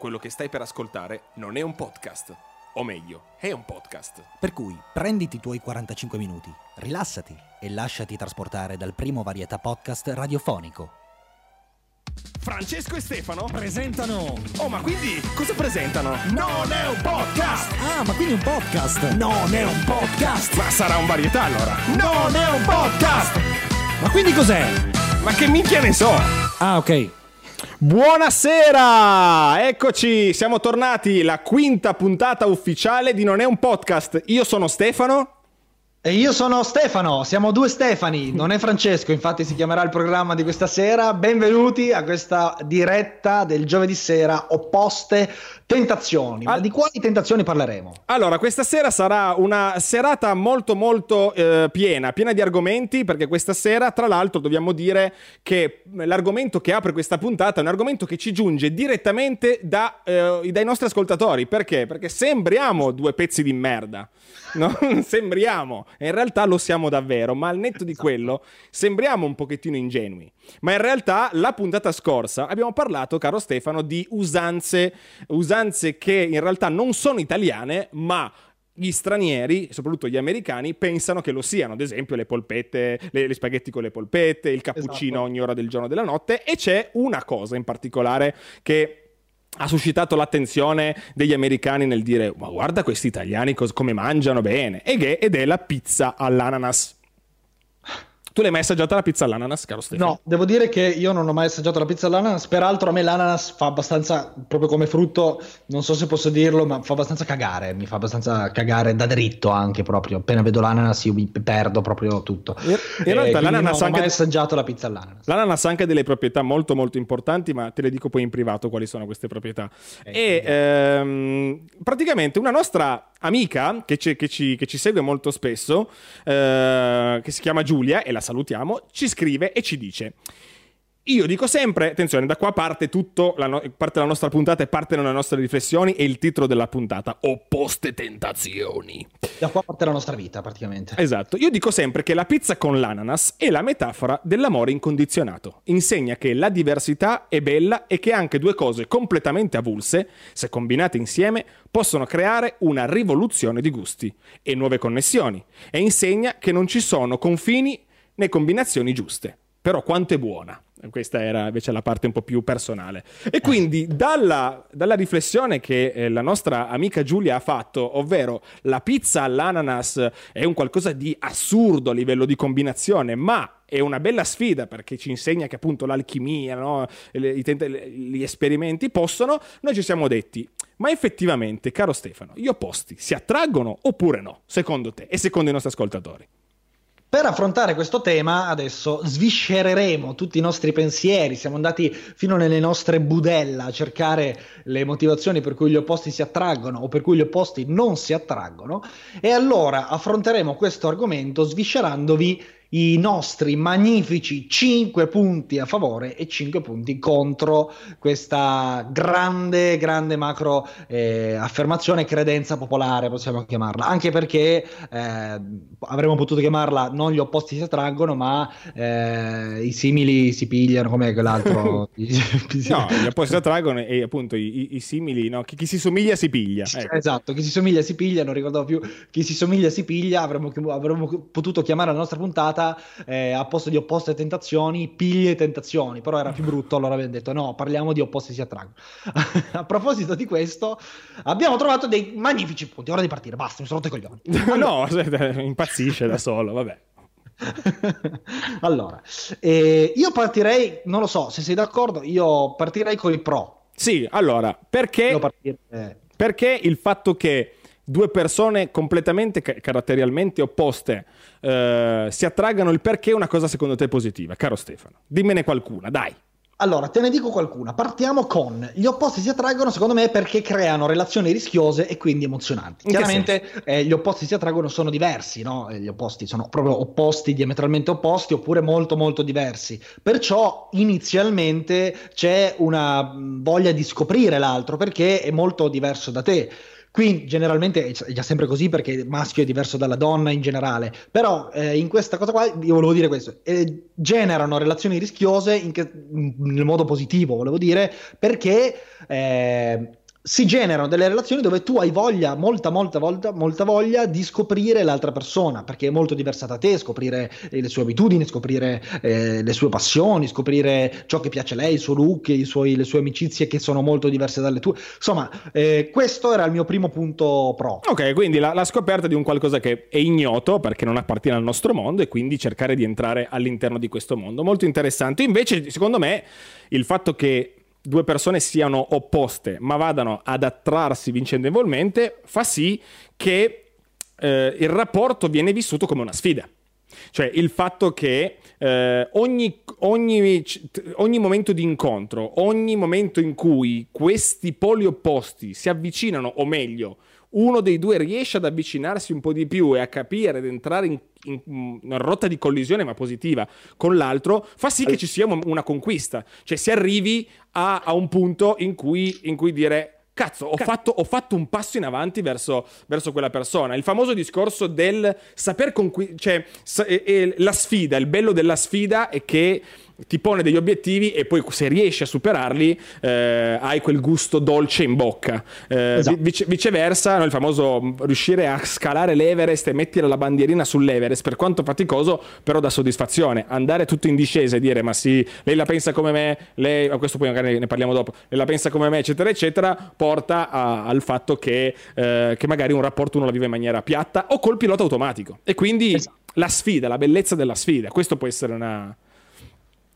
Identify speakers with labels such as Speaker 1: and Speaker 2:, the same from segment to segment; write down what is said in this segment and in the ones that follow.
Speaker 1: quello che stai per ascoltare non è un podcast. O meglio, è un podcast.
Speaker 2: Per cui prenditi i tuoi 45 minuti, rilassati e lasciati trasportare dal primo varietà podcast radiofonico.
Speaker 1: Francesco e Stefano?
Speaker 2: Presentano!
Speaker 1: Oh, ma quindi cosa presentano?
Speaker 2: Non è un podcast! Ah, ma quindi un podcast! Non è un podcast!
Speaker 1: Ma sarà un varietà allora?
Speaker 2: Non è un podcast! Ma quindi cos'è?
Speaker 1: Ma che minchia ne so?
Speaker 2: Ah, ok.
Speaker 1: Buonasera! Eccoci, siamo tornati, la quinta puntata ufficiale di Non è un podcast. Io sono Stefano.
Speaker 3: E io sono Stefano, siamo due Stefani, non è Francesco, infatti si chiamerà il programma di questa sera. Benvenuti a questa diretta del giovedì sera opposte tentazioni. Ma di quali tentazioni parleremo?
Speaker 1: Allora, questa sera sarà una serata molto molto eh, piena, piena di argomenti, perché questa sera, tra l'altro, dobbiamo dire che l'argomento che apre questa puntata è un argomento che ci giunge direttamente da, eh, dai nostri ascoltatori. Perché? Perché sembriamo due pezzi di merda. No? sembriamo, in realtà lo siamo davvero, ma al netto di quello sembriamo un pochettino ingenui. Ma in realtà la puntata scorsa abbiamo parlato, caro Stefano, di usanze, usanze che in realtà non sono italiane, ma gli stranieri, soprattutto gli americani, pensano che lo siano. Ad esempio, le polpette, le, le spaghetti con le polpette, il cappuccino
Speaker 3: Esatto.
Speaker 1: ogni ora del giorno e della notte. E c'è una cosa in particolare che ha suscitato l'attenzione degli americani nel dire: Ma guarda questi italiani come mangiano bene. Ed è la pizza all'ananas. Tu l'hai mai assaggiata la pizza all'ananas, caro Stefano?
Speaker 3: No, devo dire che io non ho mai assaggiato la pizza all'ananas, peraltro a me l'ananas fa abbastanza, proprio come frutto, non so se posso dirlo, ma fa abbastanza cagare, mi fa abbastanza cagare da dritto anche proprio, appena vedo l'ananas io mi perdo proprio tutto.
Speaker 1: In-
Speaker 3: Eh,
Speaker 1: realtà
Speaker 3: quindi
Speaker 1: l'ananas
Speaker 3: no, non ho mai assaggiato la pizza all'ananas.
Speaker 1: L'ananas ha anche delle proprietà molto molto importanti, ma te le dico poi in privato quali sono queste proprietà.
Speaker 3: Eh,
Speaker 1: e ehm, praticamente una nostra amica che ci, che ci- che ci segue molto spesso, eh, che si chiama Giulia, e la salutiamo, ci scrive e ci dice... Io dico sempre, attenzione, da qua parte tutto, la no- parte la nostra puntata e partono le nostre riflessioni e il titolo della puntata, Opposte tentazioni.
Speaker 3: Da qua parte la nostra vita praticamente.
Speaker 1: Esatto, io dico sempre che la pizza con l'ananas è la metafora dell'amore incondizionato. Insegna che la diversità è bella e che anche due cose completamente avulse, se combinate insieme, possono creare una rivoluzione di gusti e nuove connessioni. E insegna che non ci sono confini né combinazioni giuste. Però quanto è buona. Questa era invece la parte un po' più personale. E quindi dalla, dalla riflessione che eh, la nostra amica Giulia ha fatto, ovvero la pizza all'ananas è un qualcosa di assurdo a livello di combinazione, ma è una bella sfida perché ci insegna che appunto l'alchimia, no? Le- le- gli esperimenti possono, noi ci siamo detti, ma effettivamente, caro Stefano, gli opposti si attraggono oppure no, secondo te e secondo i nostri ascoltatori?
Speaker 3: Per affrontare questo tema adesso sviscereremo tutti i nostri pensieri, siamo andati fino nelle nostre budella a cercare le motivazioni per cui gli opposti si attraggono o per cui gli opposti non si attraggono. E allora affronteremo questo argomento sviscerandovi i nostri magnifici 5 punti a favore e 5 punti contro questa grande, grande macro eh, affermazione, credenza popolare, possiamo chiamarla, anche perché eh, avremmo potuto chiamarla non gli opposti si attraggono, ma eh, i simili si pigliano, come quell'altro.
Speaker 1: No, gli opposti si attraggono e appunto i, i- simili, no? chi, chi si somiglia si piglia. ecco.
Speaker 3: Esatto, chi si somiglia si piglia, non ricordavo più chi si somiglia si piglia, avremmo, avremmo potuto chiamare la nostra puntata eh, a posto di opposte tentazioni, piglie e tentazioni, però era più brutto, allora abbiamo detto no, parliamo di opposti si attraggono. a proposito di questo, abbiamo trovato dei magnifici punti, ora di partire, basta, mi sono rotto i coglioni.
Speaker 1: no, impazzisce da solo, vabbè.
Speaker 3: allora, eh, io partirei, non lo so, se sei d'accordo, io partirei con i pro.
Speaker 1: Sì, allora, perché,
Speaker 3: eh,
Speaker 1: perché il fatto che due persone completamente ca- caratterialmente opposte eh, si attraggano, il perché è una cosa secondo te positiva, caro Stefano? Dimmene qualcuna, dai.
Speaker 3: allora, te ne dico qualcuna. Partiamo con gli opposti si attraggono, secondo me, perché creano relazioni rischiose e quindi emozionanti. Chiaramente eh, gli opposti si attraggono sono diversi, no? Gli opposti sono proprio opposti, diametralmente opposti, oppure molto molto diversi. Perciò inizialmente c'è una voglia di scoprire l'altro perché è molto diverso da te. Qui generalmente è già sempre così perché il maschio è diverso dalla donna in generale, però eh, in questa cosa qua io volevo dire questo, eh, generano relazioni rischiose che, nel modo positivo, volevo dire, perché eh, si generano delle relazioni dove tu hai voglia, molta, molta, molta, molta voglia di scoprire l'altra persona, perché è molto diversa da te, scoprire le sue abitudini, scoprire eh, le sue passioni, scoprire ciò che piace a lei, il suo look, suoi, le sue amicizie che sono molto diverse dalle tue. Insomma, eh, questo era il mio primo punto pro.
Speaker 1: Ok, quindi la, la, scoperta di un qualcosa che è ignoto perché non appartiene al nostro mondo e quindi cercare di entrare all'interno di questo mondo. Molto interessante. Invece, secondo me, il fatto che due persone siano opposte ma vadano ad attrarsi vicendevolmente fa sì che eh, il rapporto viene vissuto come una sfida. Cioè il fatto che eh, ogni, ogni, ogni, momento di incontro, ogni momento in cui questi poli opposti si avvicinano, o meglio, uno dei due riesce ad avvicinarsi un po' di più e a capire ed entrare in, in una rotta di collisione ma positiva con l'altro, fa sì che ci sia una conquista, cioè si arrivi a, a un punto in cui, in cui dire cazzo, ho, cazzo. Fatto, ho, fatto, un passo in avanti verso, verso, quella persona. Il famoso discorso del saper conquistare, cioè la sfida, il bello della sfida è che ti pone degli obiettivi e poi se riesci a superarli eh, hai quel gusto dolce in bocca. Eh, esatto. vice, viceversa, no, il famoso riuscire a scalare l'Everest e mettere la bandierina sull'Everest, per quanto faticoso, però dà soddisfazione. Andare tutto in discesa e dire ma sì, lei la pensa come me, lei, a questo poi magari ne parliamo dopo, lei la pensa come me, eccetera, eccetera, porta a, al fatto che, eh, che, magari un rapporto uno la vive in maniera piatta o col pilota automatico. E quindi esatto. la sfida, la bellezza della sfida, questo può essere una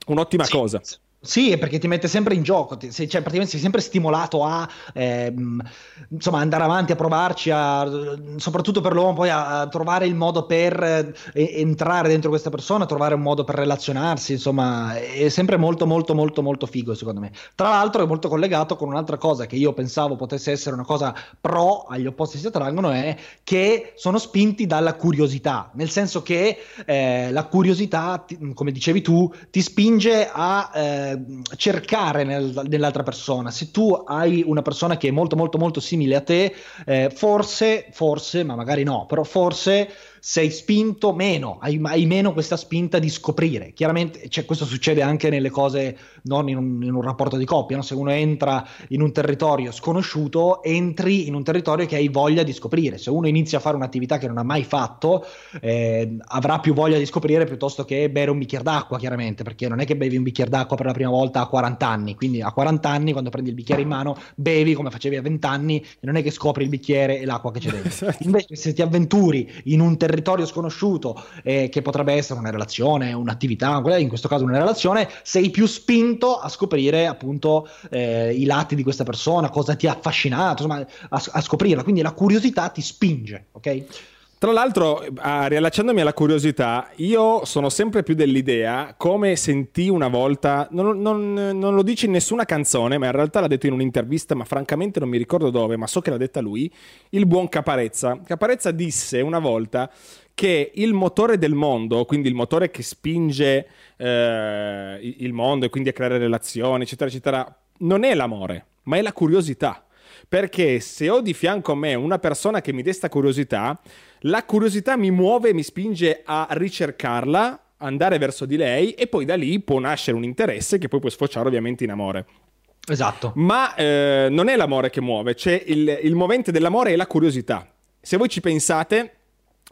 Speaker 1: un'ottima
Speaker 3: sì.
Speaker 1: cosa.
Speaker 3: Sì, perché ti mette sempre in gioco, ti, cioè, praticamente sei sempre stimolato a ehm, insomma, andare avanti, a provarci, a, soprattutto per l'uomo, poi a, a trovare il modo per eh, entrare dentro questa persona, trovare un modo per relazionarsi, insomma, è sempre molto, molto, molto, molto figo secondo me. Tra l'altro è molto collegato con un'altra cosa che io pensavo potesse essere una cosa pro agli opposti si attraggono, è che sono spinti dalla curiosità, nel senso che eh, la curiosità, come dicevi tu, ti spinge a... Eh, cercare nel, nell'altra persona. Se tu hai una persona che è molto molto molto simile a te, eh, forse, forse, ma magari no, però forse sei spinto meno, hai, hai, meno questa spinta di scoprire. Chiaramente cioè, questo succede anche nelle cose, non in un, in un rapporto di coppia, no? se uno entra in un territorio sconosciuto, entri in un territorio che hai voglia di scoprire. Se uno inizia a fare un'attività che non ha mai fatto, eh, avrà più voglia di scoprire piuttosto che bere un bicchiere d'acqua, chiaramente, perché non è che bevi un bicchiere d'acqua per la prima volta a 40 anni, quindi a 40 anni quando prendi il bicchiere in mano bevi come facevi a 20 anni e non è che scopri il bicchiere e l'acqua che c'è dentro. Esatto. Invece se ti avventuri in un territorio territorio sconosciuto, eh, che potrebbe essere una relazione, un'attività, in questo caso una relazione, sei più spinto a scoprire appunto eh, i lati di questa persona, cosa ti ha affascinato, insomma, a, a scoprirla. Quindi la curiosità ti spinge, ok?
Speaker 1: Tra l'altro, ah, riallacciandomi alla curiosità, io sono sempre più dell'idea, come sentì una volta, non, non, non, lo dice in nessuna canzone, ma in realtà l'ha detto in un'intervista, ma francamente non mi ricordo dove, ma so che l'ha detta lui, il buon Caparezza. Caparezza disse una volta che il motore del mondo, quindi il motore che spinge eh, il mondo e quindi a creare relazioni, eccetera, eccetera, non è l'amore, ma è la curiosità. Perché se ho di fianco a me una persona che mi desta curiosità, la curiosità mi muove e mi spinge a ricercarla, andare verso di lei e poi da lì può nascere un interesse che poi può sfociare ovviamente in amore.
Speaker 3: Esatto.
Speaker 1: Ma eh, non è l'amore che muove, c'è il, il movente dell'amore è la curiosità. Se voi ci pensate,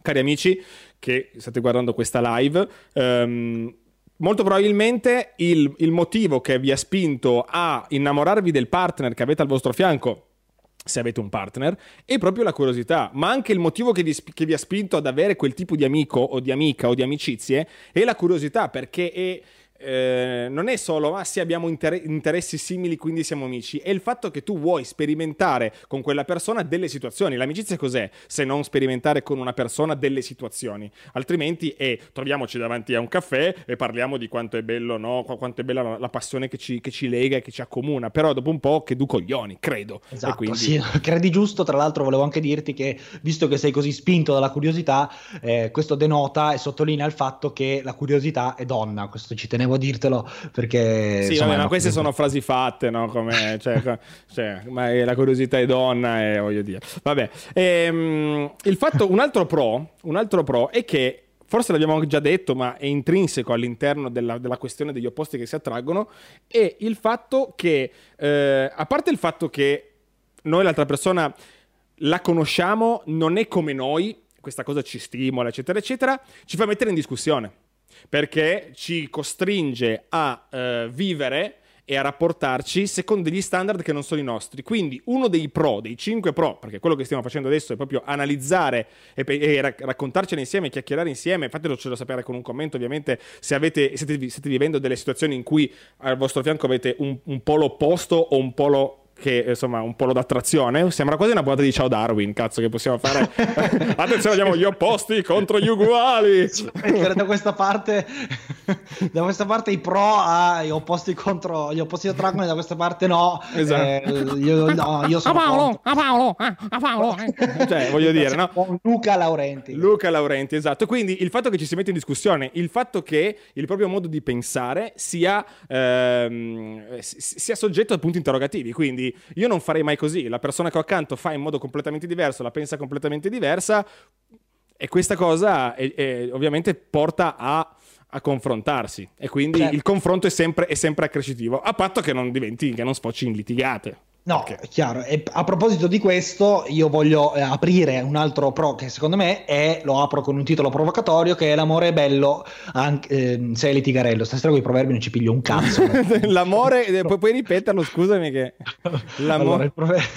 Speaker 1: cari amici che state guardando questa live, um, molto probabilmente il, il motivo che vi ha spinto a innamorarvi del partner che avete al vostro fianco se avete un partner, è proprio la curiosità, ma anche il motivo che vi, che vi, ha spinto ad avere quel tipo di amico o di amica o di amicizie è la curiosità, perché è, eh, non è solo, ma sì, abbiamo inter- interessi simili, quindi siamo amici, è il fatto che tu vuoi sperimentare con quella persona delle situazioni. L'amicizia cos'è? Se non sperimentare con una persona delle situazioni. Altrimenti è troviamoci davanti a un caffè e parliamo di quanto è bello, no? quanto è bella la, la passione che ci, che ci, lega e che ci accomuna. Però dopo un po' che du coglioni, credo.
Speaker 3: Esatto,
Speaker 1: quindi...
Speaker 3: sì, credi giusto. Tra l'altro volevo anche dirti che, visto che sei così spinto dalla curiosità, eh, questo denota e sottolinea il fatto che la curiosità è donna. Questo ci tenevo a dirtelo perché...
Speaker 1: Sì, insomma, vabbè, ma queste sono frasi fatte, no? Come, cioè, cioè, ma la curiosità è donna e voglio dire. Vabbè, ehm, il fatto, un altro pro, un altro pro è che forse l'abbiamo già detto, ma è intrinseco all'interno della, della, questione degli opposti che si attraggono, è il fatto che, eh, a parte il fatto che noi l'altra persona la conosciamo, non è come noi, questa cosa ci stimola, eccetera, eccetera, ci fa mettere in discussione perché ci costringe a eh, vivere e a rapportarci secondo degli standard che non sono i nostri. Quindi uno dei pro, dei 5 pro, perché quello che stiamo facendo adesso è proprio analizzare e, e rac- raccontarcene insieme, chiacchierare insieme, fatelo sapere con un commento ovviamente se avete, siete, siete, vivendo delle situazioni in cui al vostro fianco avete un, un polo opposto o un polo che insomma un polo d'attrazione. Sembra quasi una puntata di Ciao Darwin, cazzo, che possiamo fare. Attenzione, abbiamo gli opposti contro gli uguali.
Speaker 3: da questa parte, da questa parte i pro a gli opposti contro gli opposti attraggono, da questa parte no.
Speaker 1: Esatto.
Speaker 3: Eh, io, no, io sono
Speaker 1: a Paolo, a Paolo, eh, a Paolo. Eh. Cioè, voglio dire, no?
Speaker 3: Luca Laurenti.
Speaker 1: Luca Laurenti, esatto. Quindi il fatto che ci si mette in discussione, il fatto che il proprio modo di pensare sia, ehm, sia soggetto a punti interrogativi. Quindi io non farei mai così, la persona che ho accanto fa in modo completamente diverso, la pensa completamente diversa e questa cosa è, è, ovviamente porta a, a, confrontarsi e quindi certo. il confronto è sempre, è sempre accrescitivo, a patto che non diventi, che non sfocici in litigate.
Speaker 3: No, okay. è chiaro. E a proposito di questo, io voglio eh, aprire un altro pro che secondo me è, lo apro con un titolo provocatorio, che è l'amore è bello anche, eh, se è litigarello. Stasera con i proverbi non ci piglio un cazzo.
Speaker 1: l'amore, eh, pu- puoi ripeterlo, scusami che...
Speaker 3: L'amore... Allora, prover...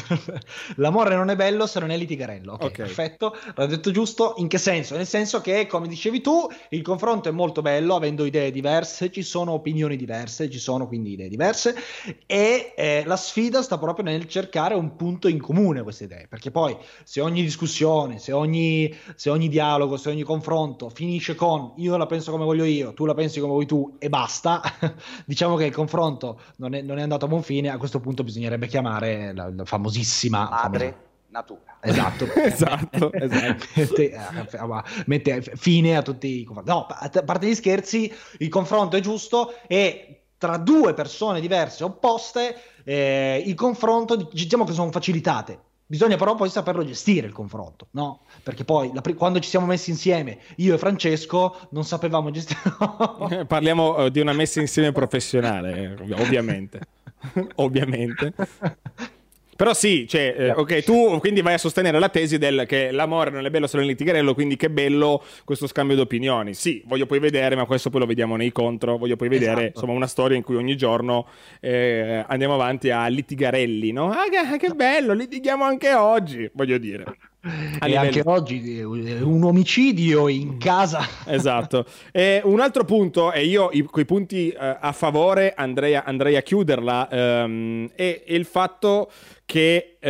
Speaker 3: l'amore non è bello se non è litigarello. Ok, okay. perfetto. L'ho detto giusto. In che senso? Nel senso che, come dicevi tu, il confronto è molto bello, avendo idee diverse, ci sono opinioni diverse, ci sono quindi idee diverse e... Eh, la sfida sta proprio nel cercare un punto in comune queste idee, perché poi se ogni discussione, se ogni, se ogni dialogo, se ogni confronto finisce con io la penso come voglio io, tu la pensi come vuoi tu e basta, diciamo che il confronto non è, non è, andato a buon fine, a questo punto bisognerebbe chiamare la, la famosissima...
Speaker 4: Madre. Famosa... Natura.
Speaker 1: Esatto, esatto, esatto.
Speaker 3: mette, eh, mette, fine a tutti i confronti. No, a parte gli scherzi, il confronto è giusto e tra due persone diverse, opposte, eh, il confronto, diciamo che sono facilitate. Bisogna però poi saperlo gestire il confronto, no? Perché poi la, quando ci siamo messi insieme, io e Francesco, non sapevamo gestire.
Speaker 1: Eh, parliamo uh, di una messa insieme professionale, eh, ovviamente. ovviamente. Però sì, cioè, eh, ok, tu quindi vai a sostenere la tesi del che l'amore non è bello solo nel litigarello, quindi che bello questo scambio di opinioni. Sì, voglio poi vedere, ma questo poi lo vediamo nei contro, voglio poi vedere, esatto. insomma, una storia in cui ogni giorno eh, andiamo avanti a litigarelli, no? Ah, che bello, litighiamo anche oggi, voglio dire.
Speaker 3: A e livello... anche oggi un omicidio in casa.
Speaker 1: esatto. E un altro punto, e io con i punti uh, a favore andrei a, andrei a chiuderla, um, è, è, il fatto che uh,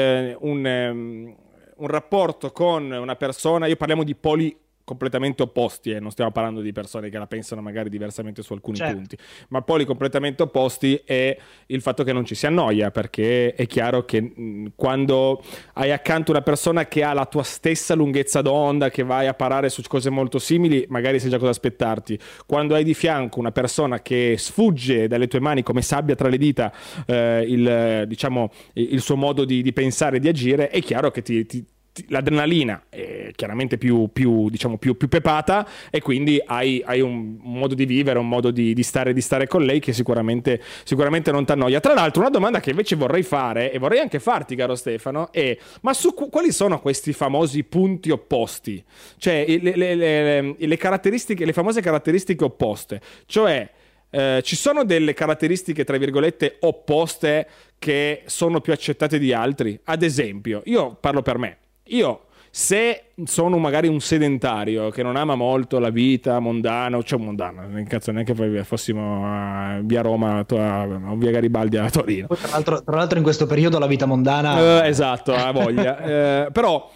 Speaker 1: un, um, un rapporto con una persona, io parliamo di poli completamente opposti, eh? non stiamo parlando di persone che la pensano magari diversamente su alcuni certo. punti, ma poli completamente opposti è il fatto che non ci si annoia, perché è chiaro che mh, quando hai accanto una persona che ha la tua stessa lunghezza d'onda, che vai a parare su cose molto simili, magari sai già cosa aspettarti. Quando hai di fianco una persona che sfugge dalle tue mani come sabbia tra le dita eh, il, diciamo, il suo modo di, di pensare e di agire, è chiaro che ti, ti l'adrenalina è chiaramente più, più, diciamo, più, più pepata e quindi hai, hai un, modo di vivere, un modo di, di, stare, di stare, con lei che sicuramente, sicuramente non ti annoia. Tra l'altro una domanda che invece vorrei fare e vorrei anche farti caro Stefano è ma su quali sono questi famosi punti opposti? Cioè le, le, le, le caratteristiche, famose caratteristiche opposte, cioè eh, ci sono delle caratteristiche, tra virgolette, opposte che sono più accettate di altri. Ad esempio, io parlo per me. Io se sono magari un sedentario che non ama molto la vita mondana, cioè mondana, cazzo neanche poi fossimo a via Roma, a via Garibaldi a Torino.
Speaker 3: Tra l'altro, tra l'altro in questo periodo la vita mondana...
Speaker 1: Eh, esatto, ha voglia. eh, però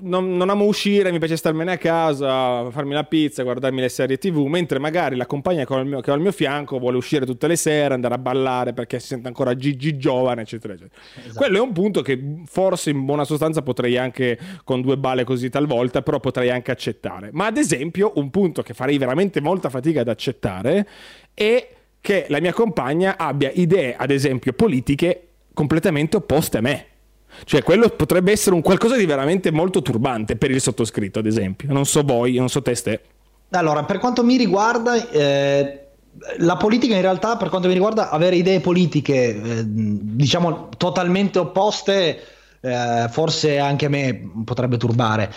Speaker 1: non, non, amo uscire, mi piace starmene a casa, farmi la pizza, guardarmi le serie tv, mentre magari la compagna che ho, mio, che ho al mio fianco vuole uscire tutte le sere, andare a ballare perché si sente ancora Gigi giovane, eccetera, eccetera. Esatto. Quello è un punto che forse in buona sostanza potrei anche, con due balle così talvolta, però potrei anche accettare. Ma ad esempio un punto che farei veramente molta fatica ad accettare è che la mia compagna abbia idee, ad esempio, politiche completamente opposte a me. Cioè, quello potrebbe essere un qualcosa di veramente molto turbante per il sottoscritto, ad esempio. Non so voi, non so te, Ste.
Speaker 3: Allora, per quanto mi riguarda, eh, la politica in realtà, per quanto mi riguarda, avere idee politiche, eh, diciamo, totalmente opposte, eh, forse anche a me potrebbe turbare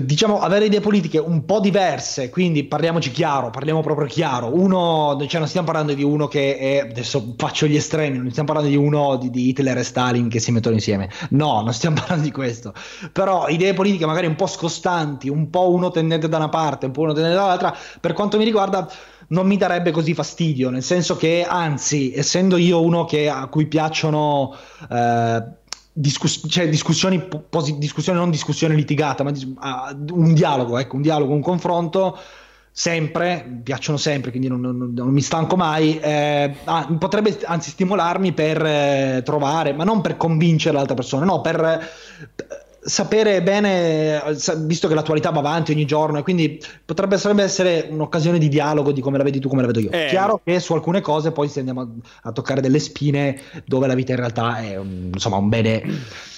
Speaker 3: diciamo avere idee politiche un po' diverse, quindi parliamoci chiaro, parliamo proprio chiaro. Uno, cioè non stiamo parlando di uno che è, adesso faccio gli estremi, non stiamo parlando di uno di, di, Hitler e Stalin che si mettono insieme. No, non stiamo parlando di questo. Però idee politiche magari un po' scostanti, un po' uno tendente da una parte, un po' uno tendente dall'altra, per quanto mi riguarda non mi darebbe così fastidio, nel senso che anzi, essendo io uno che, a cui piacciono eh, discuss- cioè discussioni, posi- discussione, non discussione litigata, ma dis- uh, un dialogo, ecco, un dialogo, un confronto sempre, mi piacciono sempre, quindi non, non, non mi stanco mai, eh, ah, potrebbe anzi stimolarmi per eh, trovare, ma non per convincere l'altra persona, no, per... Sapere bene, visto che l'attualità va avanti ogni giorno, e quindi potrebbe, essere un'occasione di dialogo di come la vedi tu, come la vedo io. Eh. Chiaro che su alcune cose poi se andiamo a, a, toccare delle spine dove la vita in realtà è un, insomma, un bene,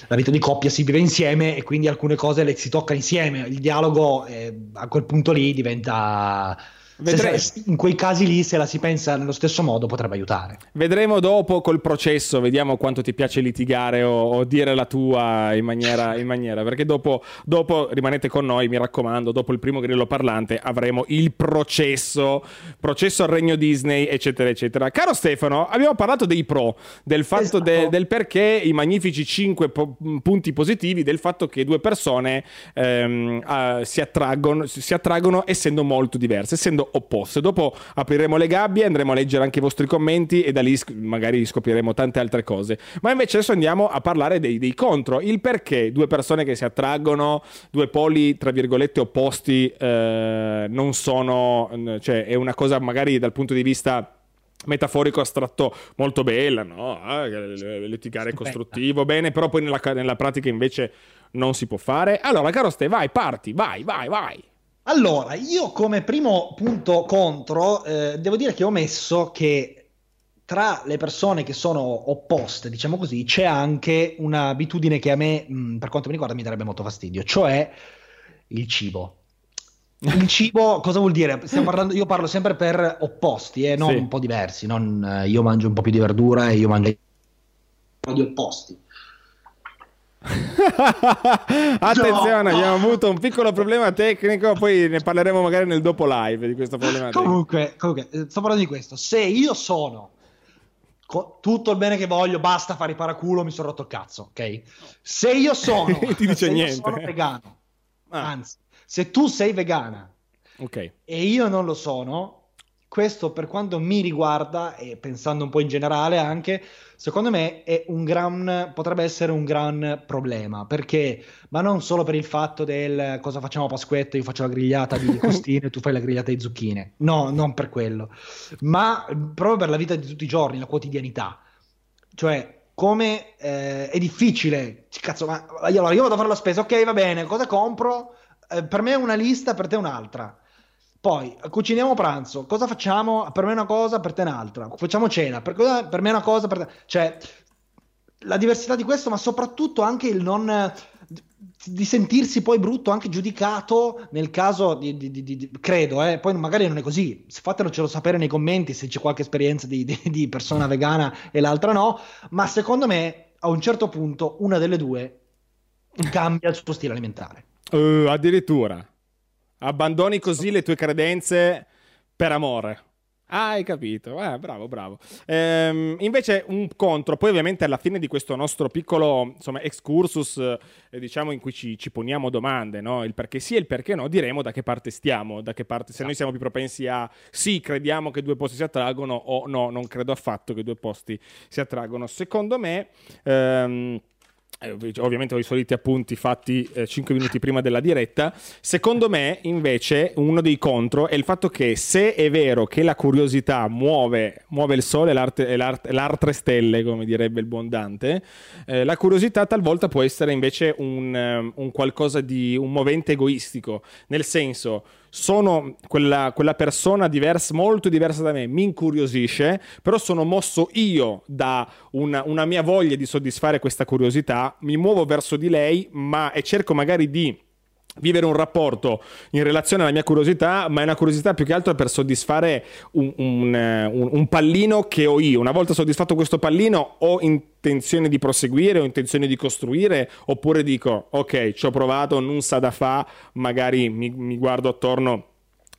Speaker 3: la vita di coppia si vive insieme e quindi alcune cose le si tocca insieme. Il dialogo eh, a quel punto lì diventa Vedremo. Se, in quei casi lì, se la si pensa nello stesso modo, potrebbe aiutare.
Speaker 1: Vedremo dopo col processo, vediamo quanto ti piace litigare o, o dire la tua in maniera, in maniera perché dopo, dopo, rimanete con noi, mi raccomando, dopo il primo grillo parlante avremo il processo, processo al regno Disney, eccetera, eccetera. Caro Stefano, abbiamo parlato dei pro, del fatto esatto. de, del perché i magnifici 5 po- punti positivi del fatto che due persone ehm, uh, si, attraggono, si attraggono essendo molto diverse, essendo opposte. Dopo apriremo le gabbie, andremo a leggere anche i vostri commenti e da lì magari scopriremo tante altre cose. Ma invece adesso andiamo a parlare dei, dei contro, il perché due persone che si attraggono, due poli tra virgolette opposti, eh, non sono, cioè è una cosa magari dal punto di vista metaforico astratto molto bella, no? Ah, litigare è costruttivo, bene, però poi nella, nella, pratica invece non si può fare. Allora, caro Ste, vai, parti, vai, vai, vai.
Speaker 3: Allora, io come primo punto contro, eh, devo dire che ho messo che tra le persone che sono opposte, diciamo così, c'è anche un'abitudine che a me, mh, mm, per quanto mi riguarda, mi darebbe molto fastidio, cioè il cibo. Il cibo cosa vuol dire? Parlando, io parlo sempre per opposti, eh, non sì. un po' diversi. Non, eh, io mangio un po' più di verdura e io mangio di opposti.
Speaker 1: Attenzione, no. abbiamo avuto un piccolo problema tecnico, poi ne parleremo magari nel dopo live di questo problema.
Speaker 3: Comunque, comunque, eh, sto parlando di questo. Se io sono co- tutto il bene che voglio, basta fare i paraculo, mi sono rotto il cazzo, ok? Se io sono,
Speaker 1: ti dice niente.
Speaker 3: sono vegano, ah. anzi, se tu sei vegana
Speaker 1: okay.
Speaker 3: e io non lo sono, questo per quanto mi riguarda e pensando un po' in generale anche, secondo me è un gran, potrebbe essere un gran problema, perché, ma non solo per il fatto del cosa facciamo a Pasquetto, io faccio la grigliata di costine, tu fai la grigliata di zucchine, no, non per quello, ma proprio per la vita di tutti i giorni, la quotidianità, cioè come eh, è difficile, cazzo, ma allora io vado a fare la spesa, ok va bene, cosa compro? Eh, per me è una lista, per te è un'altra poi cuciniamo pranzo, cosa facciamo? Per me una cosa, per te un'altra. Facciamo cena, per, cosa, per me una cosa, per te... Cioè, la diversità di questo, ma soprattutto anche il non di sentirsi poi brutto, anche giudicato nel caso di, di, di, di credo, eh, poi magari non è così, fatelo sapere nei commenti se c'è qualche esperienza di, persona vegana e l'altra no, ma secondo me a un certo punto una delle due cambia il suo stile alimentare.
Speaker 1: Uh, addirittura. Abbandoni così le tue credenze per amore. Ah, hai capito, eh, bravo, bravo. Ehm, invece un contro, poi ovviamente alla fine di questo nostro piccolo insomma, excursus, eh, diciamo in cui ci, ci poniamo domande, no? il perché sì e il perché no, diremo da che parte stiamo, da che parte, se noi siamo più propensi a sì, crediamo che due posti si attraggono o no, non credo affatto che due posti si attraggono. Secondo me... Ehm, eh, ovviamente ho i soliti appunti fatti eh, 5 minuti prima della diretta. Secondo me, invece, uno dei contro è il fatto che se è vero che la curiosità muove, muove il sole e l'arte, l'arte, l'altre stelle, come direbbe il buon Dante, eh, la curiosità talvolta può essere invece un, um, un qualcosa di un movente egoistico, nel senso sono quella, quella persona diversa, molto diversa da me, mi incuriosisce, però sono mosso io da una, una mia voglia di soddisfare questa curiosità, mi muovo verso di lei, ma e cerco magari di vivere un rapporto in relazione alla mia curiosità, ma è una curiosità più che altro per soddisfare un, un, eh, un, un, pallino che ho io. Una volta soddisfatto questo pallino, ho intenzione di proseguire, ho intenzione di costruire, oppure dico, ok, ci ho provato, non sa da fa, magari mi, mi guardo attorno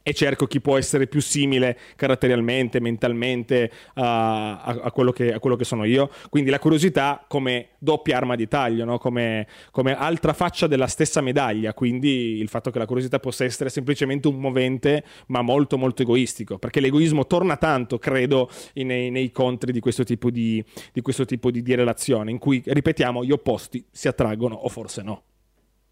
Speaker 1: e cerco chi può essere più simile caratterialmente, mentalmente a, a, a, quello, che, a quello, che, sono io. Quindi la curiosità come doppia arma di taglio, no? come, come, altra faccia della stessa medaglia. Quindi il fatto che la curiosità possa essere semplicemente un movente, ma molto molto egoistico, perché l'egoismo torna tanto, credo, nei, nei contri di questo tipo di, di, questo tipo di, di relazione, in cui, ripetiamo, gli opposti si attraggono o forse no.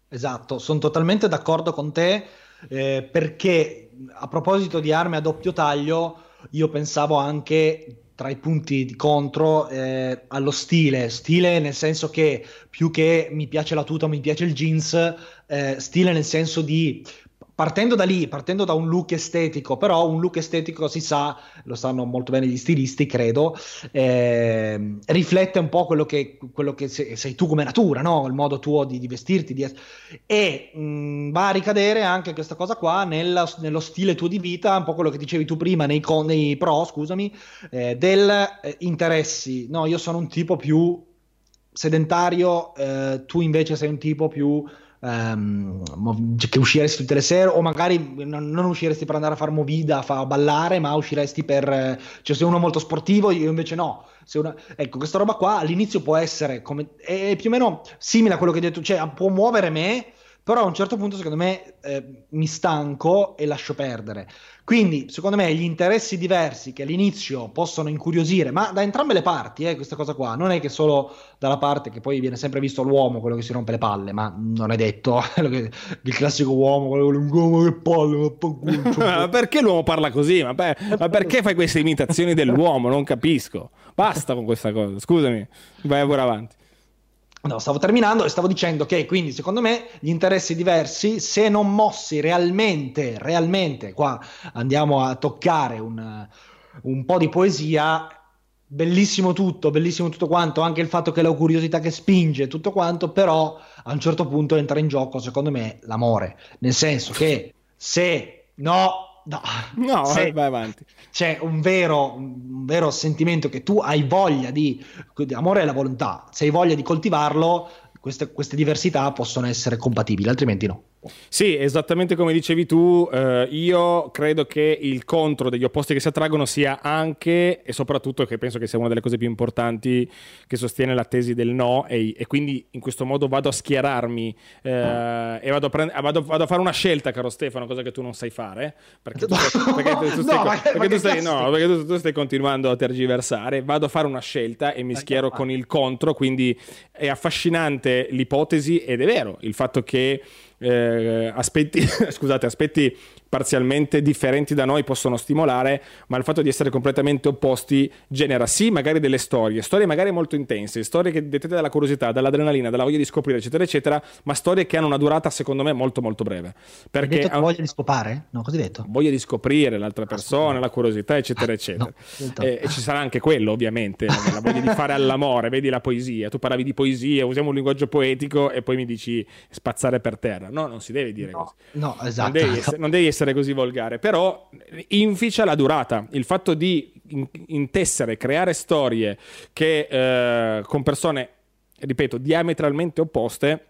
Speaker 3: Esatto, sono totalmente d'accordo con te eh, perché a proposito di armi a doppio taglio, io pensavo anche tra i punti di contro eh, allo stile, stile nel senso che più che mi piace la tuta, mi piace il jeans, eh, stile nel senso di partendo da lì, partendo da un look estetico, però un look estetico si sa, lo sanno molto bene gli stilisti, credo, eh, riflette un po' quello che, quello che sei, sei, tu come natura, no? il modo tuo di, di vestirti, di... e mh, mm, va a ricadere anche questa cosa qua nella, nello stile tuo di vita, un po' quello che dicevi tu prima nei, con, nei pro, scusami, eh, del eh, interessi. No, io sono un tipo più sedentario, eh, tu invece sei un tipo più um, che usciresti tutte le sere o magari non usciresti per andare a fare movida, a ballare, ma usciresti per... cioè sei uno molto sportivo, io invece no. Una, ecco, questa roba qua all'inizio può essere come, è più o meno simile a quello che hai detto, cioè può muovere me, però a un certo punto secondo me eh, mi stanco e lascio perdere. Quindi, secondo me, gli interessi diversi che all'inizio possono incuriosire, ma da entrambe le parti, eh, questa cosa qua, non è che solo dalla parte che poi viene sempre visto l'uomo, quello che si rompe le palle, ma non è detto il classico uomo, quello che che palle,
Speaker 1: ma perché l'uomo parla così? Ma, beh, ma perché fai queste imitazioni dell'uomo? Non capisco. Basta con questa cosa, scusami, vai pure avanti.
Speaker 3: No, stavo terminando e stavo dicendo che quindi secondo me gli interessi diversi, se non mossi realmente, realmente, qua andiamo a toccare un, un po' di poesia, bellissimo tutto, bellissimo tutto quanto, anche il fatto che la curiosità che spinge, tutto quanto, però a un certo punto entra in gioco, secondo me, l'amore, nel senso che se no No,
Speaker 1: no Se vai avanti.
Speaker 3: C'è un vero, un vero sentimento che tu hai voglia di, amore è la volontà, se hai voglia di coltivarlo, queste, queste diversità possono essere compatibili, altrimenti no.
Speaker 1: Sì, esattamente come dicevi tu, eh, io credo che il contro degli opposti che si attraggono sia anche e soprattutto, che penso che sia una delle cose più importanti che sostiene la tesi del no e, e quindi in questo modo vado a schierarmi eh, e vado a, prend- vado, vado a, fare una scelta, caro Stefano, cosa che tu non sai fare, perché stai, no, no, tu stai continuando a tergiversare, vado a fare una scelta e mi schiero con il contro, quindi è affascinante l'ipotesi ed è vero il fatto che eh, aspetti, scusate, aspetti parzialmente differenti da noi possono stimolare, ma il fatto di essere completamente opposti genera sì magari delle storie, storie magari molto intense, storie che dettate dalla curiosità, dall'adrenalina, dalla voglia di scoprire, eccetera, eccetera, ma storie che hanno una durata secondo me molto molto breve.
Speaker 3: Perché detto voglia di scopare? No, così detto.
Speaker 1: Voglia di scoprire l'altra persona, la curiosità, eccetera, ah, eccetera. No, e, e, ci sarà anche quello, ovviamente, la voglia di fare all'amore, vedi la poesia, tu parlavi di poesia, usiamo un linguaggio poetico e poi mi dici spazzare per terra. No, non si deve dire
Speaker 3: no,
Speaker 1: così.
Speaker 3: No, esatto.
Speaker 1: Non devi, essere, non devi essere essere così volgare, però inficia la durata. Il fatto di intessere, creare storie che eh, con persone, ripeto, diametralmente opposte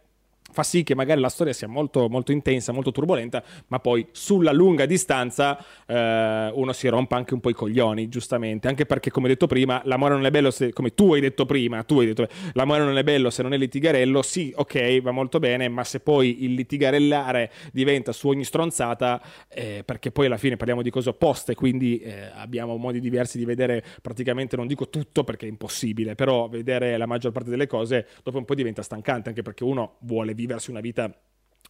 Speaker 1: fa sì che magari la storia sia molto, molto intensa, molto turbolenta, ma poi sulla lunga distanza eh, uno si rompa anche un po' i coglioni, giustamente, anche perché come detto prima, l'amore non è bello se, come tu hai detto prima, tu hai detto, l'amore non è bello se non è litigarello, sì, ok, va molto bene, ma se poi il litigarellare diventa su ogni stronzata, eh, perché poi alla fine parliamo di cose opposte, quindi eh, abbiamo modi diversi di vedere praticamente, non dico tutto perché è impossibile, però vedere la maggior parte delle cose dopo un po' diventa stancante, anche perché uno vuole viversi una vita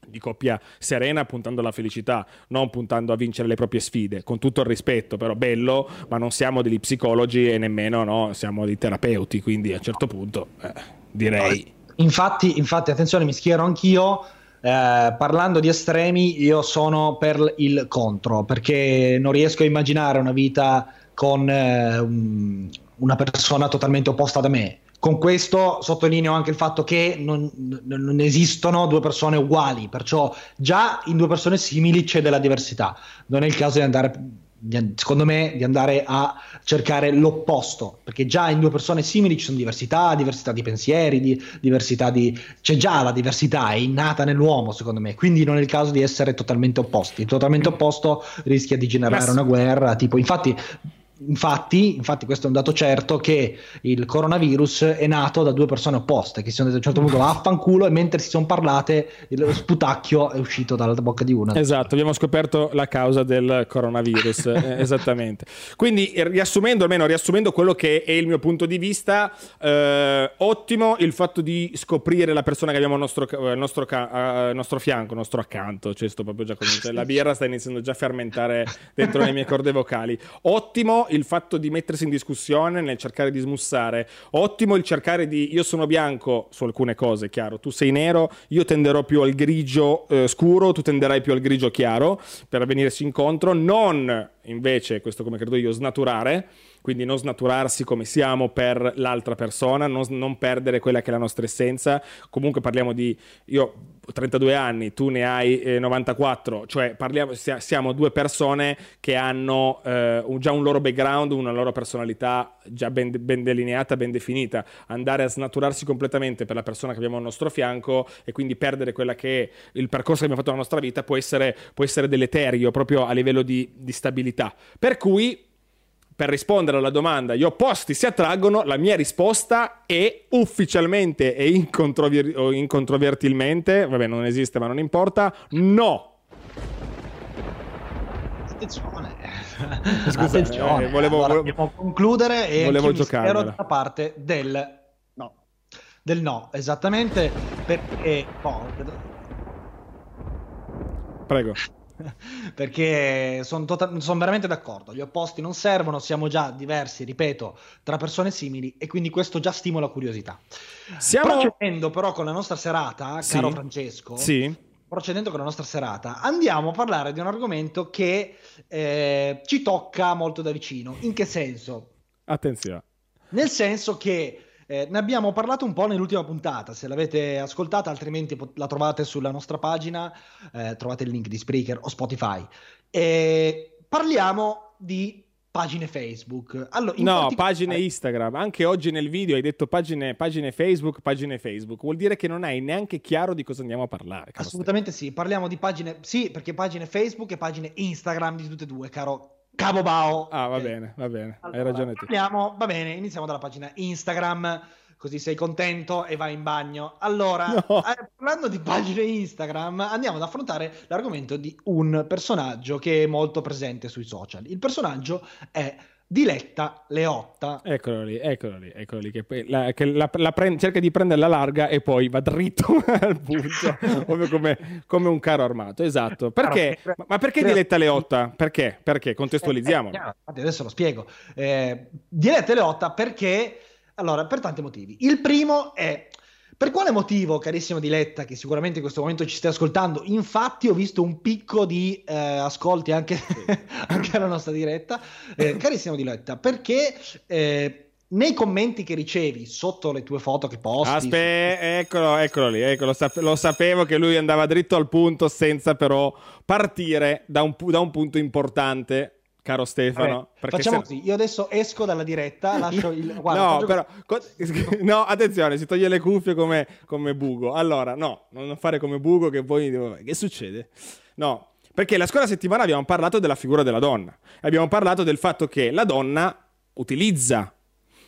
Speaker 1: di coppia serena puntando alla felicità, non puntando a vincere le proprie sfide, con tutto il rispetto, però bello, ma non siamo degli psicologi e nemmeno no, siamo dei terapeuti, quindi a un certo punto eh, direi...
Speaker 3: Infatti, infatti, attenzione, mi schiero anch'io. Eh, parlando di estremi, io sono per il contro, perché non riesco a immaginare una vita con eh, una persona totalmente opposta da me con questo sottolineo anche il fatto che non, non, esistono due persone uguali, perciò già in due persone simili c'è della diversità. Non è il caso di andare, secondo me, di andare a cercare l'opposto, perché già in due persone simili ci sono diversità, diversità di pensieri, di, diversità di... c'è già la diversità, è innata nell'uomo, secondo me, quindi non è il caso di essere totalmente opposti. Totalmente opposto rischia di generare una guerra, tipo, infatti Infatti, infatti, questo è un dato certo che il coronavirus è nato da due persone opposte che si sono detto a un certo punto vaffanculo e mentre si sono parlate lo sputacchio è uscito dalla bocca di una.
Speaker 1: Esatto, abbiamo scoperto la causa del coronavirus, eh, esattamente. Quindi riassumendo, almeno riassumendo quello che è il mio punto di vista, eh, ottimo il fatto di scoprire la persona che abbiamo al nostro, al nostro, al nostro fianco, al nostro accanto, cioè sto proprio già con la birra sta iniziando già a fermentare dentro le mie corde vocali. Ottimo il fatto di mettersi in discussione nel cercare di smussare, ottimo il cercare di io sono bianco su alcune cose, chiaro, tu sei nero, io tenderò più al grigio eh, scuro, tu tenderai più al grigio chiaro per venirsi incontro, non invece, questo come credo io, snaturare quindi non snaturarsi come siamo per l'altra persona, non, non, perdere quella che è la nostra essenza. Comunque parliamo di, io 32 anni, tu ne hai eh, 94, cioè parliamo, siamo due persone che hanno eh, già un loro background, una loro personalità già ben, ben, delineata, ben definita. Andare a snaturarsi completamente per la persona che abbiamo al nostro fianco e quindi perdere quella che è il percorso che abbiamo fatto nella nostra vita può essere, può essere deleterio proprio a livello di, di stabilità. Per cui per rispondere alla domanda gli opposti si attraggono, la mia risposta è ufficialmente e incontrover- incontrovertilmente, vabbè non esiste ma non importa, no.
Speaker 3: Attenzione. Scusa, Attenzione.
Speaker 1: Eh, volevo,
Speaker 3: allora, volevo concludere e
Speaker 1: volevo giocare
Speaker 3: da parte del no. Del no, esattamente perché... Oh,
Speaker 1: Prego.
Speaker 3: perché sono, tota- sono, veramente d'accordo. Gli opposti non servono, siamo già diversi, ripeto, tra persone simili e quindi questo già stimola curiosità. Siamo... Procedendo però con la nostra serata, sì. caro Francesco,
Speaker 1: sì.
Speaker 3: procedendo con la nostra serata, andiamo a parlare di un argomento che eh, ci tocca molto da vicino. In che senso?
Speaker 1: Attenzione.
Speaker 3: Nel senso che eh, ne abbiamo parlato un po' nell'ultima puntata, se l'avete ascoltata, altrimenti la trovate sulla nostra pagina, eh, trovate il link di Spreaker o Spotify. E parliamo di pagine Facebook.
Speaker 1: Allora, no, particolare... pagine Instagram. Anche oggi nel video hai detto pagine, pagine, Facebook, pagine Facebook. Vuol dire che non hai neanche chiaro di cosa andiamo a parlare.
Speaker 3: Assolutamente Steve. sì, parliamo di pagine, sì, perché pagine Facebook e pagine Instagram di tutte e due, caro Cabo Bao.
Speaker 1: Ah, va bene, va bene, allora, hai ragione tu.
Speaker 3: Parliamo, va bene, iniziamo dalla pagina Instagram, così sei contento e vai in bagno. Allora, no. eh, parlando di pagine Instagram, andiamo ad affrontare l'argomento di un personaggio che è molto presente sui social. Il personaggio è Diletta Leotta.
Speaker 1: Eccolo lì, eccolo lì, eccolo lì, che, la, che la, la prend- cerca di prenderla larga e poi va dritto al punto, come, come, come, un carro armato, esatto. Perché? Ma, ma perché Diletta Leotta? Perché? Perché? Contestualizziamolo. Eh, eh,
Speaker 3: adesso lo spiego. Eh, Diletta Leotta perché... Allora, per tanti motivi. Il primo è per quale motivo, carissimo Diletta, che sicuramente in questo momento ci stai ascoltando, infatti ho visto un picco di eh, ascolti anche, anche, alla nostra diretta, eh, carissimo Diletta, perché eh, nei commenti che ricevi sotto le tue foto che posti...
Speaker 1: Aspetta, su... eccolo, eccolo lì, eccolo, lo sapevo che lui andava dritto al punto senza però partire da un, da un punto importante caro Stefano.
Speaker 3: Vabbè, facciamo se... così, io adesso esco dalla diretta, lascio il...
Speaker 1: Guarda, no, però, così. no, attenzione, si toglie le cuffie come, come Bugo. Allora, no, non fare come Bugo che poi... Che succede? No, perché la scorsa settimana abbiamo parlato della figura della donna. Abbiamo parlato del fatto che la donna utilizza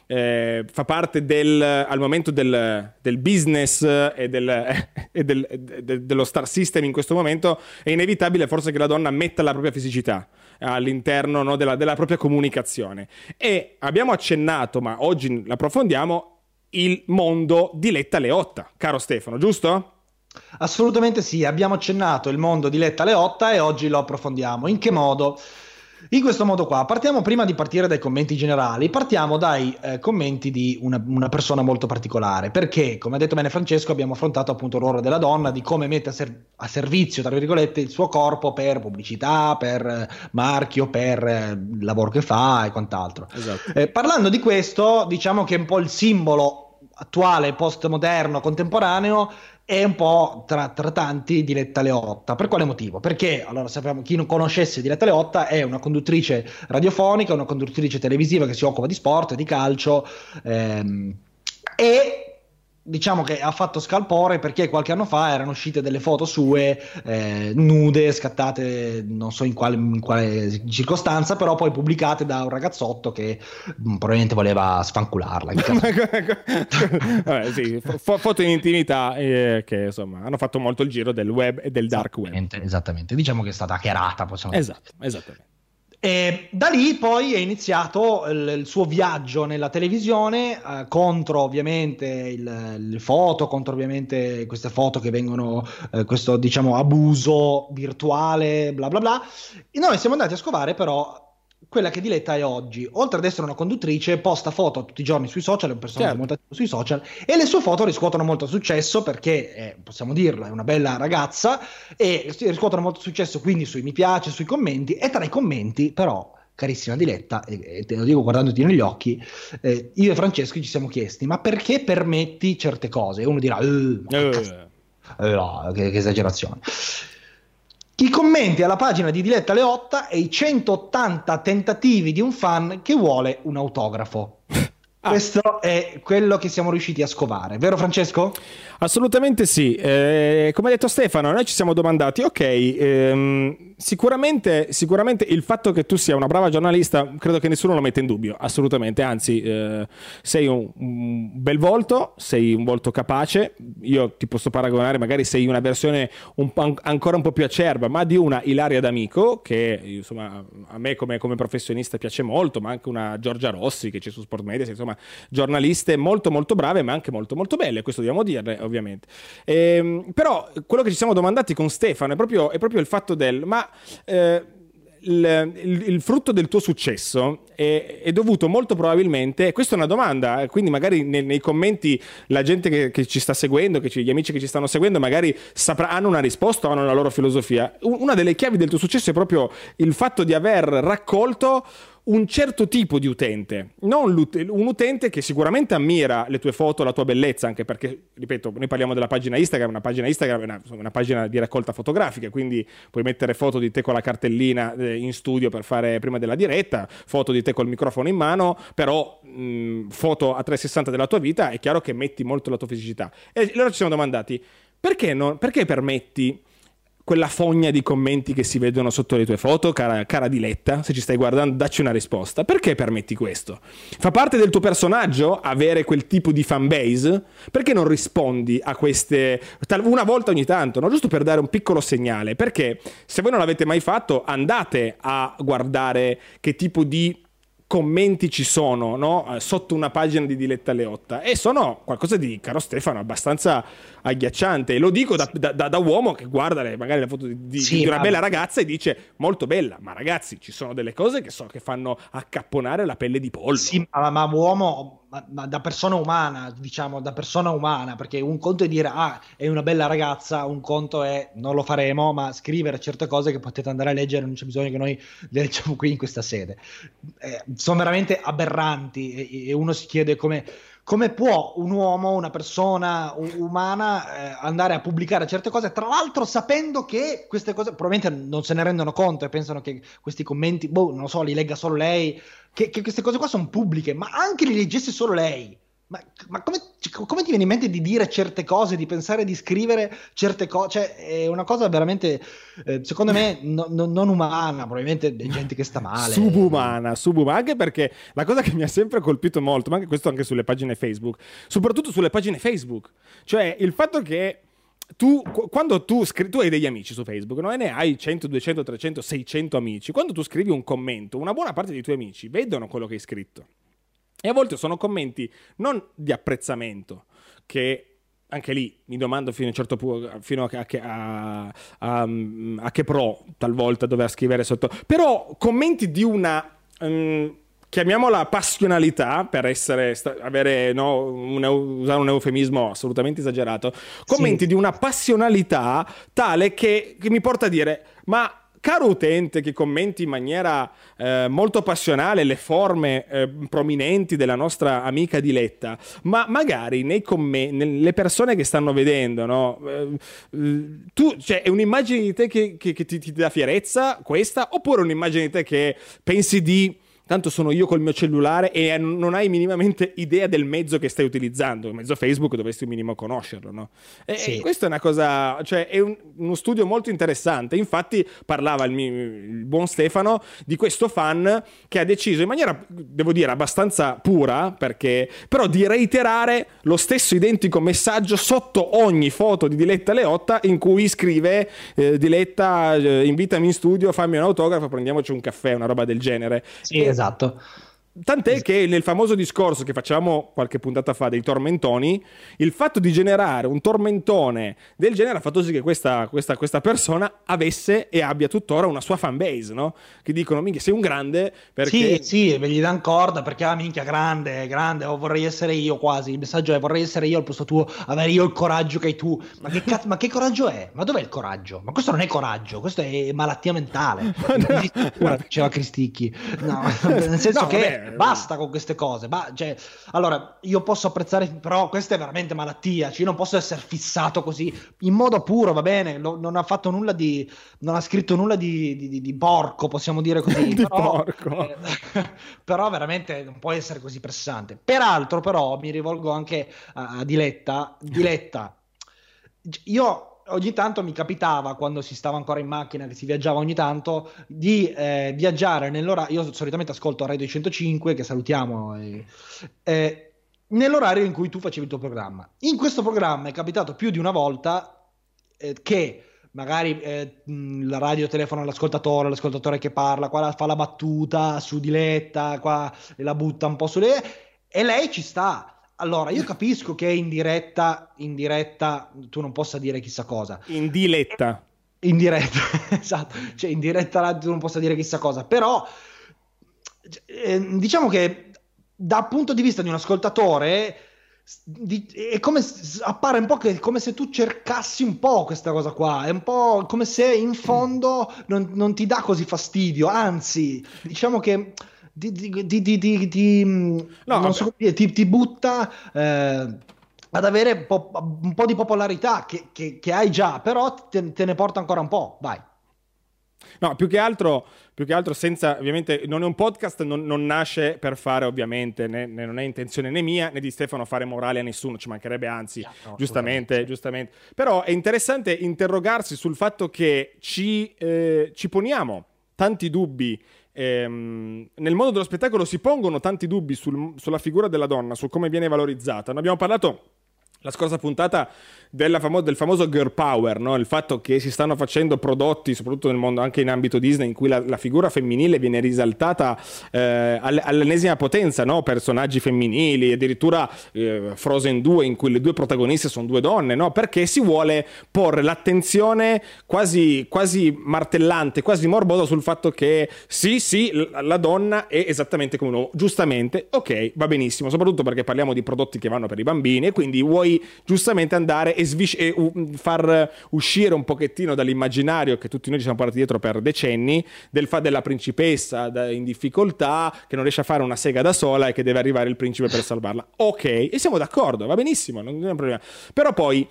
Speaker 1: eh, fa parte del, al momento del, del business e, del, e del, de, dello star system in questo momento, è inevitabile forse che la donna metta la propria fisicità all'interno no, della, della propria comunicazione. E abbiamo accennato, ma oggi l'approfondiamo, il mondo di Letta Leotta, caro Stefano, giusto?
Speaker 3: Assolutamente sì, abbiamo accennato il mondo di Letta Leotta e oggi lo approfondiamo. In che modo? In questo modo qua, partiamo prima di partire dai commenti generali, partiamo dai eh, commenti di una, una, persona molto particolare, perché, come ha detto bene Francesco, abbiamo affrontato appunto il ruolo della donna, di come mette a, ser- a servizio, tra virgolette, il suo corpo per pubblicità, per eh, marchio, per eh, lavoro che fa e quant'altro. Esatto. Eh, parlando di questo, diciamo che è un po' il simbolo attuale, postmoderno, contemporaneo è un po' tra, tra, tanti Diletta Leotta. Per quale motivo? Perché, allora sappiamo, chi non conoscesse Diletta Leotta è una conduttrice radiofonica, una conduttrice televisiva che si occupa di sport, di calcio ehm, e diciamo che ha fatto scalpore perché qualche anno fa erano uscite delle foto sue eh, nude, scattate non so in quale, in quale, circostanza, però poi pubblicate da un ragazzotto che mh, mm, probabilmente voleva sfancularla.
Speaker 1: Vabbè, sì, fo- foto in intimità eh, che insomma hanno fatto molto il giro del web e del dark
Speaker 3: web. Esattamente, diciamo che è stata hackerata, possiamo
Speaker 1: esatto, dire. Esattamente.
Speaker 3: E da lì poi è iniziato il, il suo viaggio nella televisione eh, contro ovviamente il, il, foto, contro ovviamente queste foto che vengono, eh, questo diciamo abuso virtuale, bla bla bla. E noi siamo andati a scovare però quella che Diletta è oggi. Oltre ad essere una conduttrice, posta foto tutti i giorni sui social, è un personaggio certo. molto attivo sui social, e le sue foto riscuotono molto successo perché, eh, possiamo dirlo, è una bella ragazza, e riscuotono molto successo quindi sui mi piace, sui commenti, e tra i commenti però carissima Diletta, e, te lo dico guardandoti negli occhi, eh, io e Francesco ci siamo chiesti, ma perché permetti certe cose? E uno dirà, eh, eh. no, che, che esagerazione i commenti alla pagina di Diletta Leotta e i 180 tentativi di un fan che vuole un autografo. Ah. Questo è quello che siamo riusciti a scovare, vero Francesco?
Speaker 1: Assolutamente sì. Eh, come ha detto Stefano, noi ci siamo domandati, ok, ehm, sicuramente, sicuramente, il fatto che tu sia una brava giornalista, credo che nessuno lo metta in dubbio, assolutamente, anzi, eh, sei un, un, bel volto, sei un volto capace, io ti posso paragonare, magari sei una versione un ancora un po' più acerba, ma di una Ilaria D'Amico, che insomma a me come, come professionista piace molto, ma anche una Giorgia Rossi che c'è su Sport Media, insomma, giornaliste molto molto brave, ma anche molto molto belle, questo dobbiamo dirle ovviamente. Ehm, però quello che ci siamo domandati con Stefano è proprio, è proprio il fatto del, ma... Eh, il, il, il, frutto del tuo successo è, è, dovuto molto probabilmente, questa è una domanda, eh, quindi magari nei, nei commenti la gente che, che, ci sta seguendo, che ci, gli amici che ci stanno seguendo, magari saprà, hanno una risposta o hanno la loro filosofia. Una delle chiavi del tuo successo è proprio il fatto di aver raccolto un certo tipo di utente, non un utente che sicuramente ammira le tue foto, la tua bellezza, anche perché, ripeto, noi parliamo della pagina Instagram, una pagina Instagram è una, una pagina di raccolta fotografica, quindi puoi mettere foto di te con la cartellina eh, in studio per fare prima della diretta, foto di te col microfono in mano, però mh, foto a 360 della tua vita, è chiaro che metti molto la tua fisicità. E allora ci siamo domandati, perché, non, perché permetti quella fogna di commenti che si vedono sotto le tue foto, cara, cara Diletta, se ci stai guardando, dacci una risposta. Perché permetti questo? Fa parte del tuo personaggio avere quel tipo di fanbase? Perché non rispondi a queste una volta ogni tanto, no? giusto per dare un piccolo segnale? Perché se voi non l'avete mai fatto, andate a guardare che tipo di commenti ci sono no? Eh, sotto una pagina di Diletta Leotta e sono qualcosa di, caro Stefano, abbastanza agghiacciante e lo dico da, da, da, uomo che guarda le, magari la foto di, sì, di una bella ragazza e dice molto bella, ma ragazzi ci sono delle cose che so che fanno accapponare la pelle di pollo.
Speaker 3: Sì, ma, ma uomo ma, ma, da persona umana, diciamo da persona umana, perché un conto è dire ah è una bella ragazza, un conto è non lo faremo, ma scrivere certe cose che potete andare a leggere, non c'è bisogno che noi le leggiamo qui in questa sede. Eh, sono veramente aberranti e, e uno si chiede come come può un uomo, una persona umana eh, andare a pubblicare certe cose, tra l'altro sapendo che queste cose probabilmente non se ne rendono conto e pensano che questi commenti, boh, non lo so, li legga solo lei, che, che queste cose qua sono pubbliche, ma anche li leggesse solo lei. Ma, ma come, come, ti viene in mente di dire certe cose, di pensare di scrivere certe cose? Cioè, è una cosa veramente, eh, secondo me, no, no, non umana. Probabilmente è gente che sta male.
Speaker 1: Subumana, subumana. Anche perché la cosa che mi ha sempre colpito molto, ma anche questo anche sulle pagine Facebook, soprattutto sulle pagine Facebook, cioè il fatto che tu, quando tu, scrivi, tu hai degli amici su Facebook no? e ne hai 100, 200, 300, 600 amici, quando tu scrivi un commento, una buona parte dei tuoi amici vedono quello che hai scritto. E a volte sono commenti non di apprezzamento, che anche lì mi domando fino a un certo punto, fino a, a, a, a, che pro talvolta dover scrivere sotto, però commenti di una... Um, chiamiamola passionalità per essere, avere, no, un, usare un eufemismo assolutamente esagerato, commenti sì. di una passionalità tale che, che mi porta a dire, ma caro utente che commenti in maniera eh, molto passionale le forme eh, prominenti della nostra amica Diletta, ma magari nei commenti, nelle persone che stanno vedendo, no? eh, tu, cioè, è un'immagine di te che, che, che ti, ti dà fierezza questa, oppure un'immagine di te che pensi di tanto sono io col mio cellulare e non hai minimamente idea del mezzo che stai utilizzando. Il mezzo Facebook dovresti un minimo conoscerlo, no? E, sì. e questa è una cosa, cioè è un, uno studio molto interessante. Infatti parlava il, mio, il, buon Stefano di questo fan che ha deciso in maniera, devo dire, abbastanza pura, perché però di reiterare lo stesso identico messaggio sotto ogni foto di Diletta Leotta in cui scrive eh, Diletta eh, invitami in studio, fammi un autografo, prendiamoci un caffè, una roba del genere.
Speaker 3: Sì, esatto.
Speaker 1: Tant'è che nel famoso discorso che facciamo qualche puntata fa dei tormentoni, il fatto di generare un tormentone del genere ha fatto sì che questa, questa, questa persona avesse e abbia tuttora una sua fanbase, no? Che dicono, minchia, sei un grande perché...
Speaker 3: Sì, sì, ve gli danno corda perché, ah, minchia, grande, grande, oh, vorrei essere io quasi. Il messaggio è, vorrei essere io al posto tuo, avere io il coraggio che hai tu. Ma che, cazzo, ma che coraggio è? Ma dov'è il coraggio? Ma questo non è coraggio, questo è malattia mentale. Diceva Cristicchi. No, nel senso no, che... Vabbè, basta con queste cose. Ba- cioè, allora, io posso apprezzare, però questa è veramente malattia. Cioè, io non posso essere fissato così in modo puro, va bene. Lo, non ha fatto nulla di. Non ha scritto nulla di, di, di, porco, possiamo dire così.
Speaker 1: però, porco.
Speaker 3: Eh, però veramente non può essere così pressante. Peraltro, però, mi rivolgo anche a, a Diletta. Diletta, io ogni tanto mi capitava quando si stava ancora in macchina, che si viaggiava ogni tanto, di eh, viaggiare nell'orario. Io solitamente ascolto Radio 105, che salutiamo. Eh, eh, nell'orario in cui tu facevi il tuo programma. In questo programma è capitato più di una volta eh, che magari eh, la radio telefona all'ascoltatore, l'ascoltatore che parla, qua fa la battuta su Diletta, qua la butta un po' su lei, e lei ci sta allora, io capisco che in diretta, in diretta tu non possa dire chissà cosa.
Speaker 1: In diletta.
Speaker 3: In diretta, esatto. Cioè, in diretta tu non possa dire chissà cosa. Però, eh, diciamo che dal punto di vista di un ascoltatore, di, è come appare un po' che come se tu cercassi un po' questa cosa qua è un po' come se in fondo non, non ti dà così fastidio anzi diciamo che ti, ti, ti, ti no, so, ti, butta eh, ad avere un po', un po', di popolarità che, che, che hai già, però te, te, ne porta ancora un po', vai.
Speaker 1: No, più che altro, più che altro senza, ovviamente, non è un podcast, non, non nasce per fare, ovviamente, né, né, non è intenzione né mia né di Stefano fare morale a nessuno, ci mancherebbe, anzi, no, giustamente, giustamente. Però è interessante interrogarsi sul fatto che ci, eh, ci poniamo tanti dubbi ehm, nel mondo dello spettacolo si pongono tanti dubbi sul, sulla figura della donna, su come viene valorizzata. Ne abbiamo parlato la scorsa puntata famo- del famoso girl power, no? il fatto che si stanno facendo prodotti, soprattutto nel mondo, anche in ambito Disney, in cui la, la figura femminile viene risaltata eh, all'ennesima potenza, no? personaggi femminili, addirittura eh, Frozen 2 in cui le due protagoniste sono due donne, no? perché si vuole porre l'attenzione quasi, quasi martellante, quasi morbosa sul fatto che sì, sì, la, donna è esattamente come un uomo, giustamente, ok, va benissimo, soprattutto perché parliamo di prodotti che vanno per i bambini e quindi vuoi giustamente andare e, svis- e uh, far uscire un pochettino dall'immaginario che tutti noi ci siamo portati dietro per decenni del fa- della principessa in difficoltà che non riesce a fare una sega da sola e che deve arrivare il principe per salvarla. Ok, e siamo d'accordo, va benissimo, non è un problema. Però poi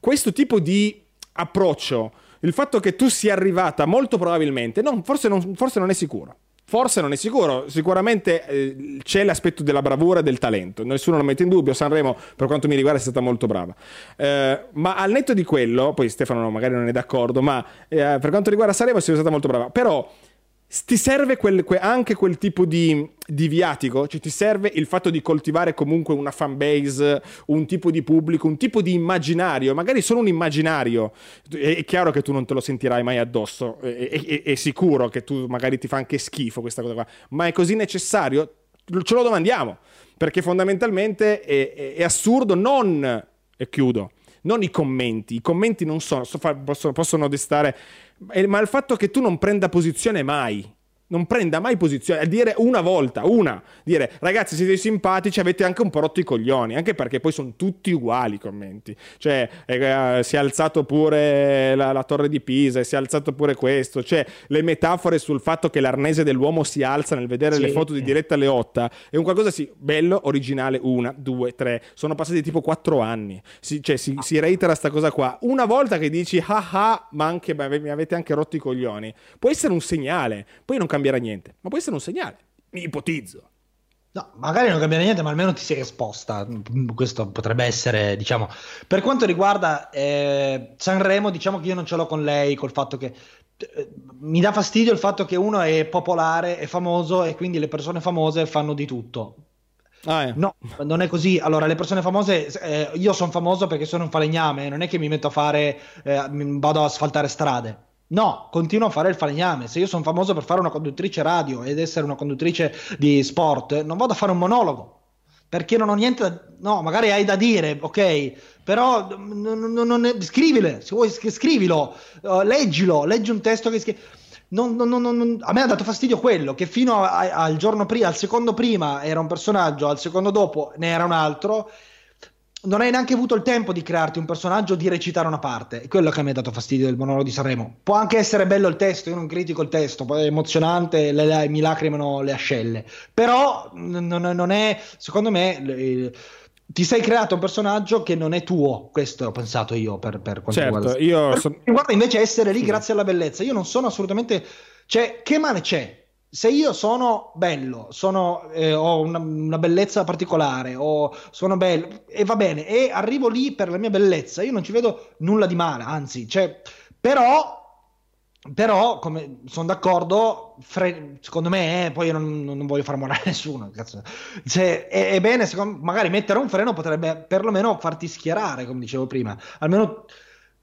Speaker 1: questo tipo di approccio, il fatto che tu sia arrivata molto probabilmente, non, forse, non, forse non è sicuro Forse non è sicuro, sicuramente eh, c'è l'aspetto della bravura e del talento, nessuno lo mette in dubbio, Sanremo per quanto mi riguarda è stata molto brava. Eh, ma al netto di quello, poi Stefano magari non è d'accordo, ma eh, per quanto riguarda Sanremo è stata molto brava, però ti serve quel, que, anche quel tipo di, di, viatico? Cioè ti serve il fatto di coltivare comunque una fan base, un tipo di pubblico, un tipo di immaginario, magari solo un immaginario. È, è chiaro che tu non te lo sentirai mai addosso, è, è, è, sicuro che tu magari ti fa anche schifo questa cosa qua, ma è così necessario? Ce lo domandiamo, perché fondamentalmente è, assurdo non... E chiudo non i commenti. I commenti non sono, possono, possono destare, ma il fatto che tu non prenda posizione mai non prenda mai posizione, a dire una volta, una, dire ragazzi siete simpatici, avete anche un po' rotto i coglioni, anche perché poi sono tutti uguali i commenti, cioè eh, si è alzato pure la, la, torre di Pisa, si è alzato pure questo, cioè le metafore sul fatto che l'arnese dell'uomo si alza nel vedere sì. le foto di Diretta Leotta è un qualcosa sì, bello, originale, una, due, tre, sono passati tipo quattro anni, si, cioè si, si reitera sta cosa qua, una volta che dici ah ah, ma anche, mi avete anche rotto i coglioni, può essere un segnale, poi non cambierà niente, ma può essere un segnale. Mi ipotizzo.
Speaker 3: No, magari non cambierà niente, ma almeno ti sei esposta. Questo potrebbe essere, diciamo. Per quanto riguarda eh, Sanremo, diciamo che io non ce l'ho con lei, col fatto che eh, mi dà fastidio il fatto che uno è popolare, è famoso e quindi le persone famose fanno di tutto. Ah, eh. No, non è così. Allora, le persone famose, eh, io sono famoso perché sono un falegname, non è che mi metto a fare, eh, vado a asfaltare strade. No, continuo a fare il falegname. Se io sono famoso per fare una conduttrice radio ed essere una conduttrice di sport, non vado a fare un monologo. Perché non ho niente da... No, magari hai da dire, ok, però non, non, non, scrivile, se vuoi scrivilo, uh, leggilo, leggi un testo che scrivi... Non, non, non, a me ha dato fastidio quello che fino a, a, al giorno prima, al secondo prima era un personaggio, al secondo dopo ne era un altro non hai neanche avuto il tempo di crearti un personaggio, di recitare una parte. È quello che mi ha dato fastidio del monologo di Sanremo. Può anche essere bello il testo, io non critico il testo, poi è emozionante, le, le, mi lacrimano le ascelle. Però non, non è, secondo me, le, ti sei creato un personaggio che non è tuo. Questo ho pensato io per, per quanto
Speaker 1: certo,
Speaker 3: riguarda.
Speaker 1: Io son...
Speaker 3: Guarda invece essere lì grazie alla bellezza. Io non sono assolutamente... Cioè, che male c'è? Se io sono bello, sono, eh, ho una, una, bellezza particolare, o sono bello, e va bene, e arrivo lì per la mia bellezza, io non ci vedo nulla di male, anzi, cioè, però, però come sono d'accordo, fre- secondo me, eh, poi io non, non, voglio far morire nessuno, cazzo. Cioè, è, è bene, secondo, magari mettere un freno potrebbe perlomeno farti schierare, come dicevo prima, almeno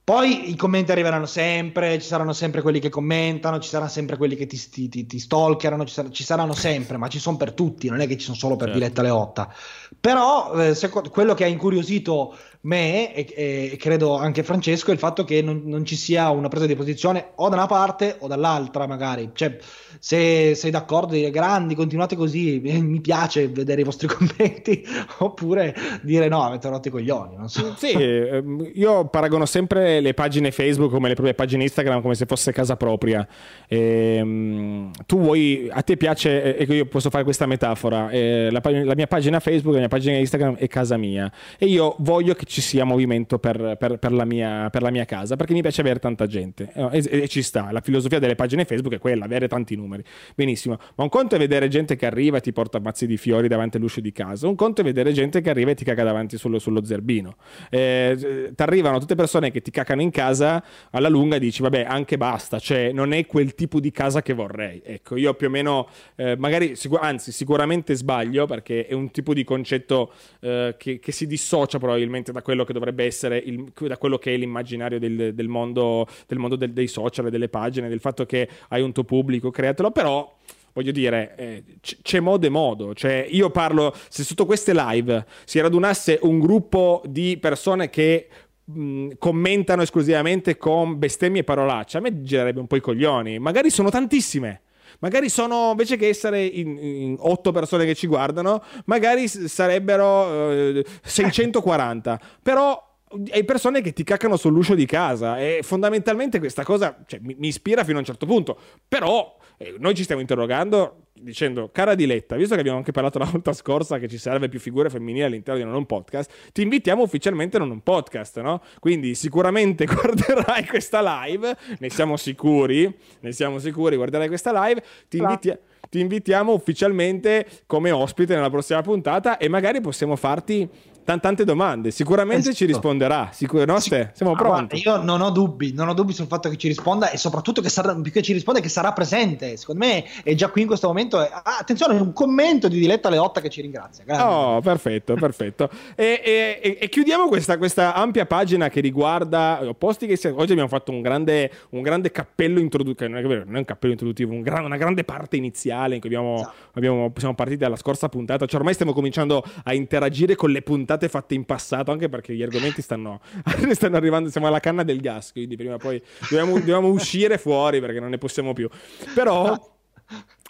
Speaker 3: poi i commenti arriveranno sempre, ci saranno sempre quelli che commentano, ci saranno sempre quelli che ti, ti, ti, stalkerano, ci, sar- ci, saranno sempre, ma ci sono per tutti, non è che ci sono solo per certo. Diletta Leotta. Però eh, seco- quello che ha incuriosito me e, e, credo anche Francesco il fatto che non, non, ci sia una presa di posizione o da una parte o dall'altra magari. Cioè, se sei d'accordo, dire grandi, continuate così, mi piace vedere i vostri commenti, oppure dire no, avete rotto i coglioni. Non so.
Speaker 1: Sì, ehm, io paragono sempre le pagine Facebook come le proprie pagine Instagram come se fosse casa propria. E, um, tu vuoi, a te piace, e io posso fare questa metafora, eh, la, la mia pagina Facebook, la mia pagina Instagram è casa mia e io voglio che ci sia movimento per, per, per, la, mia, per la, mia, casa, perché mi piace avere tanta gente e, e, e, ci sta. La filosofia delle pagine Facebook è quella, avere tanti numeri. Benissimo. Ma un conto è vedere gente che arriva e ti porta mazzi di fiori davanti all'uscio di casa, un conto è vedere gente che arriva e ti caga davanti sullo, sullo zerbino. Eh, ti arrivano tutte persone che ti cacano in casa, alla lunga dici, vabbè, anche basta, cioè non è quel tipo di casa che vorrei. Ecco, io più o meno, eh, magari, anzi, sicuramente sbaglio perché è un tipo di concetto eh, che, che si dissocia probabilmente da quello che dovrebbe essere il, da quello che è l'immaginario del, del mondo, del mondo del, dei social, delle pagine, del fatto che hai un tuo pubblico, createlo, però voglio dire, eh, c- c'è modo e modo. Cioè, io parlo, se sotto queste live si radunasse un gruppo di persone che mh, commentano esclusivamente con bestemmie e parolacce, a me girerebbe un po' i coglioni. Magari sono tantissime magari sono invece che essere in, in 8 persone che ci guardano, magari sarebbero eh, 640. Però hai persone che ti caccano sull'uscio di casa e fondamentalmente questa cosa cioè, mi, mi, ispira fino a un certo punto. Però eh, noi ci stiamo interrogando dicendo, cara Diletta, visto che abbiamo anche parlato la volta scorsa che ci serve più figure femminili all'interno di un non podcast, ti invitiamo ufficialmente in un podcast, no? Quindi sicuramente guarderai questa live, ne siamo sicuri, ne siamo sicuri, guarderai questa live, ti, inviti- ti invitiamo ufficialmente come ospite nella prossima puntata e magari possiamo farti tante domande. Sicuramente esatto. ci risponderà. Sicur- no, Sic- Siamo pronti.
Speaker 3: Guarda, io non ho dubbi, non ho dubbi sul fatto che ci risponda e soprattutto che sarà, che ci risponda che sarà presente. Secondo me è già qui in questo momento. Ah, attenzione, un commento di Diletta Leotta che ci ringrazia. Grazie.
Speaker 1: Oh, perfetto, perfetto. e, e, e, chiudiamo questa, questa, ampia pagina che riguarda posti che si, oggi abbiamo fatto un grande, un grande cappello introduttivo, non, non è un cappello introduttivo, un gran, una grande parte iniziale in cui abbiamo, esatto. abbiamo, siamo partiti dalla scorsa puntata. Cioè ormai stiamo cominciando a interagire con le puntate puntate fatte in passato, anche perché gli argomenti stanno, stanno arrivando, siamo alla canna del gas, quindi prima o poi dobbiamo, dobbiamo uscire fuori perché non ne possiamo più. Però...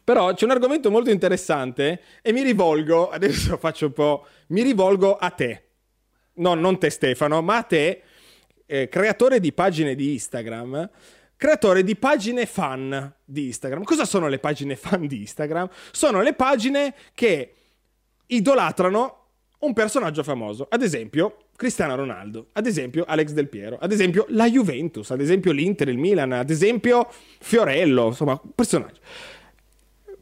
Speaker 1: Però c'è un argomento molto interessante e mi rivolgo, adesso faccio un po', mi rivolgo a te. No, non te Stefano, ma a te, eh, creatore di pagine di Instagram, creatore di pagine fan di Instagram. Cosa sono le pagine fan di Instagram? Sono le pagine che idolatrano un personaggio famoso, ad esempio Cristiano Ronaldo, ad esempio Alex Del Piero, ad esempio la Juventus, ad esempio l'Inter, il Milan, ad esempio Fiorello, insomma, personaggi.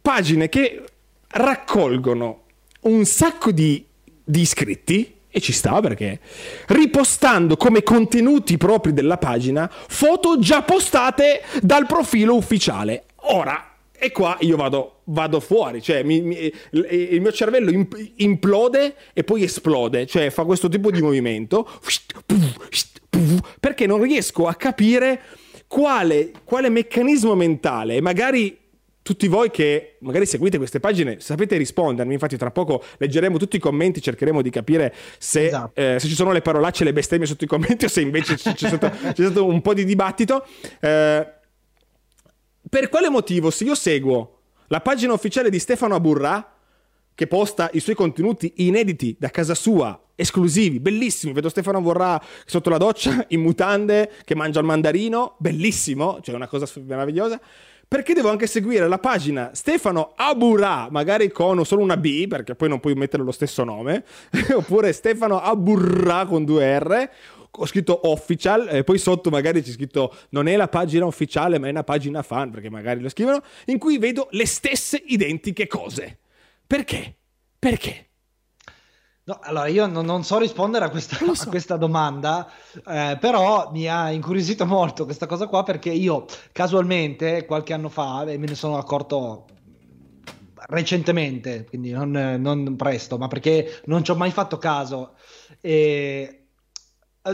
Speaker 1: Pagine che raccolgono un sacco di, di iscritti, e ci sta perché ripostando come contenuti propri della pagina foto già postate dal profilo ufficiale. Ora, e qua io vado, vado fuori, cioè mi, mi, il mio cervello implode e poi esplode, cioè fa questo tipo di movimento, perché non riesco a capire quale, quale meccanismo mentale, magari tutti voi che magari seguite queste pagine sapete rispondermi, infatti tra poco leggeremo tutti i commenti, cercheremo di capire se, esatto. eh, se ci sono le parolacce e le bestemmie sotto i commenti o se invece c'è, stato, c'è stato, un po' di dibattito. Eh, per quale motivo se io seguo la pagina ufficiale di Stefano Aburrà, che posta i suoi contenuti inediti da casa sua, esclusivi, bellissimi, vedo Stefano Aburrà sotto la doccia, in mutande, che mangia il mandarino, bellissimo, cioè una cosa meravigliosa, perché devo anche seguire la pagina Stefano Aburrà, magari con solo una B, perché poi non puoi mettere lo stesso nome, oppure Stefano Aburrà con due R, ho scritto official e poi sotto magari c'è scritto non è la pagina ufficiale ma è una pagina fan perché magari lo scrivono in cui vedo le stesse identiche cose perché? perché?
Speaker 3: No, allora io non, non, so rispondere a questa, so. a questa domanda, eh, però mi ha incuriosito molto questa cosa qua perché io casualmente qualche anno fa, e me ne sono accorto recentemente, quindi non, non presto, ma perché non ci ho mai fatto caso, e eh,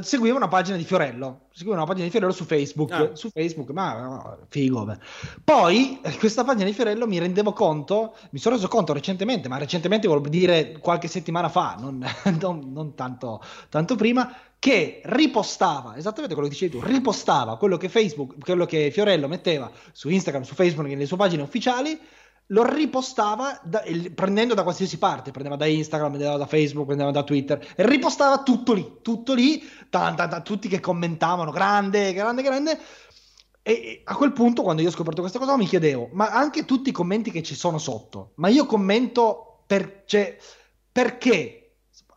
Speaker 3: seguivo una pagina di Fiorello, seguivo una pagina di Fiorello su Facebook, ah. su Facebook, ma no, figo. Beh. Poi eh, questa pagina di Fiorello mi rendevo conto, mi sono reso conto recentemente, ma recentemente vuol dire qualche settimana fa, non, non, non tanto, tanto prima, che ripostava, esattamente quello che dicevi tu, ripostava quello che Facebook, quello che Fiorello metteva su Instagram, su Facebook, nelle sue pagine ufficiali, lo ripostava da, prendendo da qualsiasi parte, prendeva da Instagram, prendeva da Facebook, prendeva da Twitter e ripostava tutto lì, tutto lì, ta, ta, ta, tutti che commentavano, grande, grande, grande. E, e a quel punto, quando io ho scoperto questa cosa, mi chiedevo, ma anche tutti i commenti che ci sono sotto, ma io commento per, cioè, perché?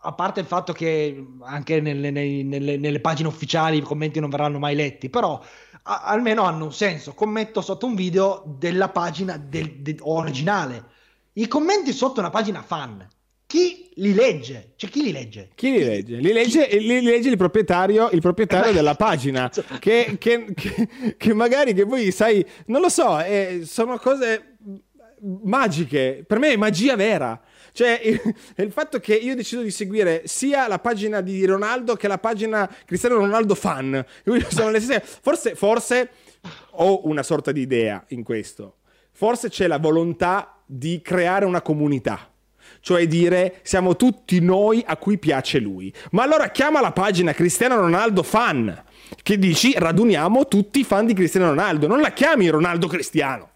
Speaker 3: A parte il fatto che anche nelle, nelle, nelle pagine ufficiali i commenti non verranno mai letti, però a- almeno hanno un senso. Commetto sotto un video della pagina del, de- originale. I commenti sotto una pagina fan. Chi li legge? Cioè, chi li legge?
Speaker 1: Chi li legge? Li legge, chi... li legge il proprietario, il proprietario della pagina. Che, che, che, che, magari che poi sai, non lo so, eh, sono cose magiche. Per me è magia vera. Cioè, il, il fatto che io decido di seguire sia la pagina di Ronaldo che la pagina Cristiano Ronaldo fan. Forse, forse ho una sorta di idea in questo. Forse c'è la volontà di creare una comunità cioè dire siamo tutti noi a cui piace lui. Ma allora chiama la pagina Cristiano Ronaldo fan, che dici raduniamo tutti i fan di Cristiano Ronaldo, non la chiami Ronaldo Cristiano.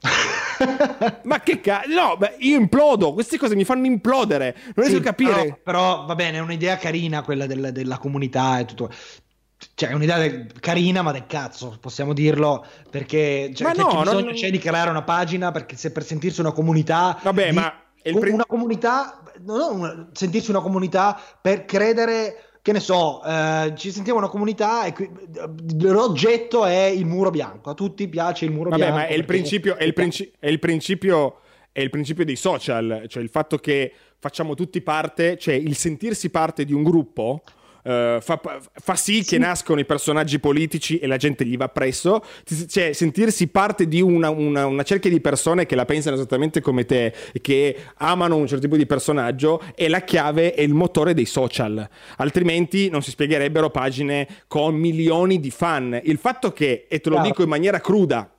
Speaker 1: Ma che cazzo? No, beh, io implodo. Queste cose mi fanno implodere. Non riesco
Speaker 3: Sì,
Speaker 1: a capire.
Speaker 3: Però, però, va bene, è un'idea carina quella del- della comunità e tutto. Cioè, è un'idea de- carina, ma del cazzo, possiamo dirlo, perché cioè,
Speaker 1: no,
Speaker 3: c'è
Speaker 1: non-
Speaker 3: bisogno c'è di creare una pagina perché se per sentirsi una comunità
Speaker 1: Vabbè,
Speaker 3: di-
Speaker 1: ma pri-
Speaker 3: una comunità, non ho una- sentirsi una comunità per credere che ne so, eh, ci sentiamo una comunità e qui- l'oggetto è il muro bianco. A tutti piace il muro
Speaker 1: Vabbè,
Speaker 3: bianco.
Speaker 1: ma è il principio, è il princi- è il principio, è il principio dei social, cioè il fatto che facciamo tutti parte, cioè il sentirsi parte di un gruppo. Eh, fa, fa sì che nascono i personaggi politici e la gente gli va presso, cioè sentirsi parte di una, una, una cerchia di persone che la pensano esattamente come te e che amano un certo tipo di personaggio è la chiave e il motore dei social, altrimenti non si spiegherebbero pagine con milioni di fan. Il fatto che, e te lo dico in maniera cruda,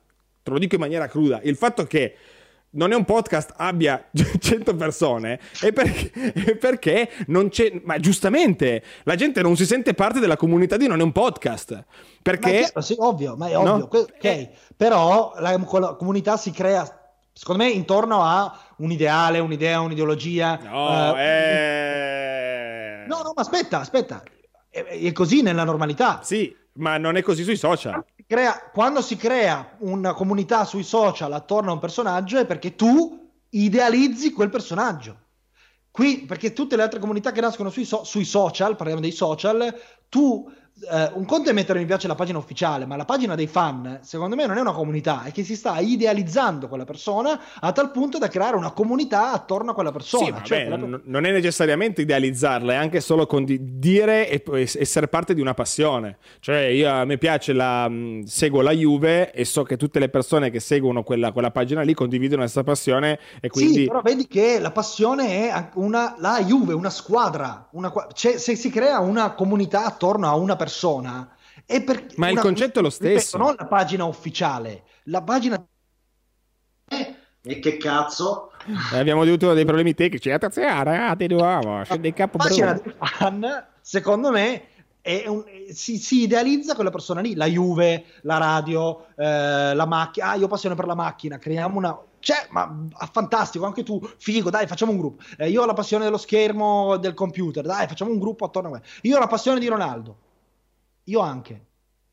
Speaker 1: te lo dico in maniera cruda, il fatto che non è un podcast abbia 100 persone è perché, perché non c'è, ma giustamente la gente non si sente parte della comunità di non è un podcast
Speaker 3: Ma è
Speaker 1: perché
Speaker 3: chiaro, sì, ovvio, ma è
Speaker 1: No?
Speaker 3: ovvio. que- ok.
Speaker 1: Eh.
Speaker 3: Però la, la comunità si crea, secondo me, intorno a un ideale, un'idea, un'ideologia.
Speaker 1: no,
Speaker 3: eh,
Speaker 1: eh...
Speaker 3: no, no, ma aspetta, aspetta. È, è così nella normalità.
Speaker 1: sì ma non è così sui social
Speaker 3: crea- quando si crea una comunità sui social attorno a un personaggio è perché tu idealizzi quel personaggio. Qui, perché tutte le altre comunità che nascono sui, so- sui social, parliamo dei social, tu, eh, un conto è mettere mi piace la pagina ufficiale, ma la pagina dei fan, secondo me non è una comunità, è che si sta idealizzando quella persona a tal punto da creare una comunità attorno a quella persona.
Speaker 1: Sì, vabbè,
Speaker 3: Cioè, quella-
Speaker 1: non- non è necessariamente idealizzarla, è anche solo condividere e es- essere parte di una passione. Cioè, io a me piace la. mh, seguo la Juve e so che tutte le persone che seguono quella, quella pagina lì condividono questa passione e quindi.
Speaker 3: Sì, però vedi che la passione è una, la Juve, una squadra. Una, c'è- se si crea una comunità attorno a una persona, è per,
Speaker 1: Ma il
Speaker 3: una-
Speaker 1: concetto è lo
Speaker 3: ripeto,
Speaker 1: stesso.
Speaker 3: non la pagina ufficiale, la pagina. Eh, E che cazzo?
Speaker 1: Eh, abbiamo avuto dei problemi tecnici. Attenzione, ah, di nuovo, dei capo
Speaker 3: La pagina dei fan, secondo me, è un- si, si idealizza quella persona lì. La Juve, la radio, eh, la macchina. Ah, io ho passione per la macchina, creiamo una. Cioè, ma ah, fantastico, anche tu, figo, dai, facciamo un gruppo. Eh, io ho la passione dello schermo del computer, dai, facciamo un gruppo attorno a me. Io ho la passione di Ronaldo. Io anche.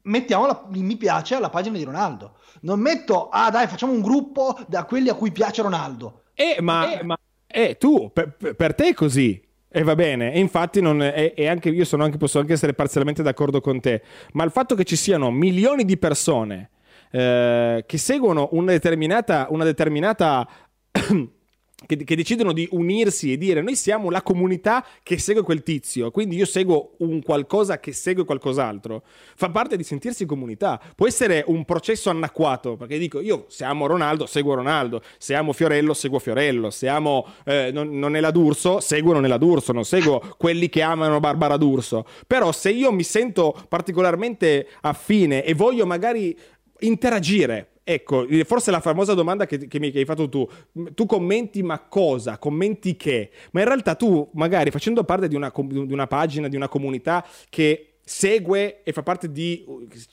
Speaker 3: Mettiamo la- mi piace alla pagina di Ronaldo. Non metto, ah dai, facciamo un gruppo da quelli a cui piace Ronaldo.
Speaker 1: Eh, ma,
Speaker 3: Eh.
Speaker 1: ma- eh, tu, per, per te è così. E va bene, e infatti non è, e anche io sono anche, posso anche essere parzialmente d'accordo con te, ma il fatto che ci siano milioni di persone eh, che seguono una determinata, una determinata che, che decidono di unirsi e dire noi siamo la comunità che segue quel tizio, quindi io seguo un qualcosa che segue qualcos'altro, fa parte di sentirsi comunità. Può essere un processo anacquato, perché dico io se amo Ronaldo, seguo Ronaldo, se amo Fiorello, seguo Fiorello, se amo eh, non, Nonella D'Urso, seguo Nonella D'Urso, non seguo quelli che amano Barbara D'Urso. Però se io mi sento particolarmente affine e voglio magari interagire. Ecco, forse la famosa domanda che, che mi che hai fatto tu, tu commenti ma cosa? Commenti che? Ma in realtà tu magari facendo parte di una, di una pagina, di una comunità che segue e fa parte di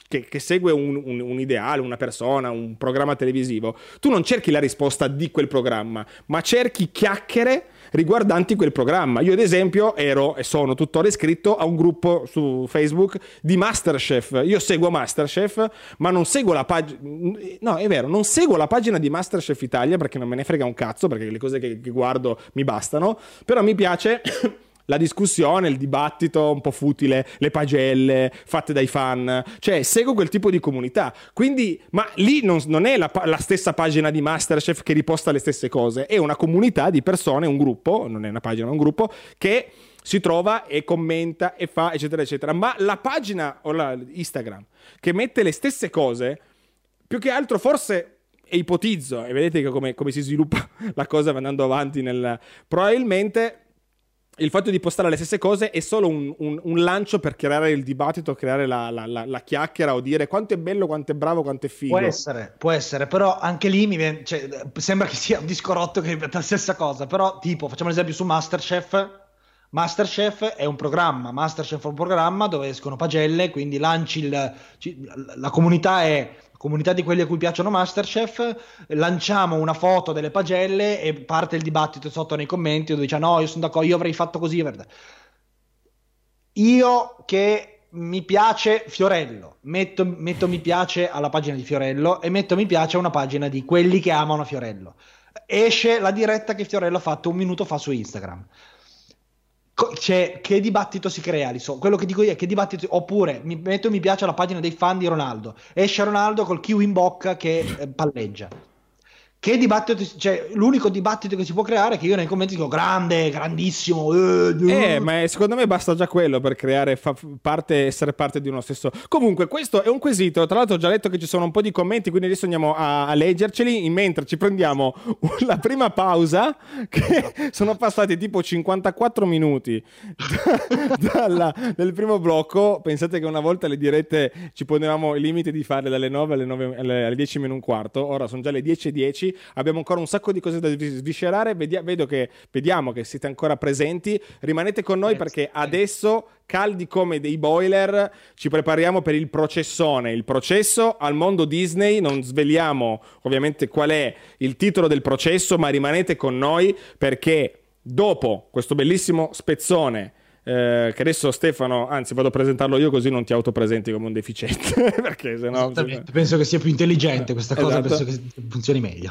Speaker 1: che, che segue un, un- un ideale, una persona, un programma televisivo, tu non cerchi la risposta di quel programma, ma cerchi chiacchiere riguardanti quel programma. Io ad esempio ero e sono tuttora iscritto a un gruppo su Facebook di Masterchef. Io seguo Masterchef, ma non seguo la pagina No, è vero, non seguo la pagina di Masterchef Italia perché non me ne frega un cazzo, perché le cose che, che guardo mi bastano, però mi piace la discussione, il dibattito un po' futile, le pagelle fatte dai fan, cioè seguo quel tipo di comunità. Quindi, ma lì non, non è la, la stessa pagina di Masterchef che riposta le stesse cose, è una comunità di persone, un gruppo, non è una pagina, è un gruppo che si trova e commenta e fa eccetera eccetera. Ma la pagina o la Instagram che mette le stesse cose, più che altro forse e ipotizzo, e vedete come, come si sviluppa la cosa andando avanti nel... Probabilmente il fatto di postare le stesse cose è solo un, un- un lancio per creare il dibattito, creare la, la- la- la chiacchiera o dire quanto è bello, quanto è bravo, quanto è figo.
Speaker 3: Può essere, può essere, però anche lì mi viene, cioè, sembra che sia un disco rotto che ripeta la stessa cosa, però tipo, facciamo l'esempio su Masterchef, Masterchef è un programma, Masterchef è un programma dove escono pagelle, quindi lanci il, la comunità è comunità di quelli a cui piacciono Masterchef, lanciamo una foto delle pagelle e parte il dibattito sotto nei commenti dove dice no, io sono d'accordo, io avrei fatto così. Io che mi piace Fiorello, metto, metto, mi piace alla pagina di Fiorello e metto mi piace a una pagina di quelli che amano Fiorello. Esce la diretta che Fiorello ha fatto un minuto fa su Instagram. Cioè, che dibattito si crea lì so. Quello che dico io è che dibattito. Oppure mi metto mi piace alla pagina dei fan di Ronaldo. Esce Ronaldo col kiwi in bocca che eh, palleggia. Che dibattito, cioè, l'unico dibattito che si può creare è che io nei commenti dico grande, grandissimo.
Speaker 1: Eh, eh ma secondo me basta già quello per creare fa- parte, essere parte di uno stesso. Comunque, questo è un quesito. Tra l'altro, ho già letto che ci sono un po' di commenti, quindi adesso andiamo a, a leggerceli. Mentre ci prendiamo la prima pausa, che sono passati tipo 54 minuti dalla, del primo blocco. Pensate che una volta le dirette ci ponevamo il limite di farle dalle 9 alle, 9, alle, alle 10 meno un quarto. Ora sono già le 10 e 10 abbiamo ancora un sacco di cose da sviscerare, Vedi- vedo che, vediamo che siete ancora presenti, rimanete con noi perché adesso caldi come dei boiler, ci prepariamo per il processone, il processo al mondo Disney, non sveliamo ovviamente qual è il titolo del processo, ma rimanete con noi perché dopo questo bellissimo spezzone eh, che adesso Stefano, anzi vado a presentarlo io così non ti autopresenti come un deficiente, perché sennò...
Speaker 3: Penso che sia più intelligente questa cosa, esatto. penso che funzioni meglio.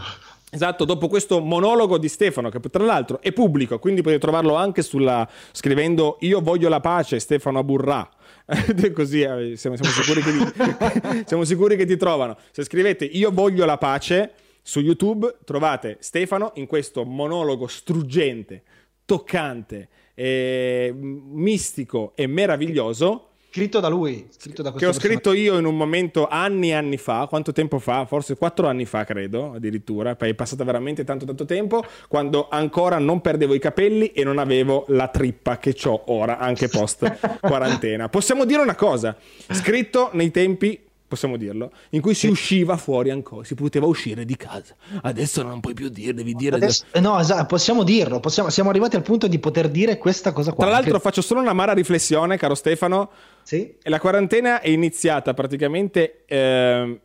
Speaker 1: Esatto, dopo questo monologo di Stefano, che tra l'altro è pubblico, quindi potete trovarlo anche sulla, scrivendo Io voglio la pace, Stefano Aburrà. Così eh, siamo, siamo, sicuri ti, siamo sicuri che ti trovano. Se scrivete Io voglio la pace su YouTube, trovate Stefano in questo monologo struggente, toccante, eh, mistico e meraviglioso.
Speaker 3: Scritto da lui, scritto da
Speaker 1: che ho scritto io in un momento anni e anni fa, quanto tempo fa? Forse quattro anni fa, credo, addirittura, poi è passato veramente tanto tanto tempo, quando ancora non perdevo i capelli e non avevo la trippa che ho ora, anche post quarantena. Possiamo dire una cosa, scritto nei tempi possiamo dirlo, in cui si usciva fuori ancora, si poteva uscire di casa. Adesso non puoi più dire, devi dire...
Speaker 3: Adesso, no, esatto, possiamo dirlo, possiamo, siamo arrivati al punto di poter dire questa cosa qua.
Speaker 1: Tra l'altro che... faccio solo una mara riflessione, caro Stefano.
Speaker 3: Sì?
Speaker 1: La quarantena è iniziata praticamente... Eh,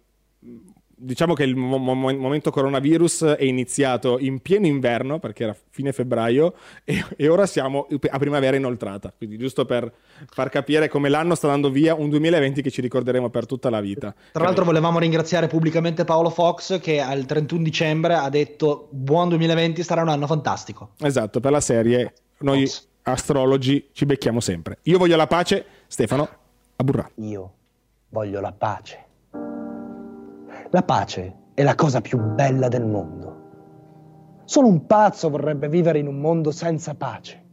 Speaker 1: diciamo che il mo- mo- momento coronavirus è iniziato in pieno inverno, perché era fine febbraio, e, e, ora siamo a primavera inoltrata. Quindi, giusto per far capire come l'anno sta andando via, un 2020 che ci ricorderemo per tutta la vita.
Speaker 3: Tra l'altro, volevamo ringraziare pubblicamente Paolo Fox, che al 31 dicembre ha detto: Buon 2020 sarà un anno fantastico.
Speaker 1: Esatto, per la serie. Noi Fox. astrologi ci becchiamo sempre. Io voglio la pace, Stefano Aburrà.
Speaker 4: Io voglio la pace. La pace è la cosa più bella del mondo. Solo un pazzo vorrebbe vivere in un mondo senza pace.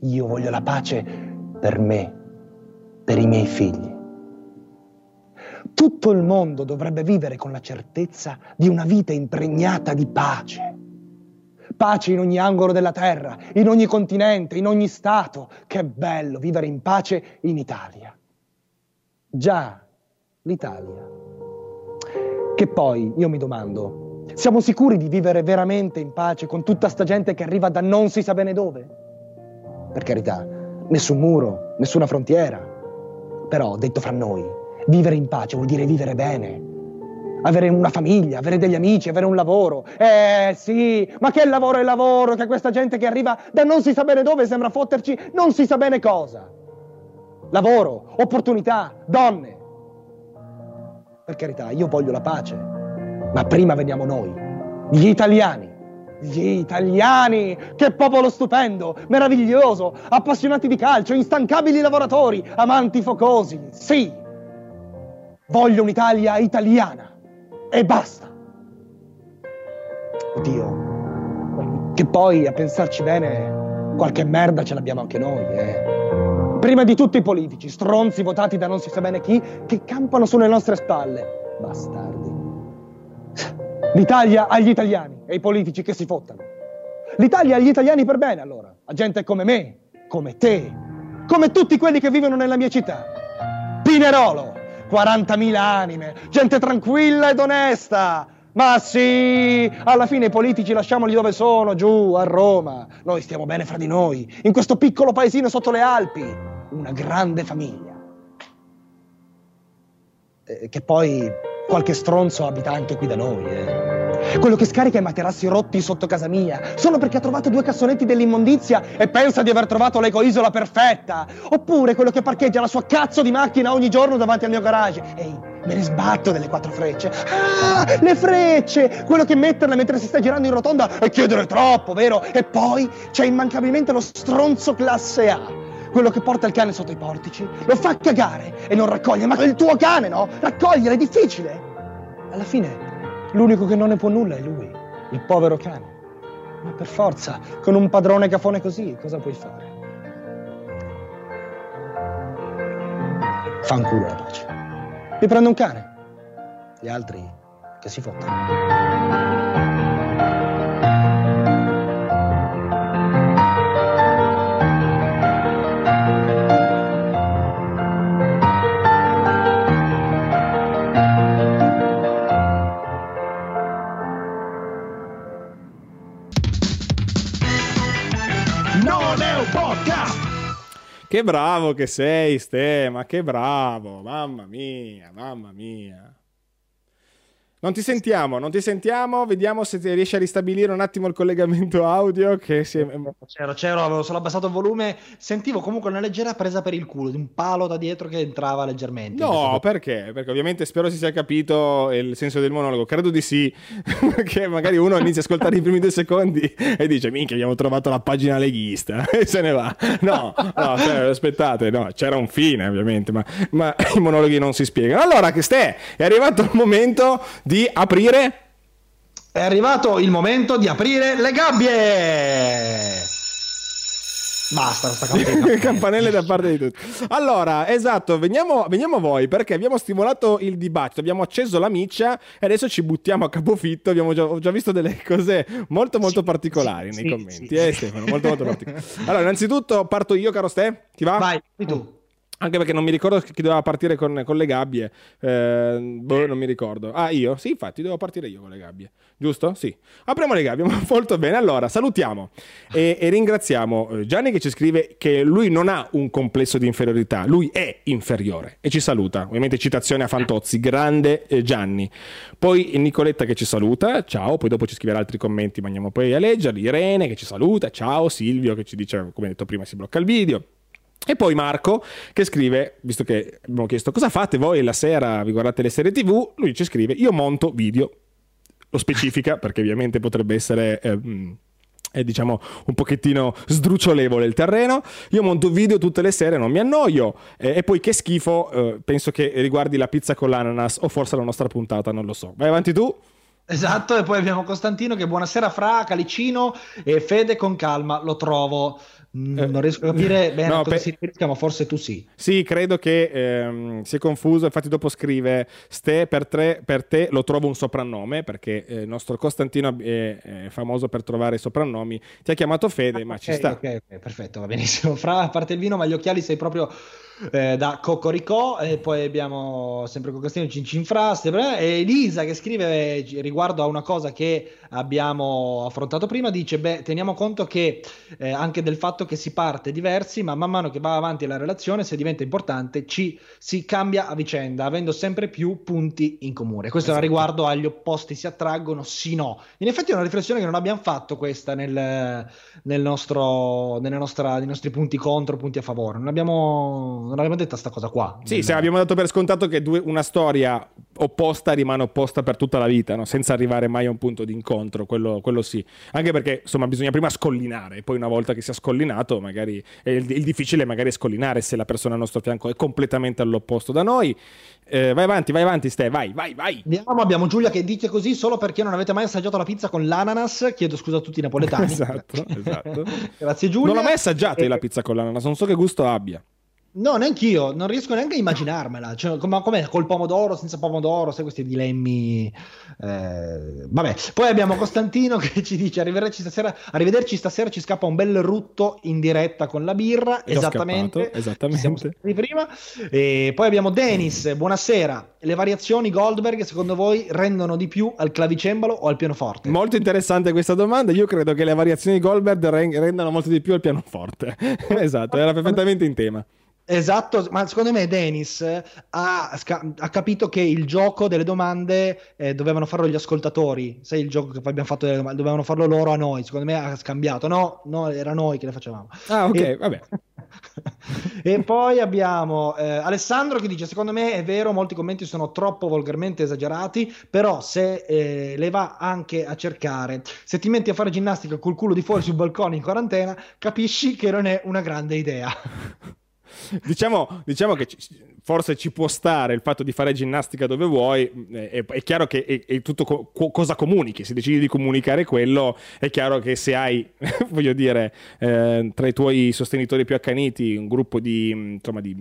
Speaker 4: Io voglio la pace per me, per i miei figli. Tutto il mondo dovrebbe vivere con la certezza di una vita impregnata di pace. Pace in ogni angolo della terra, in ogni continente, in ogni stato. Che bello vivere in pace in Italia. Già, l'Italia che poi, io mi domando, siamo sicuri di vivere veramente in pace con tutta sta gente che arriva da non si sa bene dove? Per carità, nessun muro, nessuna frontiera. Però, detto fra noi, vivere in pace vuol dire vivere bene. Avere una famiglia, avere degli amici, avere un lavoro. Eh sì, ma che lavoro è lavoro? Che questa gente che arriva da non si sa bene dove sembra fotterci non si sa bene cosa. Lavoro, opportunità, donne, per carità, io voglio la pace, ma prima veniamo noi, gli italiani. Gli italiani, che popolo stupendo, meraviglioso, appassionati di calcio, instancabili lavoratori, amanti focosi. Sì, voglio un'Italia italiana e basta. Oddio, che poi a pensarci bene, qualche merda ce l'abbiamo anche noi, eh. Prima di tutti i politici, stronzi votati da non si sa bene chi, che campano sulle nostre spalle. Bastardi. L'Italia agli italiani e i politici che si fottano. L'Italia agli italiani per bene, allora. A gente come me, come te, come tutti quelli che vivono nella mia città. Pinerolo, 40.000 anime, gente tranquilla ed onesta. Ma sì, alla fine i politici lasciamoli dove sono, giù, a Roma. Noi stiamo bene fra di noi, in questo piccolo paesino sotto le Alpi. Una grande famiglia. Eh, che poi qualche stronzo abita anche qui da noi, eh. Quello che scarica i materassi rotti sotto casa mia, solo perché ha trovato due cassonetti dell'immondizia e pensa di aver trovato l'ecoisola perfetta. Oppure quello che parcheggia la sua cazzo di macchina ogni giorno davanti al mio garage. Ehi, me ne sbatto delle quattro frecce. Ah, le frecce! Quello che metterle mentre si sta girando in rotonda è chiedere troppo, vero? E poi c'è immancabilmente lo stronzo classe A quello che porta il cane sotto i portici, lo fa cagare e non raccoglie, ma il tuo cane, no? Raccogliere è difficile. Alla fine, l'unico che non ne può nulla è lui, il povero cane. Ma per forza, con un padrone cafone così, cosa puoi fare? Fanculo la pace. Mi prendo un cane. Gli altri che si fottano.
Speaker 1: Che bravo che sei, Ste, ma che bravo, mamma mia, mamma mia. Non ti sentiamo, non ti sentiamo, vediamo se riesci a ristabilire un attimo il collegamento audio che si è...
Speaker 3: C'ero, c'ero, avevo solo abbassato il volume, sentivo comunque una leggera presa per il culo, di un palo da dietro che entrava leggermente.
Speaker 1: No, perché? Perché ovviamente spero si sia capito il senso del monologo, credo di sì, perché magari uno inizia a ascoltare i primi due secondi e dice minchia abbiamo trovato la pagina leghista e se ne va. No, no, cioè, aspettate, no, c'era un fine ovviamente, ma, ma i monologhi non si spiegano. Allora, che ste, è arrivato il momento di aprire.
Speaker 3: È arrivato il momento di aprire le gabbie. Basta, sta campanella.
Speaker 1: campanelle da parte di tutti. Allora, esatto, veniamo, veniamo, a voi perché abbiamo stimolato il dibattito, abbiamo acceso la miccia e adesso ci buttiamo a capofitto. Abbiamo già, ho già visto delle cose molto, molto
Speaker 3: sì,
Speaker 1: particolari
Speaker 3: sì,
Speaker 1: nei
Speaker 3: sì,
Speaker 1: commenti.
Speaker 3: sì,
Speaker 1: eh. Stefano, molto, molto particolari. Allora, innanzitutto parto io, caro Ste. Ti va?
Speaker 3: Vai, tu.
Speaker 1: Anche perché non mi ricordo chi doveva partire con, con le gabbie. Eh, boh, non mi ricordo. Ah, io? Sì, infatti, devo partire io con le gabbie. Giusto? Sì. Apriamo le gabbie, molto bene. Allora, salutiamo e, e ringraziamo eh, Gianni che ci scrive che lui non ha un complesso di inferiorità, lui è inferiore e ci saluta. Ovviamente citazione a Fantozzi, grande eh, Gianni. Poi Nicoletta che ci saluta, ciao. Poi dopo ci scriverà altri commenti, ma andiamo poi a leggerli. Irene che ci saluta, ciao. Silvio che ci dice, come detto prima, si blocca il video. E poi Marco che scrive, visto che abbiamo chiesto cosa fate voi la sera, vi guardate le serie tv, lui ci scrive io monto video, lo specifica perché ovviamente potrebbe essere... ehm, è diciamo un pochettino sdrucciolevole il terreno. Io monto video tutte le sere, non mi annoio. Eh, e poi che schifo, eh, penso che riguardi la pizza con l'ananas o forse la nostra puntata, non lo so. Vai avanti tu.
Speaker 3: Esatto, e poi abbiamo Costantino che buonasera fra Calicino e Fede con calma, lo trovo. Mm,
Speaker 1: Eh,
Speaker 3: non riesco a capire bene
Speaker 1: no,
Speaker 3: a cosa
Speaker 1: pe-
Speaker 3: si riferisca, ma forse tu sì.
Speaker 1: Sì, credo che ehm, si è confuso. Infatti, dopo scrive: Ste per, tre- per te lo trovo un soprannome perché eh, il nostro Costantino è, è famoso per trovare soprannomi. Ti ha chiamato Fede, ma ci
Speaker 3: Ok,
Speaker 1: sta.
Speaker 3: Ok, ok, perfetto, va benissimo. Fra, a parte il vino, ma gli occhiali sei proprio eh, da Cocoricò. E poi abbiamo sempre con Costantino Cincinfraste e Elisa che scrive riguardo a una cosa che abbiamo affrontato prima. Dice: Beh, teniamo conto che eh, anche del fatto che si parte diversi, ma man mano che va avanti la relazione, se diventa importante, ci si cambia a vicenda, avendo sempre più punti in comune. Questo
Speaker 1: Esatto.
Speaker 3: riguardo agli opposti si attraggono, sì, no. In effetti è una riflessione che non abbiamo fatto questa nel, nel nostro, nelle nostra, nei nostri punti contro, punti a favore. Non abbiamo, non abbiamo detto sta cosa qua.
Speaker 1: Sì, se abbiamo dato per scontato che due- una storia opposta rimane opposta per tutta la vita, no? senza arrivare mai a un punto di incontro, quello, quello sì. Anche perché, insomma, bisogna prima scollinare, e poi una volta che si è scollinato, magari è il, il difficile è magari scollinare se la persona al nostro fianco è completamente all'opposto da noi. Eh, vai avanti, vai avanti, Ste, vai, vai, vai.
Speaker 3: Andiamo, abbiamo Giulia che dice così solo perché non avete mai assaggiato la pizza con l'ananas. Chiedo scusa a tutti i napoletani.
Speaker 1: Esatto, esatto.
Speaker 3: Grazie Giulia.
Speaker 1: Non l'ho mai assaggiata io
Speaker 3: Eh,
Speaker 1: la pizza con l'ananas, non so che gusto abbia.
Speaker 3: No, neanch'io, non riesco neanche a immaginarmela. Cioè, com- com'è col pomodoro, senza pomodoro, sai questi dilemmi. eh, Vabbè, poi abbiamo Costantino che ci dice: arrivederci stasera, arrivederci stasera ci scappa un bel rutto in diretta con la birra.
Speaker 1: Già
Speaker 3: Esattamente,
Speaker 1: scappato, esattamente.
Speaker 3: Sentiti prima. E poi abbiamo Denis, buonasera. Le variazioni Goldberg, secondo voi, rendono di più al clavicembalo o al pianoforte?
Speaker 1: Molto interessante questa domanda. Io credo che le variazioni di Goldberg ren- rendano molto di più al pianoforte. esatto, era perfettamente in tema.
Speaker 3: Esatto, ma secondo me Dennis ha, ha, capito che il gioco delle domande eh, dovevano farlo gli ascoltatori. Sai il gioco che poi abbiamo fatto delle domande, dovevano farlo loro a noi. Secondo me ha scambiato. No, no, era noi che le facevamo.
Speaker 1: Ah, ok,
Speaker 3: e...
Speaker 1: vabbè.
Speaker 3: e poi abbiamo eh, Alessandro che dice: Secondo me è vero, molti commenti sono troppo volgarmente esagerati. Però, se eh, le va anche a cercare, se ti metti a fare ginnastica col culo di fuori sul balcone in quarantena, capisci che non è una grande idea.
Speaker 1: diciamo, diciamo che forse ci può stare il fatto di fare ginnastica dove vuoi, è, è chiaro che è, è tutto co- cosa comunichi, se decidi di comunicare quello, è chiaro che se hai, voglio dire, eh, tra i tuoi sostenitori più accaniti un gruppo di, insomma, di,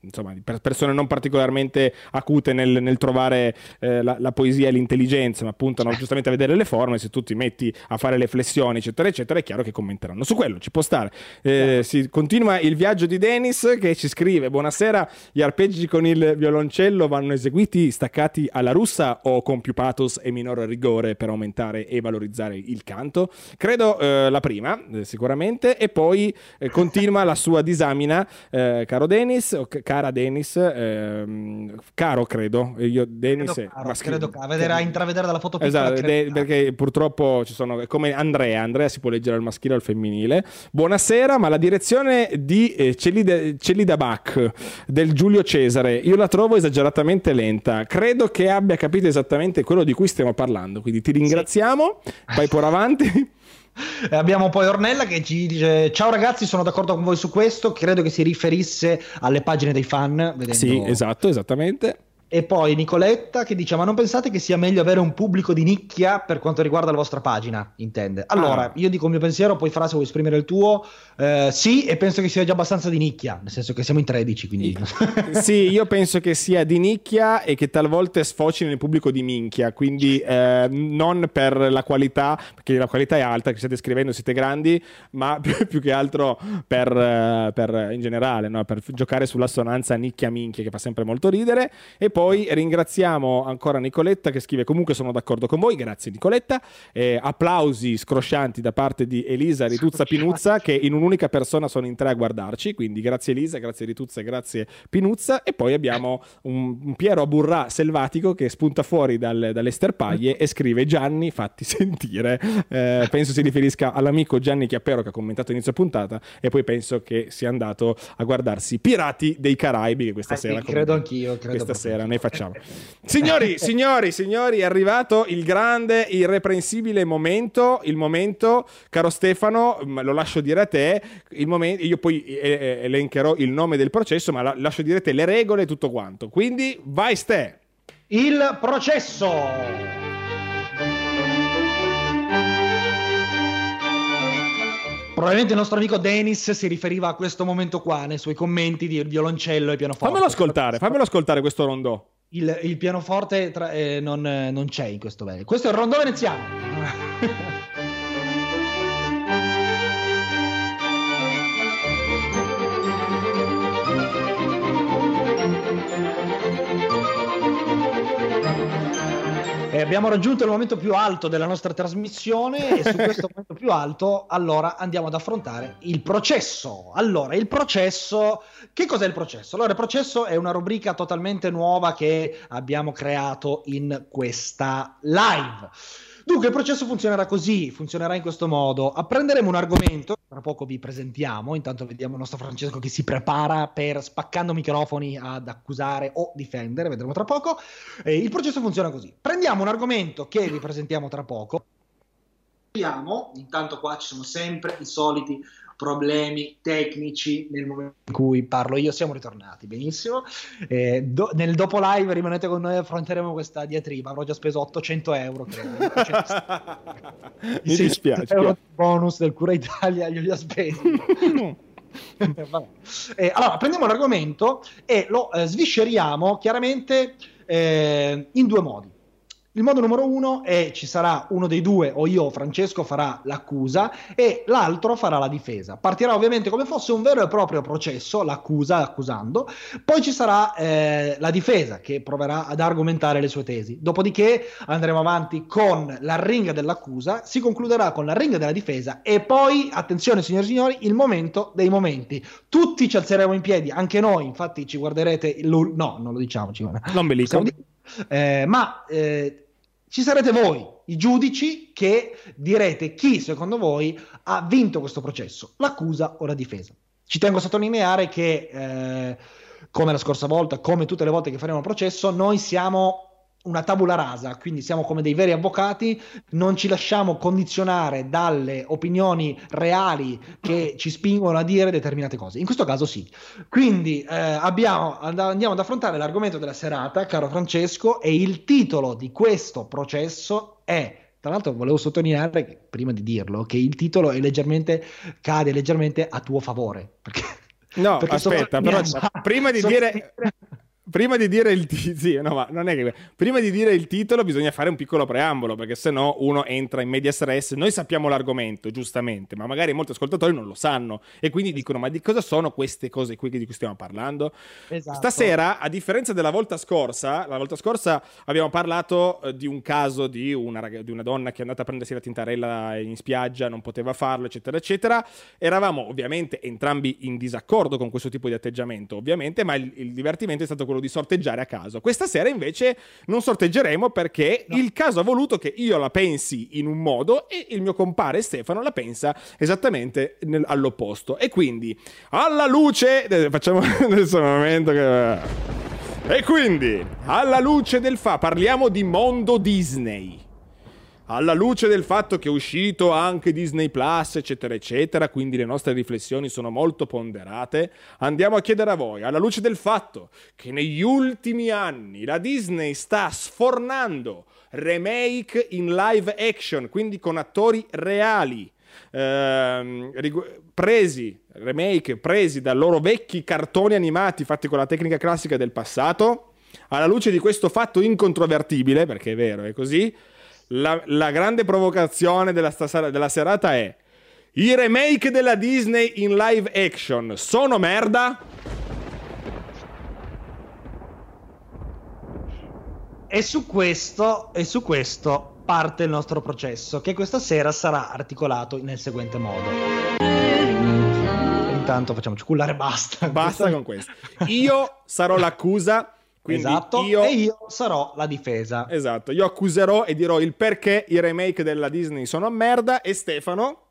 Speaker 1: insomma, di persone non particolarmente acute nel, nel trovare eh, la, la, poesia e l'intelligenza, ma puntano giustamente a vedere le forme, se tu ti metti a fare le flessioni, eccetera, eccetera, è chiaro che commenteranno su quello, ci può stare. Eh, si continua il viaggio di Dennis che ci scrive, buonasera, gli arpeggi con il violoncello vanno eseguiti staccati alla russa o con più pathos e minor rigore per aumentare e valorizzare il canto? Credo eh, la prima, eh, sicuramente, e poi eh, continua la sua disamina, eh, caro Dennis, o c- cara Dennis, ehm, caro credo, io Dennis
Speaker 3: credo caro, credo caro, vedrà intravedere dalla foto
Speaker 1: esatto, de- perché purtroppo ci sono, come Andrea, Andrea si può leggere al maschile o al femminile. Buonasera, ma la direzione di eh, Celida, Celida Bach del Giulio Cesare Cesare, io la trovo esageratamente lenta. Credo che abbia capito esattamente quello di cui stiamo parlando. Quindi ti ringraziamo. Sì. Vai pure avanti.
Speaker 3: Abbiamo poi Ornella che ci dice: Ciao ragazzi, sono d'accordo con voi su questo. Credo che si riferisse alle pagine dei fan. Vedendo...
Speaker 1: Sì, esatto, esattamente.
Speaker 3: E poi Nicoletta che dice: Ma non pensate che sia meglio avere un pubblico di nicchia per quanto riguarda la vostra pagina? Intende. Allora, ah. io dico il mio pensiero, poi farà se vuoi esprimere il tuo. Eh, sì, e penso che sia già abbastanza di nicchia, nel senso che siamo in 13. Quindi...
Speaker 1: sì, io penso che sia di nicchia e che talvolta sfoci nel pubblico di minchia. Quindi eh, non per la qualità, perché la qualità è alta, che state scrivendo, siete grandi, ma più, che altro per, eh, per in generale, no? per giocare sull'assonanza nicchia-minchia, che fa sempre molto ridere. E poi ringraziamo ancora Nicoletta che scrive comunque sono d'accordo con voi, grazie Nicoletta. Eh, applausi scroscianti da parte di Elisa Rituzza Pinuzza che in un'unica persona sono in tre a guardarci, quindi grazie Elisa, grazie Rituzza e grazie Pinuzza. E poi abbiamo un, un Piero Aburrà selvatico che spunta fuori dal, dalle sterpaglie e scrive Gianni fatti sentire. Eh, penso si riferisca all'amico Gianni Chiappero che ha commentato inizio puntata e poi penso che sia andato a guardarsi Pirati dei Caraibi che questa
Speaker 3: eh,
Speaker 1: sera...
Speaker 3: Credo anch'io, credo
Speaker 1: questa sera ne facciamo. Signori, signori, signori, è arrivato il grande, irreprensibile momento, il momento, caro Stefano, lo lascio dire a te, il momento, io poi elencherò il nome del processo, ma lascio dire a te le regole e tutto quanto. Quindi vai Ste.
Speaker 3: Il processo. Probabilmente il nostro amico Dennis si riferiva a questo momento qua nei suoi commenti di violoncello e pianoforte.
Speaker 1: Fammelo ascoltare, fammelo ascoltare questo rondò.
Speaker 3: Il, il pianoforte tra, eh, non, non, c'è in questo bene. Questo è il rondò veneziano. E abbiamo raggiunto il momento più alto della nostra trasmissione e su questo momento più alto allora andiamo ad affrontare il processo. Allora, il processo, che cos'è il processo? Allora, il processo è una rubrica totalmente nuova che abbiamo creato in questa live. Dunque, il processo funzionerà così, funzionerà in questo modo. Apprenderemo un argomento, tra poco vi presentiamo, intanto vediamo il nostro Francesco che si prepara per spaccando microfoni ad accusare o difendere, vedremo tra poco. Eh, il processo funziona così. Prendiamo un argomento che vi presentiamo tra poco. Intanto qua ci sono sempre i soliti problemi tecnici nel momento in cui parlo io. Siamo ritornati benissimo. Eh, do, nel dopo live rimanete con noi, affronteremo questa diatriba. Avrò già speso 800 euro, credo.
Speaker 1: Mi dispiace. Euro
Speaker 3: bonus del Cura Italia li ho spesi. eh, allora, prendiamo l'argomento e lo eh, svisceriamo chiaramente eh, in due modi. Il modo numero uno è ci sarà uno dei due, o io o Francesco farà l'accusa e l'altro farà la difesa. Partirà ovviamente come fosse un vero e proprio processo, l'accusa accusando, poi ci sarà eh, la difesa che proverà ad argomentare le sue tesi. Dopodiché andremo avanti con la ringa dell'accusa, si concluderà con la ringa della difesa e poi, attenzione signori e signori, il momento dei momenti. Tutti ci alzeremo in piedi, anche noi, infatti ci guarderete, no, non lo diciamo,
Speaker 1: non me li
Speaker 3: eh, ma eh, ci sarete voi, i giudici, che direte chi secondo voi ha vinto questo processo, l'accusa o la difesa. Ci tengo a sottolineare che, eh, come la scorsa volta, come tutte le volte che faremo il processo, noi siamo una tabula rasa, quindi siamo come dei veri avvocati, non ci lasciamo condizionare dalle opinioni reali che ci spingono a dire determinate cose. In questo caso sì. Quindi eh, abbiamo, andiamo ad affrontare l'argomento della serata, caro Francesco, e il titolo di questo processo è tra l'altro volevo sottolineare, prima di dirlo, che il titolo è leggermente, cade leggermente a tuo favore. Perché,
Speaker 1: no, perché aspetta, però prima di dire prima di dire il titolo, sì, no, non è che prima di dire il titolo bisogna fare un piccolo preambolo, perché se no uno entra in media stress. Noi sappiamo l'argomento, giustamente, ma magari molti ascoltatori non lo sanno e quindi dicono: Ma di cosa sono queste cose qui di cui stiamo parlando? Esatto. Stasera, a differenza della volta scorsa, la volta scorsa abbiamo parlato eh, di un caso di una, rag- di una donna che è andata a prendersi la tintarella in spiaggia, non poteva farlo, eccetera, eccetera. Eravamo ovviamente entrambi in disaccordo con questo tipo di atteggiamento, ovviamente, ma il, il divertimento è stato quello di sorteggiare a caso. Questa sera invece non sorteggeremo perché no. il caso ha voluto che io la pensi in un modo e il mio compare Stefano la pensa esattamente nel, all'opposto. E quindi, alla luce... Eh, facciamo adesso un momento che... E quindi, alla luce del fa, parliamo di mondo Disney alla luce del fatto che è uscito anche Disney Plus, eccetera, eccetera, quindi le nostre riflessioni sono molto ponderate, andiamo a chiedere a voi, alla luce del fatto che negli ultimi anni la Disney sta sfornando remake in live action, quindi con attori reali, ehm, presi, remake presi da loro vecchi cartoni animati fatti con la tecnica classica del passato, alla luce di questo fatto incontrovertibile, perché è vero, è così, la, la grande provocazione della, stasera, della serata è i remake della Disney in live action sono merda?
Speaker 3: E su questo, e su questo parte il nostro processo, che questa sera sarà articolato nel seguente modo. Intanto facciamoci cullare, basta.
Speaker 1: Basta con questo. Io sarò l'accusa
Speaker 3: quindi esatto, io... e io sarò la difesa.
Speaker 1: Esatto, io accuserò e dirò il perché i remake della Disney sono merda e Stefano?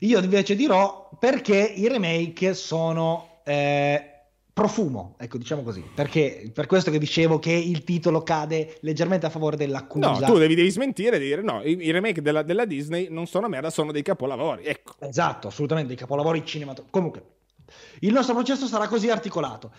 Speaker 3: Io invece dirò perché i remake sono eh, profumo, ecco diciamo così, perché per questo che dicevo che il titolo cade leggermente a favore dell'accusa.
Speaker 1: No, tu devi, devi smentire e dire no, i, i remake della, della, Disney non sono merda, sono dei capolavori, ecco.
Speaker 3: Esatto, assolutamente, dei capolavori cinematografici. Comunque, il nostro processo sarà così articolato.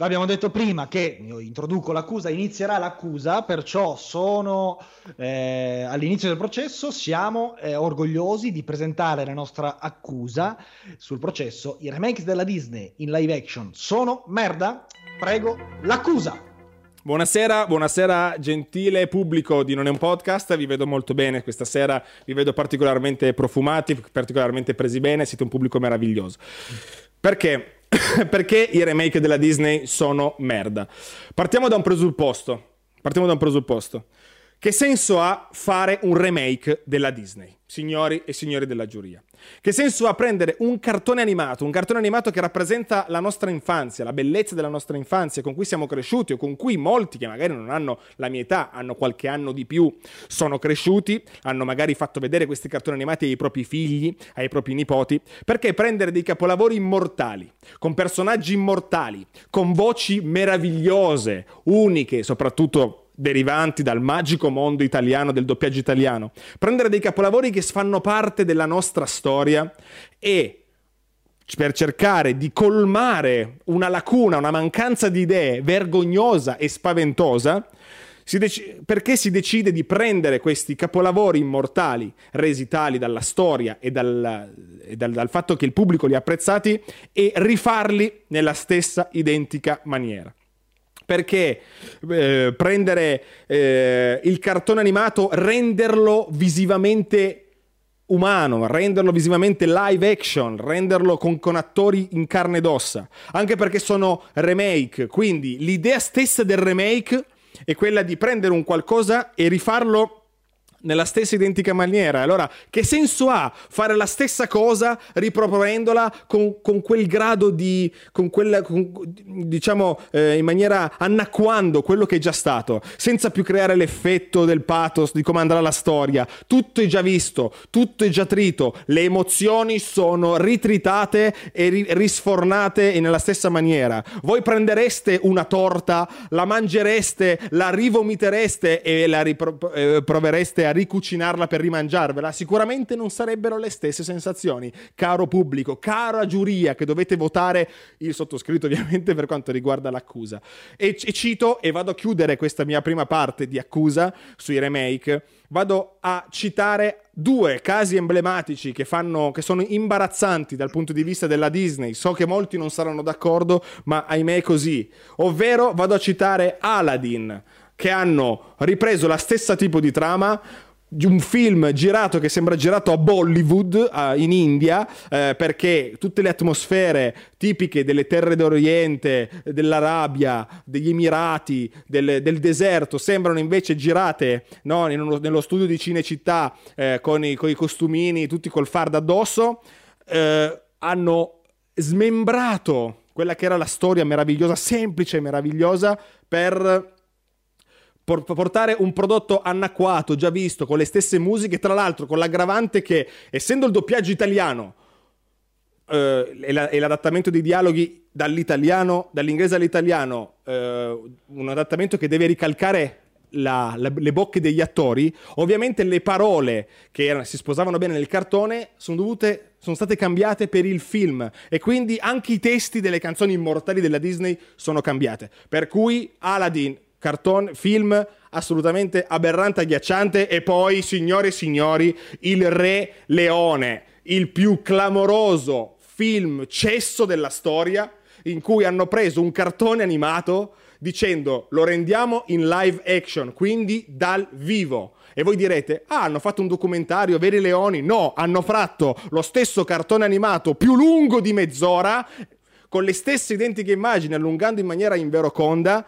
Speaker 3: Abbiamo detto prima che io introduco l'accusa, inizierà l'accusa, perciò sono eh, all'inizio del processo, siamo eh, orgogliosi di presentare la nostra accusa sul processo. I remakes della Disney in live action sono merda? Prego, l'accusa.
Speaker 1: Buonasera, buonasera gentile pubblico di Non è un podcast, vi vedo molto bene questa sera, vi vedo particolarmente profumati, particolarmente presi bene, siete un pubblico meraviglioso. Perché? perché i remake della Disney sono merda. Partiamo da un presupposto. Partiamo da un presupposto. Che senso ha fare un remake della Disney, signori e signori della giuria? Che senso ha prendere un cartone animato, un cartone animato che rappresenta la nostra infanzia, la bellezza della nostra infanzia, con cui siamo cresciuti o con cui molti che magari non hanno la mia età, hanno qualche anno di più, sono cresciuti, hanno magari fatto vedere questi cartoni animati ai propri figli, ai propri nipoti, perché prendere dei capolavori immortali, con personaggi immortali, con voci meravigliose, uniche, soprattutto derivanti dal magico mondo italiano del doppiaggio italiano, prendere dei capolavori che fanno parte della nostra storia e per cercare di colmare una lacuna, una mancanza di idee vergognosa e spaventosa, si dec- perché si decide di prendere questi capolavori immortali resi tali dalla storia e, dal, e dal, dal fatto che il pubblico li ha apprezzati e rifarli nella stessa identica maniera. Perché eh, prendere eh, il cartone animato, renderlo visivamente umano, renderlo visivamente live action, renderlo con, con, attori in carne ed ossa, anche perché sono remake, quindi l'idea stessa del remake è quella di prendere un qualcosa e rifarlo nella stessa identica maniera. Allora, che senso ha fare la stessa cosa riproponendola con, con quel grado di, con quella, con, diciamo, eh, in maniera annacquando quello che è già stato, senza più creare l'effetto del pathos di come andrà la storia. Tutto è già visto, tutto è già trito, le emozioni sono ritritate e ri- risfornate nella stessa maniera. Voi prendereste una torta, la mangereste, la rivomitereste e la riprovereste a ricucinarla per rimangiarvela, sicuramente non sarebbero le stesse sensazioni. Caro pubblico, cara giuria che dovete votare il sottoscritto ovviamente per quanto riguarda l'accusa. E, e cito e vado a chiudere questa mia prima parte di accusa sui remake, vado a citare due casi emblematici che, fanno, che sono imbarazzanti dal punto di vista della Disney. So che molti non saranno d'accordo, ma ahimè è così. Ovvero vado a citare Aladdin che hanno ripreso la stessa tipo di trama di un film girato che sembra girato a Bollywood uh, in India uh, perché tutte le atmosfere tipiche delle terre d'Oriente, dell'Arabia, degli Emirati, del, del deserto sembrano invece girate no, uno, nello studio di Cinecittà uh, con, i, con, i, costumini tutti col fardo addosso hanno smembrato quella che era la storia meravigliosa, semplice e meravigliosa per portare un prodotto anacquato, già visto, con le stesse musiche, tra l'altro con l'aggravante che, essendo il doppiaggio italiano eh, e, la, e, l'adattamento dei dialoghi dall'italiano, dall'inglese all'italiano, eh, un adattamento che deve ricalcare la, la, le bocche degli attori, ovviamente le parole che erano, si sposavano bene nel cartone sono, dovute, sono state cambiate per il film e quindi anche i testi delle canzoni immortali della Disney sono cambiate. Per cui Aladdin cartone, film assolutamente aberrante, agghiacciante e poi, signore e signori, il Re Leone, il più clamoroso film cesso della storia in cui hanno preso un cartone animato dicendo lo rendiamo in live action, quindi dal vivo. E voi direte, ah, hanno fatto un documentario, veri leoni? No, hanno fatto lo stesso cartone animato più lungo di mezz'ora, con le stesse identiche immagini, allungando in maniera inveroconda,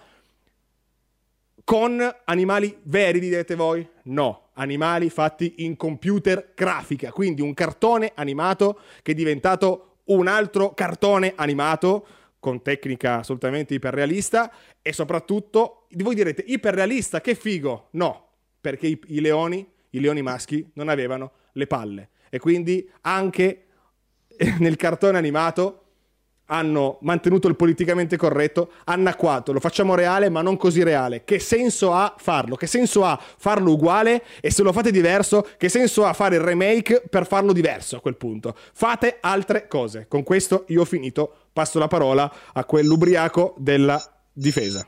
Speaker 1: con animali veri, direte voi? No, animali fatti in computer grafica, quindi un cartone animato che è diventato un altro cartone animato con tecnica assolutamente iperrealista e soprattutto, voi direte, iperrealista, che figo! No, perché i, i leoni, i leoni maschi, non avevano le palle e quindi anche nel cartone animato hanno mantenuto il politicamente corretto, anacquato, lo facciamo reale ma non così reale. Che senso ha farlo? Che senso ha farlo uguale e se lo fate diverso, che senso ha fare il remake per farlo diverso a quel punto? Fate altre cose. Con questo io ho finito, passo la parola a quell'ubriaco della difesa.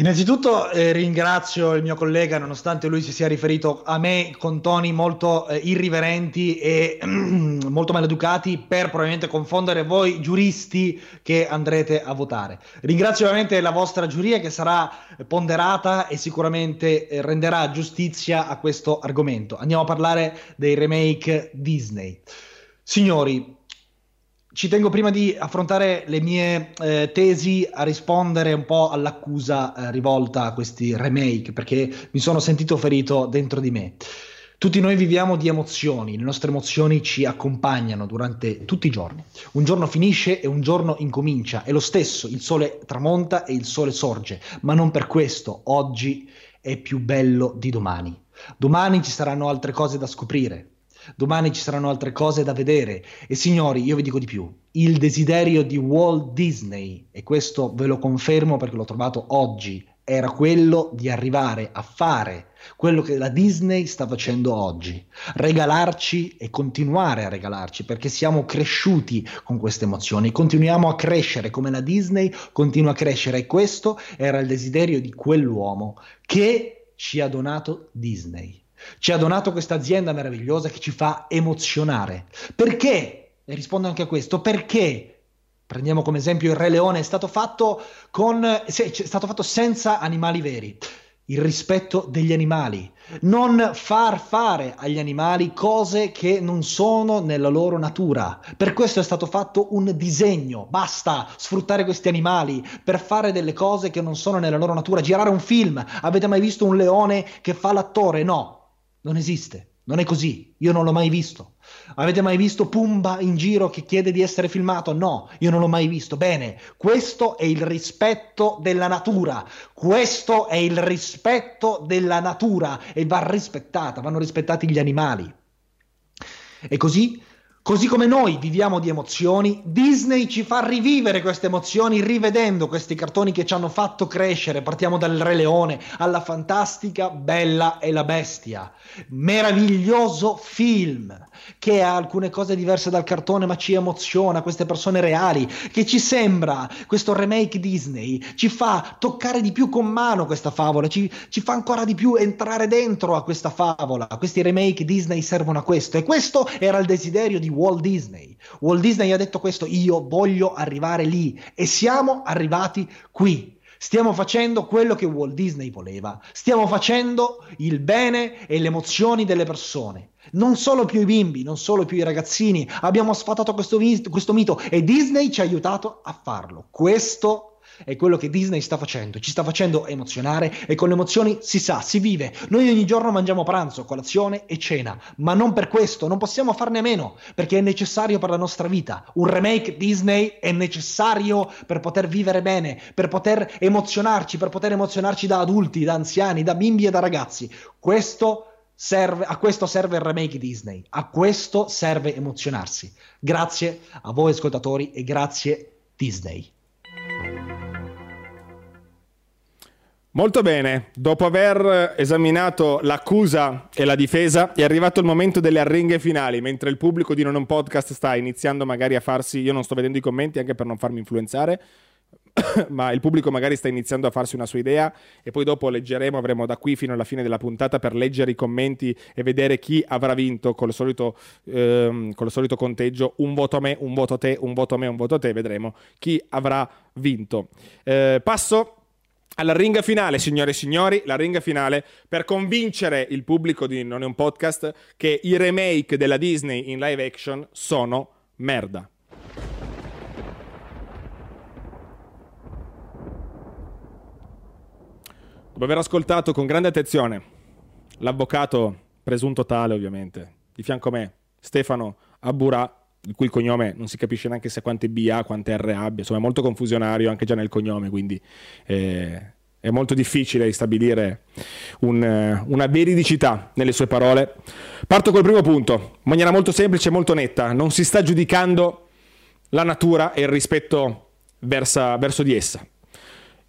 Speaker 3: Innanzitutto eh, ringrazio il mio collega, nonostante lui si sia riferito a me con toni molto eh, irriverenti e molto maleducati, per probabilmente confondere voi giuristi che andrete a votare. Ringrazio ovviamente la vostra giuria che sarà ponderata e sicuramente eh, renderà giustizia a questo argomento. Andiamo a parlare dei remake Disney. Signori, ci tengo prima di affrontare le mie eh, tesi a rispondere un po' all'accusa eh, rivolta a questi remake, perché mi sono sentito ferito dentro di me. Tutti noi viviamo di emozioni, le nostre emozioni ci accompagnano durante tutti i giorni. Un giorno finisce e un giorno incomincia, è lo stesso, il sole tramonta e il sole sorge, ma non per questo oggi è più bello di domani. Domani ci saranno altre cose da scoprire, Domani ci saranno altre cose da vedere. E signori, io vi dico di più. Il desiderio di Walt Disney, e questo ve lo confermo perché l'ho trovato oggi, era quello di arrivare a fare quello che la Disney sta facendo oggi, regalarci e continuare a regalarci, perché siamo cresciuti con queste emozioni, continuiamo a crescere come la Disney continua a crescere e questo era il desiderio di quell'uomo che ci ha donato Disney. Ci ha donato questa azienda meravigliosa che ci fa emozionare. Perché? E rispondo anche a questo, perché Prendiamo come esempio il Re Leone, è stato fatto, con, è stato fatto senza animali veri. Il rispetto degli animali, non far fare agli animali cose che non sono nella loro natura. Per questo è stato fatto un disegno. Basta sfruttare questi animali per fare delle cose che non sono nella loro natura. Girare un film. Avete mai visto un leone che fa l'attore? No, non esiste. Non è così, io non l'ho mai visto. Avete mai visto Pumba in giro che chiede di essere filmato? No, io non l'ho mai visto. Bene, questo è il rispetto della natura. Questo è il rispetto della natura e va rispettata, vanno rispettati gli animali. E così Così come noi viviamo di emozioni, Disney ci fa rivivere queste emozioni rivedendo questi cartoni che ci hanno fatto crescere. Partiamo dal Re Leone alla fantastica Bella e la Bestia. Meraviglioso film che ha alcune cose diverse dal cartone ma ci emoziona, queste persone reali, che ci sembra, questo remake Disney, ci fa toccare di più con mano questa favola, ci, ci fa ancora di più entrare dentro a questa favola. Questi remake Disney servono a questo e questo era il desiderio di Walt Disney. Walt Disney ha detto questo, io voglio arrivare lì e siamo arrivati qui. Stiamo facendo quello che Walt Disney voleva, stiamo facendo il bene e le emozioni delle persone. Non solo più i bimbi, non solo più i ragazzini, abbiamo sfatato questo, questo mito e Disney ci ha aiutato a farlo. Questo è quello che Disney sta facendo, ci sta facendo emozionare e con le emozioni si sa, si vive. Noi ogni giorno mangiamo pranzo, colazione e cena, ma non per questo, non possiamo farne a meno, perché è necessario per la nostra vita. Un remake Disney è necessario per poter vivere bene, per poter emozionarci, per poter emozionarci da adulti, da anziani, da bimbi e da ragazzi. Questo Serve, a questo serve il remake Disney, a questo serve emozionarsi. Grazie a voi ascoltatori e grazie Disney.
Speaker 1: Molto bene, dopo aver esaminato l'accusa e la difesa è arrivato il momento delle arringhe finali, mentre il pubblico di Non un Podcast sta iniziando magari a farsi, io non sto vedendo i commenti anche per non farmi influenzare, ma il pubblico magari sta iniziando a farsi una sua idea e poi dopo leggeremo, avremo da qui fino alla fine della puntata per leggere i commenti e vedere chi avrà vinto con il solito, ehm, con il solito conteggio, un voto a me, un voto a te, un voto a me, un voto a te, vedremo chi avrà vinto. Eh, passo alla ringa finale, signore e signori, la ringa finale per convincere il pubblico di Non è un podcast che i remake della Disney in live action sono merda. Dopo aver ascoltato con grande attenzione l'avvocato presunto tale, ovviamente, di fianco a me, Stefano Aburà, il cui cognome non si capisce neanche se quante B ha, quante R abbia, insomma è molto confusionario anche già nel cognome, quindi eh, è molto difficile stabilire un, eh, una veridicità nelle sue parole. Parto col primo punto, in maniera molto semplice e molto netta, non si sta giudicando la natura e il rispetto versa, verso di essa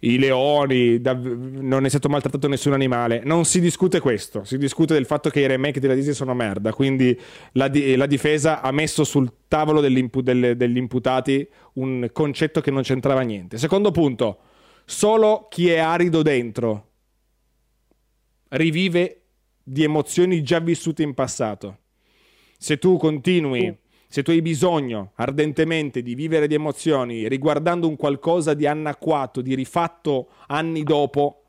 Speaker 1: i leoni, da, non è stato maltrattato nessun animale. Non si discute questo, si discute del fatto che i remake della Disney sono merda. Quindi la, la difesa ha messo sul tavolo delle, degli imputati un concetto che non c'entrava niente. Secondo punto, solo chi è arido dentro rivive di emozioni già vissute in passato. Se tu continui se tu hai bisogno ardentemente di vivere di emozioni riguardando un qualcosa di anacquato, di rifatto anni dopo,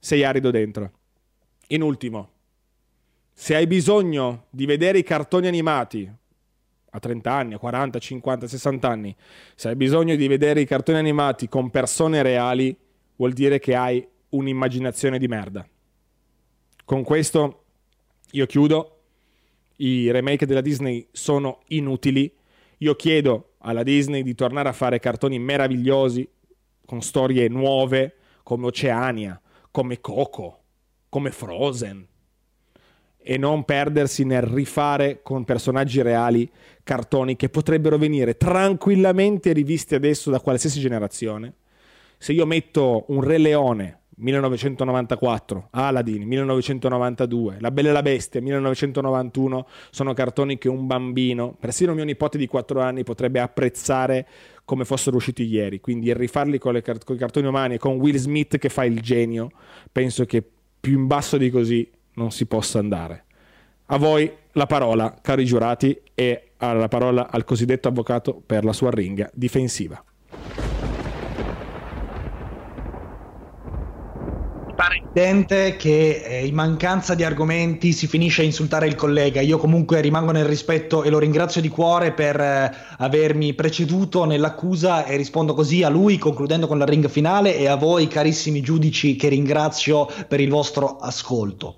Speaker 1: sei arido dentro. In ultimo, se hai bisogno di vedere i cartoni animati a 30 anni, a 40, 50, 60 anni, se hai bisogno di vedere i cartoni animati con persone reali, vuol dire che hai un'immaginazione di merda. Con questo io chiudo i remake della Disney sono inutili. Io chiedo alla Disney di tornare a fare cartoni meravigliosi, con storie nuove, come Oceania, come Coco, come Frozen, e non perdersi nel rifare con personaggi reali cartoni che potrebbero venire tranquillamente rivisti adesso da qualsiasi generazione. Se io metto un Re Leone 1994, Aladdin 1992, La Bella e la Bestia 1991 sono cartoni che un bambino, persino mio nipote di 4 anni, potrebbe apprezzare come fossero usciti ieri. Quindi rifarli con, cart- con i cartoni umani e con Will Smith che fa il genio, penso che più in basso di così non si possa andare. A voi la parola, cari giurati, e la parola al cosiddetto avvocato per la sua ringa difensiva.
Speaker 3: Pare evidente che eh, in mancanza di argomenti si finisce a insultare il collega. Io comunque rimango nel rispetto e lo ringrazio di cuore per eh, avermi preceduto nell'accusa e rispondo così a lui concludendo con la ring finale e a voi carissimi giudici che ringrazio per il vostro ascolto.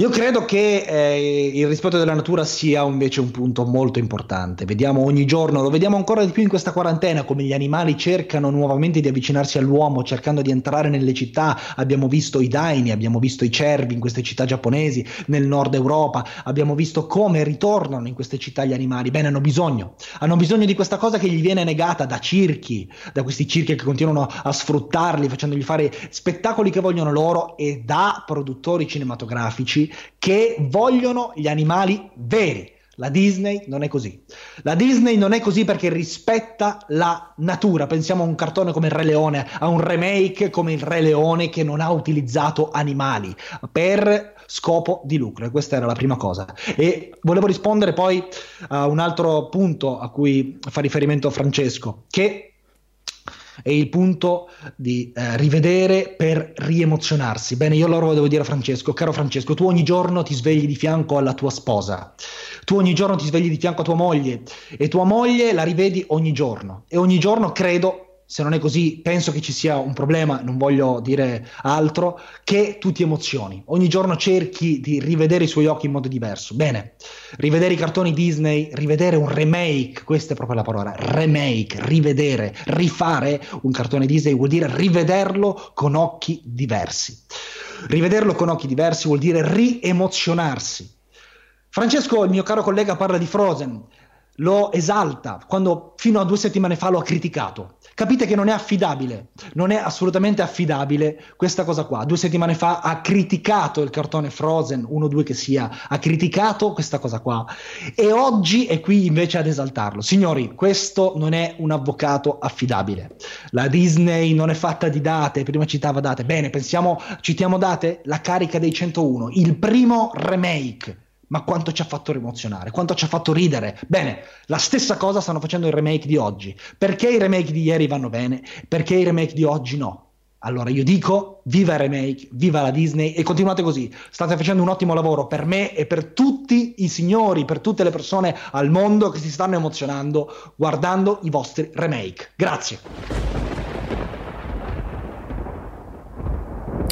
Speaker 3: Io credo che eh, il rispetto della natura sia invece un punto molto importante. Vediamo ogni giorno, lo vediamo ancora di più in questa quarantena, come gli animali cercano nuovamente di avvicinarsi all'uomo, cercando di entrare nelle città. Abbiamo visto i daini, abbiamo visto i cervi in queste città giapponesi, nel nord Europa, abbiamo visto come ritornano in queste città gli animali. Bene, hanno bisogno, hanno bisogno di questa cosa che gli viene negata da circhi, da questi circhi che continuano a sfruttarli, facendogli fare spettacoli che vogliono loro e da produttori cinematografici che vogliono gli animali veri. La Disney non è così. La Disney non è così perché rispetta la natura. Pensiamo a un cartone come il Re Leone, a un remake come il Re Leone che non ha utilizzato animali per scopo di lucro. E questa era la prima cosa. E volevo rispondere poi a un altro punto a cui fa riferimento Francesco, che è il punto di eh, rivedere per riemozionarsi. Bene, io allora devo dire a Francesco, caro Francesco, tu ogni giorno ti svegli di fianco alla tua sposa, tu ogni giorno ti svegli di fianco a tua moglie. E tua moglie la rivedi ogni giorno. E ogni giorno credo se non è così, penso che ci sia un problema, non voglio dire altro, che tu ti emozioni. Ogni giorno cerchi di rivedere i suoi occhi in modo diverso. Bene, rivedere i cartoni Disney, rivedere un remake, questa è proprio la parola, remake, rivedere, rifare un cartone Disney vuol dire rivederlo con occhi diversi. Rivederlo con occhi diversi vuol dire riemozionarsi. Francesco, il mio caro collega, parla di Frozen, lo esalta, quando fino a due settimane fa lo ha criticato. Capite che non è affidabile, non è assolutamente affidabile questa cosa qua. Due settimane fa ha criticato il cartone Frozen, uno due che sia, ha criticato questa cosa qua. E oggi è qui invece ad esaltarlo. Signori, questo non è un avvocato affidabile. La Disney non è fatta di date, prima citava date. Bene, pensiamo, citiamo date, la carica dei 101, il primo remake ma quanto ci ha fatto emozionare, quanto ci ha fatto ridere. Bene, la stessa cosa stanno facendo i remake di oggi. Perché i remake di ieri vanno bene? Perché i remake di oggi no? Allora io dico viva il remake, viva la Disney e continuate così. State facendo un ottimo lavoro per me e per tutti i signori, per tutte le persone al mondo che si stanno emozionando guardando i vostri remake. Grazie.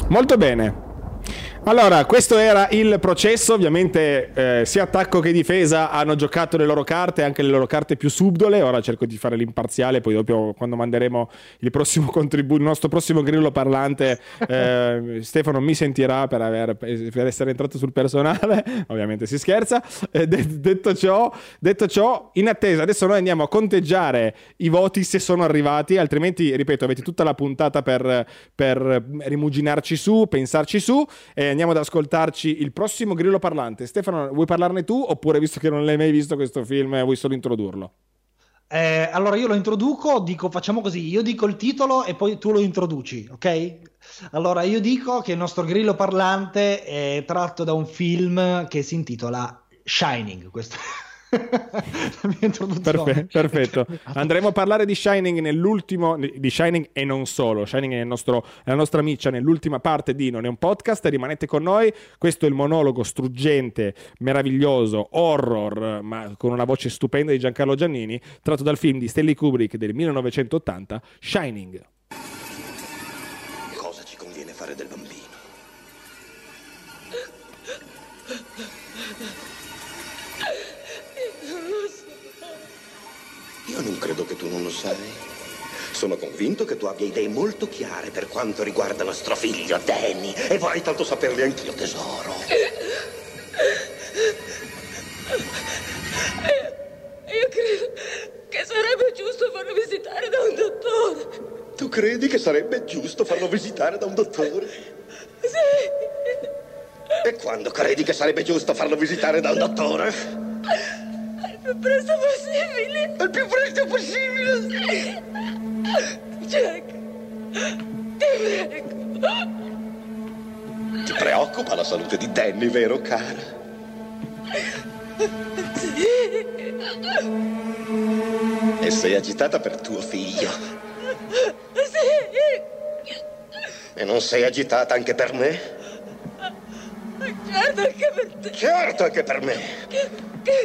Speaker 1: Molto bene. Allora, questo era il processo, ovviamente eh, sia attacco che difesa hanno giocato le loro carte, anche le loro carte più subdole, ora cerco di fare l'imparziale, poi dopo quando manderemo il prossimo contributo, il nostro prossimo grillo parlante, eh, Stefano mi sentirà per, aver, per, essere entrato sul personale, ovviamente si scherza, eh, de- detto, ciò, detto ciò, in attesa, adesso noi andiamo a conteggiare i voti se sono arrivati, altrimenti, ripeto, avete tutta la puntata per, per rimuginarci su, pensarci su, e andiamo ad ascoltarci il prossimo grillo parlante. Stefano, vuoi parlarne tu oppure visto che non l'hai mai visto questo film vuoi solo introdurlo?
Speaker 3: Eh, allora io lo introduco, dico facciamo così, io dico il titolo e poi tu lo introduci, ok? Allora io dico che il nostro grillo parlante è tratto da un film che si intitola Shining, questo
Speaker 1: la mia introduzione. Perfe- perfetto. Andremo a parlare di Shining nell'ultimo di Shining e non solo. Shining è, nostro, è la nostra miccia nell'ultima parte di Non è un podcast. Rimanete con noi. Questo è il monologo struggente, meraviglioso, horror, ma con una voce stupenda di Giancarlo Giannini, tratto dal film di Stanley Kubrick del 1980, Shining.
Speaker 5: Io non credo che tu non lo sai. Sono convinto che tu abbia idee molto chiare per quanto riguarda nostro figlio Danny e vorrei tanto saperle anch'io, tesoro.
Speaker 6: Io credo che sarebbe giusto farlo visitare da un dottore.
Speaker 5: Tu credi che sarebbe giusto farlo visitare da un dottore?
Speaker 6: Sì.
Speaker 5: E quando credi che sarebbe giusto farlo visitare da un dottore?
Speaker 6: Il più presto possibile.
Speaker 5: Il più presto possibile.
Speaker 6: Jack, ti prego.
Speaker 5: Ti preoccupa la salute di Danny, vero cara? Sì. E sei agitata per tuo figlio?
Speaker 6: Sì.
Speaker 5: E non sei agitata anche per me?
Speaker 6: Certo anche per te.
Speaker 5: Certo anche per me.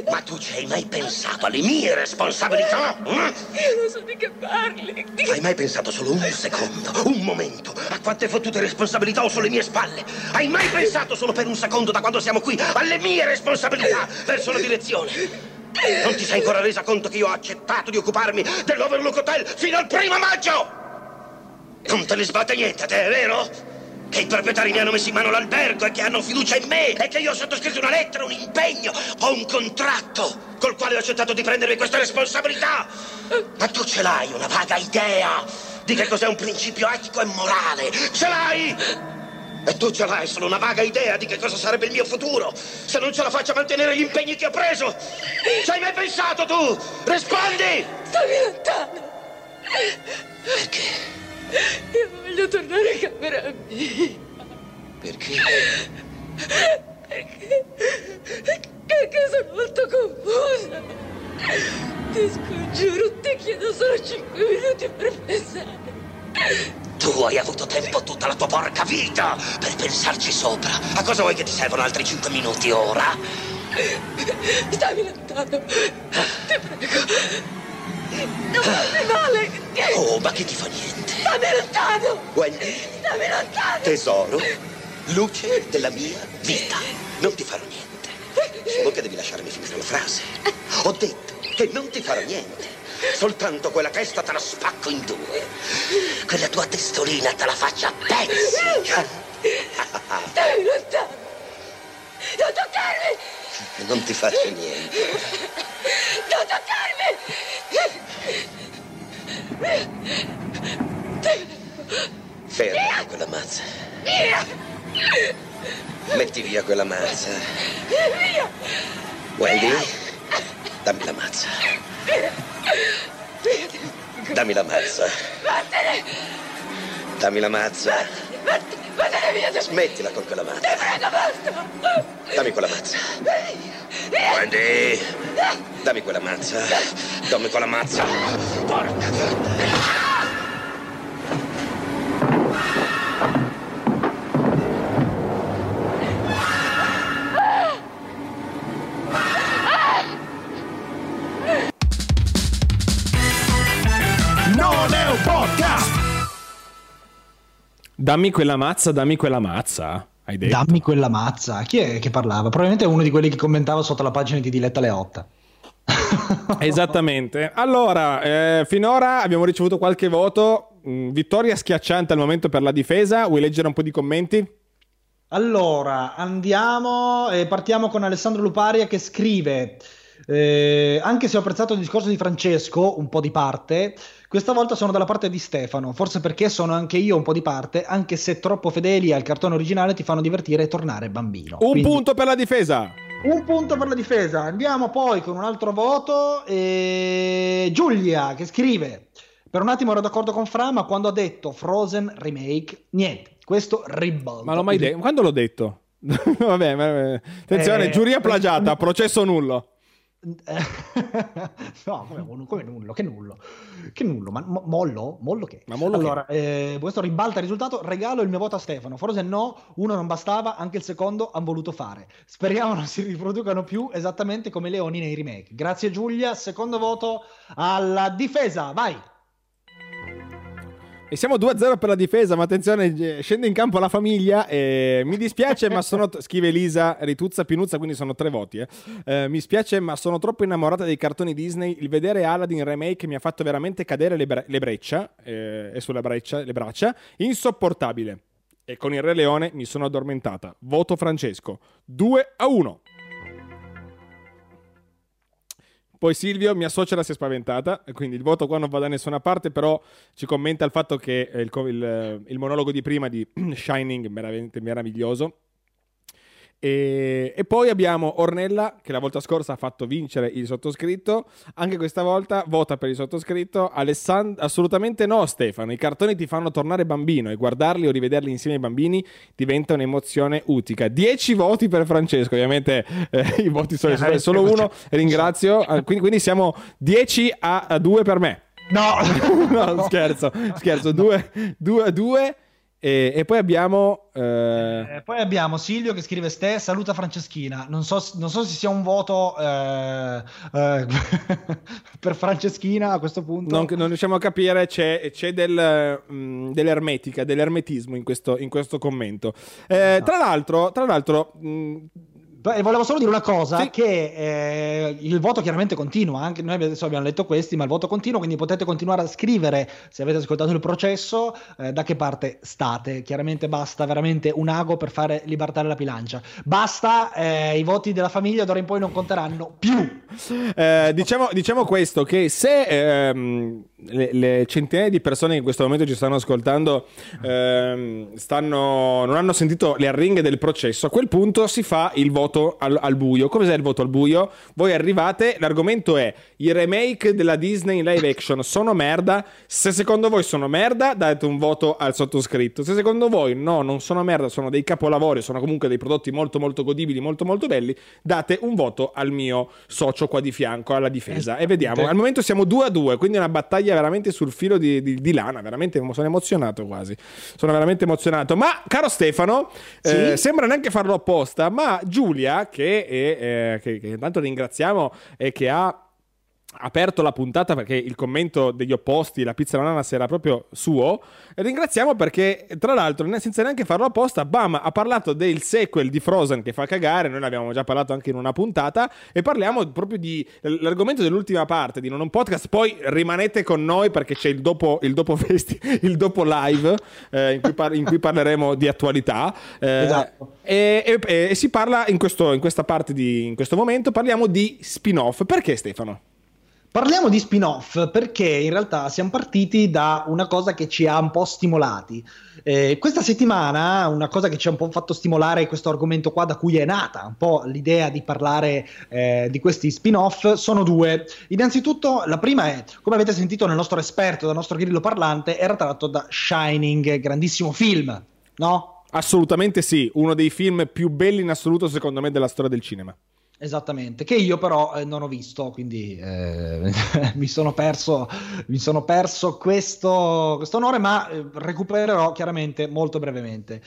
Speaker 5: Ma tu ci hai mai pensato alle mie responsabilità?
Speaker 6: Io non so di che parli.
Speaker 5: Hai mai pensato solo un secondo, un momento, a quante fottute responsabilità ho sulle mie spalle? Hai mai pensato solo per un secondo da quando siamo qui alle mie responsabilità verso la direzione? Non ti sei ancora resa conto che io ho accettato di occuparmi dell'Overlook Hotel fino al primo maggio? Non te ne sbatte niente, te, è vero? Che i proprietari mi hanno messo in mano l'albergo e che hanno fiducia in me e che io ho sottoscritto una lettera, un impegno, ho un contratto col quale ho accettato di prendermi questa responsabilità. Ma tu ce l'hai una vaga idea di che cos'è un principio etico e morale? Ce l'hai? E tu ce l'hai solo una vaga idea di che cosa sarebbe il mio futuro se non ce la faccio a mantenere gli impegni che ho preso? Ci hai mai pensato tu? Rispondi!
Speaker 6: Stammi lontano.
Speaker 5: Perché?
Speaker 6: Io voglio tornare in camera mia.
Speaker 5: Perché?
Speaker 6: Perché? Perché sono molto confusa. Ti scongiuro, ti chiedo solo 5 minuti per pensare.
Speaker 5: Tu hai avuto tempo tutta la tua porca vita per pensarci sopra. A cosa vuoi che ti servono altri cinque minuti ora?
Speaker 6: Stammi lontano. Ti prego. Non farmi male.
Speaker 5: Oh, ma che ti fa niente?
Speaker 6: Stammi lontano.
Speaker 5: Wendy,
Speaker 6: Stammi lontano.
Speaker 5: tesoro, luce della mia vita. Non ti farò niente. Solo che devi lasciarmi finire la frase. Ho detto che non ti farò niente. Soltanto quella testa te la spacco in due. Quella tua testolina te la faccio a pezzi.
Speaker 6: Stammi lontano. Non toccarmi.
Speaker 5: Non ti faccio niente.
Speaker 6: Non toccarmi.
Speaker 5: Ferma quella mazza.
Speaker 6: Via.
Speaker 5: Metti via quella mazza.
Speaker 6: Via.
Speaker 5: Wendy, dammi la mazza. Dammi la mazza.
Speaker 6: Vattene.
Speaker 5: Dammi la mazza.
Speaker 6: Vatt- Vattene via. da-
Speaker 5: Smettila con quella mazza.
Speaker 6: Ti prego, basta.
Speaker 5: Dammi quella mazza. Wendy, dammi quella mazza. Dammi quella mazza. Porca.
Speaker 1: Dammi quella mazza, dammi quella mazza. Hai detto.
Speaker 3: Dammi quella mazza. Chi è che parlava? Probabilmente uno di quelli che commentava sotto la pagina di Diletta Leotta.
Speaker 1: Esattamente. Allora, eh, finora abbiamo ricevuto qualche voto. Mm, vittoria schiacciante al momento per la difesa. Vuoi leggere un po' di commenti?
Speaker 3: Allora, andiamo e partiamo con Alessandro Luparia che scrive: eh, Anche se ho apprezzato il discorso di Francesco, un po' di parte, questa volta sono dalla parte di Stefano. Forse perché sono anche io un po' di parte, anche se troppo fedeli al cartone originale ti fanno divertire e tornare bambino.
Speaker 1: Un
Speaker 3: Quindi-
Speaker 1: punto per la difesa.
Speaker 3: Un punto per la difesa. Andiamo poi con un altro voto. E... Giulia che scrive: Per un attimo ero d'accordo con Fra, ma quando ha detto Frozen Remake, niente, questo ribalta.
Speaker 1: Ma l'ho mai detto? Quando l'ho detto? Vabbè, ma- attenzione,
Speaker 3: Eh,
Speaker 1: giuria plagiata,
Speaker 3: eh,
Speaker 1: processo nullo.
Speaker 3: no, come, come nullo, che nullo, che nullo, ma mo- mollo? Mollo che?
Speaker 1: Ma mollo che?
Speaker 3: allora, eh, questo ribalta il risultato, regalo il mio voto a Stefano, Frozen no, uno non bastava, anche il secondo hanno voluto fare. Speriamo non si riproducano più esattamente come i leoni nei remake. Grazie Giulia, secondo voto alla difesa, vai!
Speaker 1: E siamo 2-0 per la difesa, ma attenzione, eh, scende in campo la famiglia. E mi dispiace, ma sono. Scrive Elisa Rituzza Pinuzza, quindi sono tre voti. eh. Eh, mi spiace, ma sono troppo innamorata dei cartoni Disney. Il vedere Aladdin remake mi ha fatto veramente cadere le, bre- le breccia. eh, e sulle breccia, le braccia. Insopportabile. E con il Re Leone mi sono addormentata. Voto Francesco. 2 a 1. Poi Silvio, mia suocera si è spaventata, quindi il voto qua non va da nessuna parte, però ci commenta il fatto che eh, il, il, eh, il monologo di prima di Shining veramente meraviglioso. E, e poi abbiamo Ornella che la volta scorsa ha fatto vincere il sottoscritto, anche questa volta vota per il sottoscritto. Alessand- assolutamente no Stefano, i cartoni ti fanno tornare bambino e guardarli o rivederli insieme ai bambini diventa un'emozione utica. 10 voti per Francesco, ovviamente eh, i voti sono
Speaker 3: Eh,
Speaker 1: solo
Speaker 3: cioè-
Speaker 1: uno, ringrazio, Ah, quindi, quindi siamo 10 a 2 per me.
Speaker 3: No!
Speaker 1: no, scherzo, scherzo, 2 a 2 e, e poi abbiamo... eh,
Speaker 3: Eh, poi abbiamo Silvio che scrive Ste, saluta Franceschina. Non so, non so se sia un voto eh, eh, per Franceschina a questo punto.
Speaker 1: Non, non riusciamo a capire, c'è, c'è del, mh, dell'ermetica, dell'ermetismo in questo, in questo commento. Eh, tra l'altro, tra l'altro mh,
Speaker 3: Beh, volevo solo dire una cosa,
Speaker 1: Sì.
Speaker 3: che eh, il voto chiaramente continua, anche noi adesso abbiamo letto questi, ma il voto continua, quindi potete continuare a scrivere, se avete ascoltato il processo, eh, da che parte state. Chiaramente basta veramente un ago per fare libertare la bilancia. Basta, eh, i voti della famiglia d'ora in poi non conteranno più.
Speaker 1: Eh, diciamo, diciamo questo, che se ehm, le, le centinaia di persone che in questo momento ci stanno ascoltando ehm, stanno, non hanno sentito le arringhe del processo, a quel punto si fa il voto al, al buio. Cos'è il voto al buio? Voi arrivate, l'argomento è i remake della Disney in live action sono merda. Se secondo voi sono merda, date un voto al sottoscritto. Se secondo voi no, non sono merda, sono dei capolavori, sono comunque dei prodotti molto molto godibili, molto molto belli, date un voto al mio socio qua di fianco alla difesa. E vediamo. Al momento siamo 2 a 2, quindi è una battaglia veramente sul filo di, di- di lana. Veramente sono emozionato quasi. Sono veramente emozionato. Ma, caro Stefano, eh, sembra neanche farlo apposta, ma Giulia, che, è, eh, che, che intanto ringraziamo e che ha aperto la puntata perché il commento degli opposti, la pizza all'ananas era proprio suo. Ringraziamo perché, tra l'altro, senza neanche farlo apposta, Bam ha parlato del sequel di Frozen che fa cagare. Noi ne abbiamo già parlato anche in una puntata. E parliamo proprio di l'argomento dell'ultima parte di Non un podcast. Poi rimanete con noi perché c'è il dopo, il dopo, festi, il dopo live eh, in, cui par- in cui parleremo di attualità. Eh,
Speaker 3: Esatto.
Speaker 1: e, e- e si parla in, questo, in questa parte di in questo momento parliamo di spin-off. Perché Stefano?
Speaker 3: Parliamo di spin-off perché in realtà siamo partiti da una cosa che ci ha un po' stimolati. Eh, questa settimana una cosa che ci ha un po' fatto stimolare questo argomento qua da cui è nata un po' l'idea di parlare eh, di questi spin-off sono due. Innanzitutto la prima è, come avete sentito nel nostro esperto, dal nostro grillo parlante, era tratto da Shining, grandissimo film, no?
Speaker 1: Assolutamente sì, uno dei film più belli in assoluto secondo me della storia del cinema.
Speaker 3: Esattamente, che io però eh, non ho visto, quindi eh, mi sono perso, mi sono perso questo, questo onore, ma eh, recupererò chiaramente molto brevemente.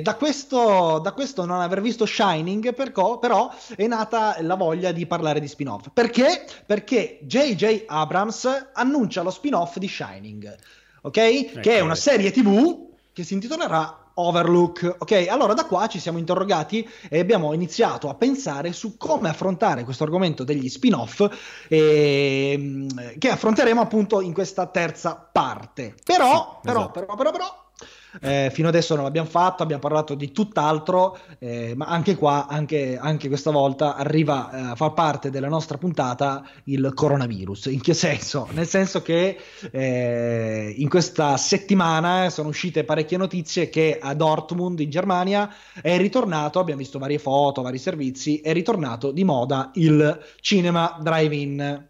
Speaker 3: Da, questo, da questo non aver visto Shining, perco- però è nata la voglia di parlare di spin-off. Perché? Perché J.J. Abrams annuncia lo spin-off di Shining, ok? Che è una serie TV che si intitolerà Overlook. Ok, allora da qua ci siamo interrogati e abbiamo iniziato a pensare su come affrontare questo argomento degli spin-off ehm, che affronteremo appunto in questa terza parte. Però,
Speaker 1: Sì,
Speaker 3: però,
Speaker 1: esatto.
Speaker 3: però, però, però, eh, fino adesso non l'abbiamo fatto, abbiamo parlato di tutt'altro, eh, ma anche qua, anche, anche questa volta, arriva eh, a far parte della nostra puntata il coronavirus. In che senso? Nel senso che eh, in questa settimana sono uscite parecchie notizie che a Dortmund in Germania è ritornato, abbiamo visto varie foto, vari servizi, è ritornato di moda il cinema drive-in.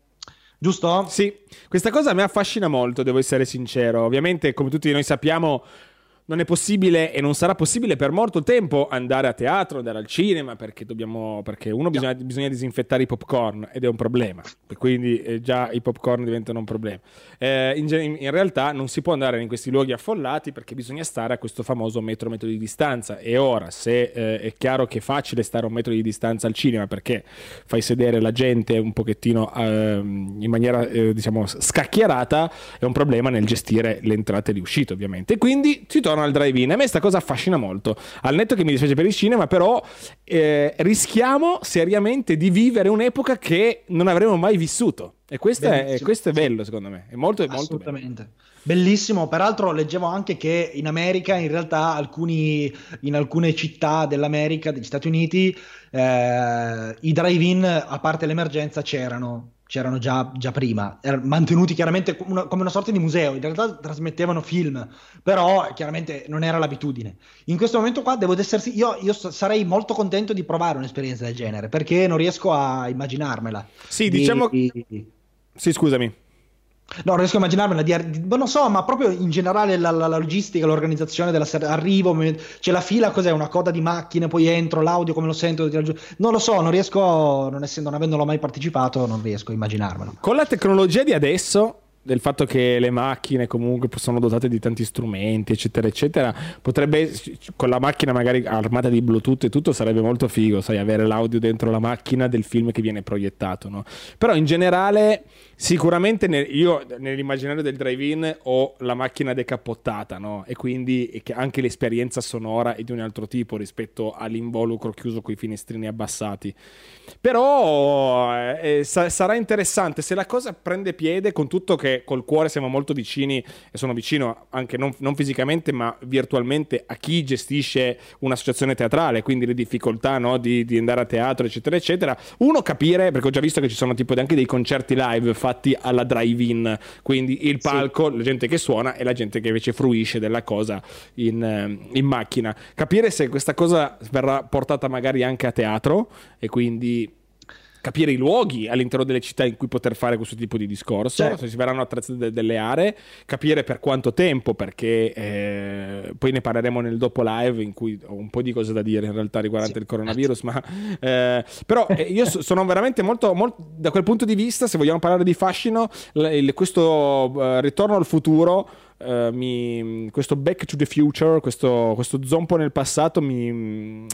Speaker 3: Giusto?
Speaker 1: Sì, questa cosa mi affascina molto, devo essere sincero. Ovviamente, come tutti noi sappiamo, non è possibile e non sarà possibile per molto tempo andare a teatro, andare al cinema, perché dobbiamo. Perché uno bisogna, bisogna disinfettare i popcorn ed è un problema. E quindi eh, già i popcorn diventano un problema. Eh, in, in realtà non si può andare in questi luoghi affollati perché bisogna stare a questo famoso metro metro di distanza. E ora, se eh, è chiaro che è facile stare a un metro di distanza al cinema perché fai sedere la gente un pochettino ehm, in maniera eh, diciamo scacchierata, è un problema nel gestire le entrate e le uscite, ovviamente. E quindi si torna al drive-in. A me sta cosa affascina molto. Al netto che mi dispiace per il cinema, però eh, rischiamo seriamente di vivere un'epoca che non avremo mai vissuto. E questo, è, questo è bello, secondo me. È molto, molto bello.
Speaker 3: Bellissimo, peraltro leggevo anche che in America, in realtà, alcuni, in alcune città dell'America, degli Stati Uniti, eh, i drive-in, a parte l'emergenza, c'erano. C'erano già, già prima, erano mantenuti chiaramente come una, come una, sorta di museo, in realtà trasmettevano film, però chiaramente non era l'abitudine. In questo momento qua devo essersi, io, io sarei molto contento di provare un'esperienza del genere, perché non riesco a immaginarmela.
Speaker 1: Sì, diciamo... Di... Sì, scusami.
Speaker 3: No, non riesco a immaginarmela, di, di, non so, ma proprio in generale la, la, la logistica, l'organizzazione della serie, arrivo, c'è la fila, cos'è? Una coda di macchine, poi entro, l'audio come lo sento, non lo so, non riesco, non, essendo, non avendolo mai partecipato, non riesco a immaginarmelo.
Speaker 1: Con la tecnologia di adesso, del fatto che le macchine comunque sono dotate di tanti strumenti, eccetera, eccetera, potrebbe con la macchina magari armata di Bluetooth e tutto sarebbe molto figo, sai, avere l'audio dentro la macchina del film che viene proiettato, no? Però in generale Sicuramente nel, io nell'immaginario del drive-in ho la macchina decappottata, no? E quindi anche l'esperienza sonora è di un altro tipo rispetto all'involucro chiuso con i finestrini abbassati. Però eh, eh, sa- sarà interessante se la cosa prende piede, con tutto che col cuore siamo molto vicini, e sono vicino anche non, non fisicamente, ma virtualmente a chi gestisce un'associazione teatrale, quindi le difficoltà no? di, di, andare a teatro, eccetera, eccetera. Uno capire, perché ho già visto che ci sono tipo anche dei concerti live fatti alla drive-in, quindi il palco, sì. la gente che suona e la gente che invece fruisce della cosa in, eh, in macchina. Capire se questa cosa verrà portata magari anche a teatro e quindi capire i luoghi all'interno delle città in cui poter fare questo tipo di discorso, certo. se si verranno attrezzate de- delle aree, capire per quanto tempo, perché eh, poi ne parleremo nel dopo live in cui ho un po' di cose da dire in realtà riguardante sì. il coronavirus, ma eh, però eh, io sono veramente molto, molto, da quel punto di vista, se vogliamo parlare di fascino, l- il, questo uh, ritorno al futuro Uh, mi, questo back to the future, questo, questo zompo nel passato mi,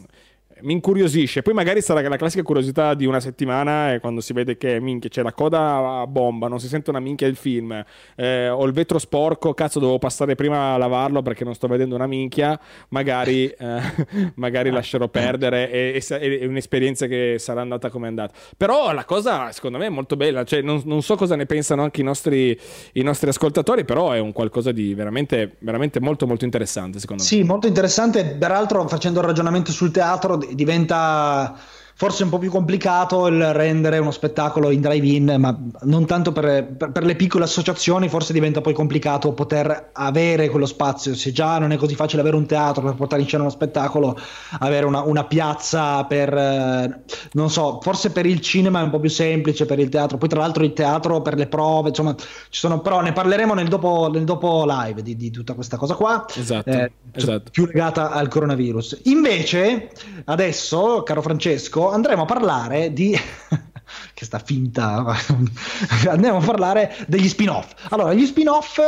Speaker 1: mi incuriosisce. Poi magari sarà la classica curiosità di una settimana e quando si vede che minchia c'è la coda a bomba, non si sente una minchia del film, eh, ho il vetro sporco, cazzo devo passare prima a lavarlo perché non sto vedendo una minchia, magari, eh, magari lascerò perdere e, e, è un'esperienza che sarà andata come è andata. Però la cosa secondo me è molto bella, cioè, non, non, so cosa ne pensano anche i nostri, i nostri, ascoltatori, però è un qualcosa di veramente, veramente molto molto interessante secondo
Speaker 3: me. Sì, molto interessante, peraltro facendo il ragionamento sul teatro diventa forse un po' più complicato il rendere uno spettacolo in drive-in, ma non tanto per, per, per, le piccole associazioni, forse diventa poi complicato poter avere quello spazio. Se già non è così facile avere un teatro per portare in scena uno spettacolo, avere una, una piazza per, eh, non so, forse per il cinema è un po' più semplice, per il teatro. Poi tra l'altro il teatro per le prove, insomma, ci sono, però ne parleremo nel dopo, nel dopo live di, di, tutta questa cosa qua.
Speaker 1: Esatto, eh, esatto.
Speaker 3: Più legata al coronavirus. Invece, adesso, caro Francesco, andremo a parlare di che sta finta andiamo a parlare degli spin-off allora gli spin-off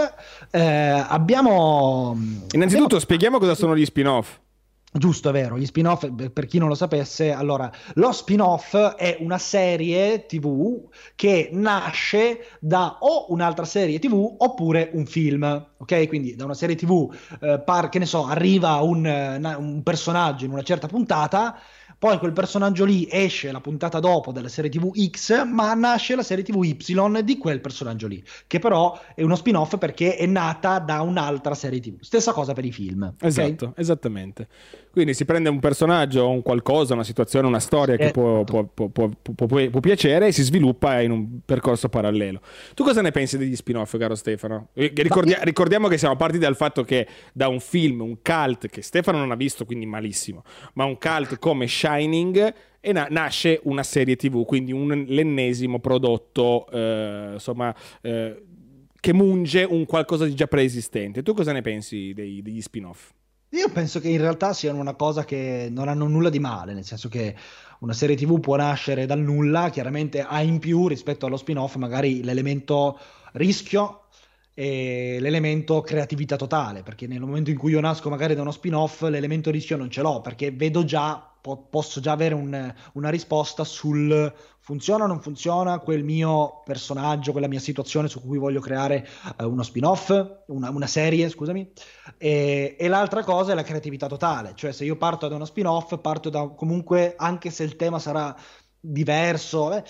Speaker 3: eh, abbiamo
Speaker 1: innanzitutto
Speaker 3: abbiamo...
Speaker 1: spieghiamo cosa sono gli spin-off
Speaker 3: Giusto, è vero, gli spin-off, per chi non lo sapesse, allora, lo spin-off è una serie TV che nasce da o un'altra serie TV oppure un film, ok? Quindi da una serie TV, eh, par, che ne so, arriva un, un personaggio in una certa puntata poi quel personaggio lì esce la puntata dopo della serie TV X, ma nasce la serie TV Y di quel personaggio lì, che però è uno spin-off perché è nata da un'altra serie TV. Stessa cosa per i film.
Speaker 1: Esatto, okay? esattamente. Quindi si prende un personaggio, un qualcosa, una situazione, una storia che può, esatto. può, può, può, piacere e si sviluppa in un percorso parallelo. Tu cosa ne pensi degli spin-off, caro Stefano? Eh, ricordia- ricordiamo che siamo partiti dal fatto che da un film, un cult che Stefano non ha visto, quindi malissimo, ma un cult come Shining e na- nasce una serie TV, quindi un, l'ennesimo prodotto, eh, insomma, eh, che munge un qualcosa di già preesistente. Tu cosa ne pensi dei, degli spin-off?
Speaker 3: Io penso che in realtà siano una cosa che non hanno nulla di male, nel senso che una serie TV può nascere dal nulla, chiaramente ha in più rispetto allo spin-off magari l'elemento rischio e l'elemento creatività totale, perché nel momento in cui io nasco magari da uno spin-off l'elemento rischio non ce l'ho, perché vedo già, po- posso già avere un, una risposta sul funziona o non funziona quel mio personaggio, quella mia situazione su cui voglio creare uh, uno spin-off, una, una serie, scusami. E, e, l'altra cosa è la creatività totale, cioè se io parto da uno spin-off, parto da comunque, anche se il tema sarà diverso, eh,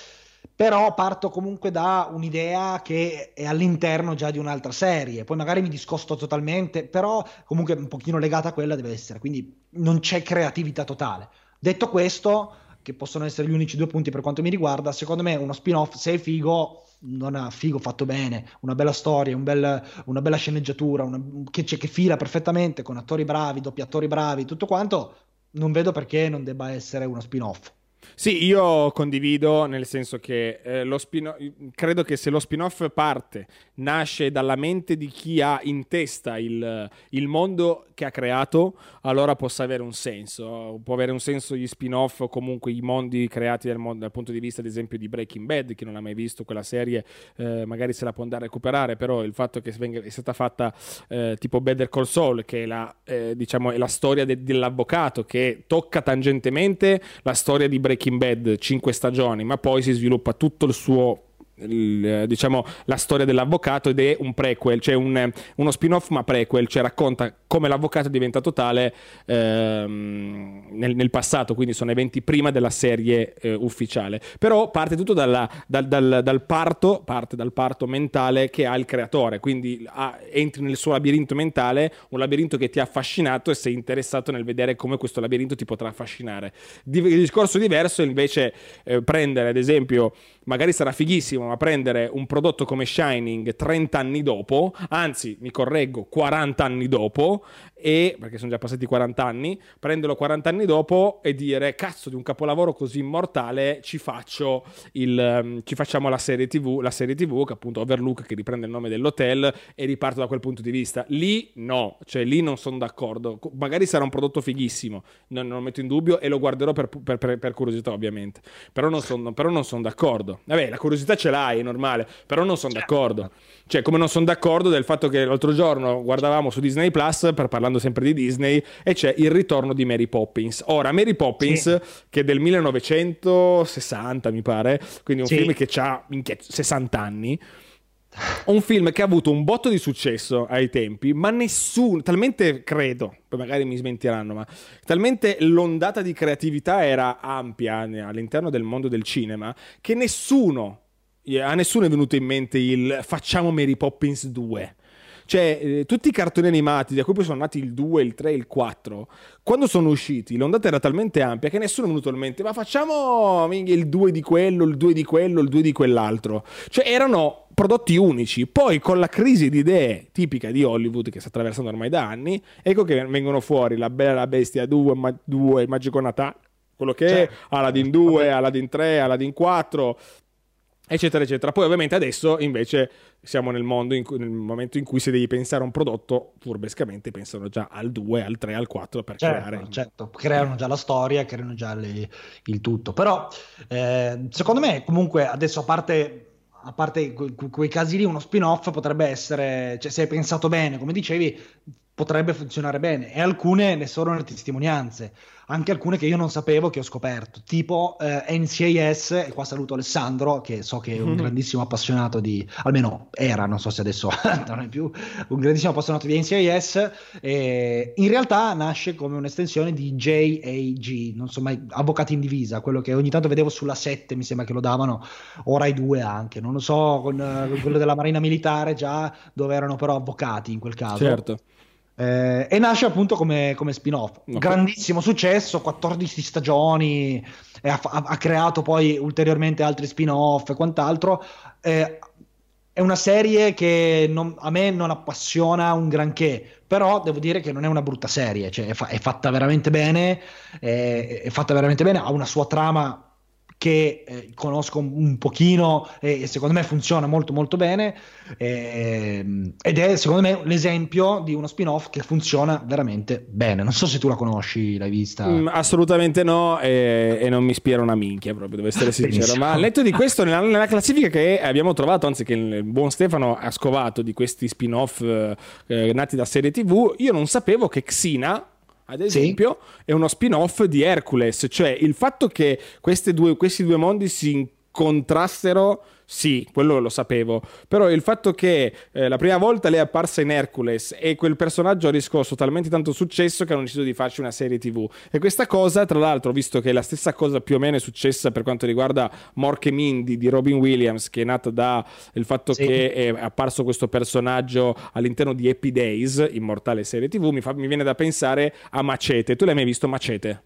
Speaker 3: però parto comunque da un'idea che è all'interno già di un'altra serie, poi magari mi discosto totalmente, però comunque un pochino legata a quella deve essere, quindi non c'è creatività totale. Detto questo, che possono essere gli unici due punti per quanto mi riguarda, secondo me uno spin-off, se è figo, non ha figo fatto bene, una bella storia, un bel, una bella sceneggiatura, una, che, che fila perfettamente con attori bravi, doppiatori bravi, tutto quanto, non vedo perché non debba essere uno spin-off.
Speaker 1: Sì, io condivido nel senso che eh, lo spin credo che se lo spin-off parte, nasce dalla mente di chi ha in testa il, il, mondo che ha creato, allora possa avere un senso. Può avere un senso gli spin-off o comunque i mondi creati dal, mondo, dal punto di vista, ad esempio, di Breaking Bad. Chi non ha mai visto quella serie, eh, magari se la può andare a recuperare. Però il fatto che venga, è stata fatta eh, tipo Better Call Saul, che è la, eh, diciamo, è la storia de- dell'avvocato, che tocca tangentemente la storia di Breaking cinque stagioni, ma poi si sviluppa tutto il suo il, diciamo, la storia dell'avvocato ed è un prequel, cioè un, uno spin-off ma prequel, cioè racconta come l'avvocato è diventato tale ehm, nel, nel, passato, quindi sono eventi prima della serie eh, ufficiale. Però parte tutto dalla, dal, dal, dal, parto, parte dal parto mentale che ha il creatore, quindi ha, entri nel suo labirinto mentale, un labirinto che ti ha affascinato e sei interessato nel vedere come questo labirinto ti potrà affascinare. il discorso diverso è invece eh, prendere, ad esempio, magari sarà fighissimo, ma prendere un prodotto come Shining 30 anni dopo, anzi mi correggo, 40 anni dopo, e perché sono già passati 40 anni, prenderlo 40 anni dopo e dire cazzo di un capolavoro così immortale ci, faccio il, um, ci facciamo la serie tv, la serie tv che appunto Overlook che riprende il nome dell'hotel e riparto da quel punto di vista. Lì no, cioè lì non sono d'accordo. Magari sarà un prodotto fighissimo, non, non lo metto in dubbio e lo guarderò per, per, per, per curiosità ovviamente, però non sono son d'accordo. Vabbè, la curiosità ce l'hai, è normale, però non sono certo. d'accordo. Cioè, come non sono d'accordo del fatto che l'altro giorno guardavamo su Disney Plus, per parlando sempre di Disney, e c'è il ritorno di Mary Poppins. Ora, Mary Poppins, sì. che è del 1960, mi pare, quindi un sì. film che ha 60 anni. Un film che ha avuto un botto di successo ai tempi, ma nessuno, talmente credo, poi magari mi smentiranno, ma talmente l'ondata di creatività era ampia all'interno del mondo del cinema che nessuno a nessuno è venuto in mente il facciamo Mary Poppins 2. Cioè, eh, tutti i cartoni animati, da cui poi sono nati il 2, il 3, il 4, quando sono usciti, l'ondata era talmente ampia che nessuno è venuto in mente, ma facciamo il 2 di quello, il 2 di quello, il 2 di quell'altro. Cioè, erano prodotti unici. Poi, con la crisi di idee tipica di Hollywood, che sta attraversando ormai da anni, ecco che vengono fuori La Bella la Bestia 2, ma- 2 Magico Natale, quello che cioè, è, Aladdin 2, Aladdin 3, Aladdin 4 eccetera eccetera. Poi ovviamente adesso invece siamo nel mondo in cui, nel momento in cui se devi pensare a un prodotto furbescamente pensano già al 2 al 3 al 4 per
Speaker 3: certo,
Speaker 1: creare
Speaker 3: certo. Creano già la storia creano già le, il tutto. Però eh, secondo me comunque adesso a parte a parte que- quei casi lì, uno spin-off potrebbe essere, cioè se hai pensato bene, come dicevi, potrebbe funzionare bene. E alcune ne sono le testimonianze anche alcune che io non sapevo che ho scoperto, tipo eh, NCIS, e qua saluto Alessandro, che so che è un mm-hmm. grandissimo appassionato di, almeno era, non so se adesso non è più, un grandissimo appassionato di NCIS, e in realtà nasce come un'estensione di JAG, non so mai, Avvocati in Divisa, quello che ogni tanto vedevo sulla 7, mi sembra che lo davano, ora i due anche, non lo so, con, con eh, quello della Marina Militare già, dove erano però avvocati in quel caso.
Speaker 1: Certo.
Speaker 3: Eh, e nasce appunto come, come spin-off. Okay. Grandissimo successo, 14 stagioni, ha, ha, creato poi ulteriormente altri spin-off e quant'altro. Eh, è una serie che non, a me non appassiona un granché, però devo dire che non è una brutta serie, cioè è, fa- è fatta veramente bene, è, è fatta veramente bene, ha una sua trama che eh, conosco un pochino e secondo me funziona molto molto bene eh, ed è secondo me l'esempio di uno spin-off che funziona veramente bene. Non so se tu la conosci, l'hai vista.
Speaker 1: Mm, assolutamente no e, e, non mi ispira una minchia proprio devo essere sincero. Ma al netto di questo nella, nella, classifica che abbiamo trovato anzi che il buon Stefano ha scovato di questi spin-off eh, nati da serie tv io non sapevo che Xina ad esempio, sì. è uno spin-off di Hercules, cioè il fatto che due, questi due mondi si incontrassero sì, quello lo sapevo. Però il fatto che eh, la prima volta lei è apparsa in Hercules e quel personaggio ha riscosso talmente tanto successo che hanno deciso di farci una serie TV. E questa cosa, tra l'altro, visto che la stessa cosa più o meno è successa per quanto riguarda Mork e Mindy di Robin Williams, che è nata dal fatto sì. che è apparso questo personaggio all'interno di Happy Days, immortale serie TV, mi, fa, mi viene da pensare a Macete. Tu l'hai mai visto Macete?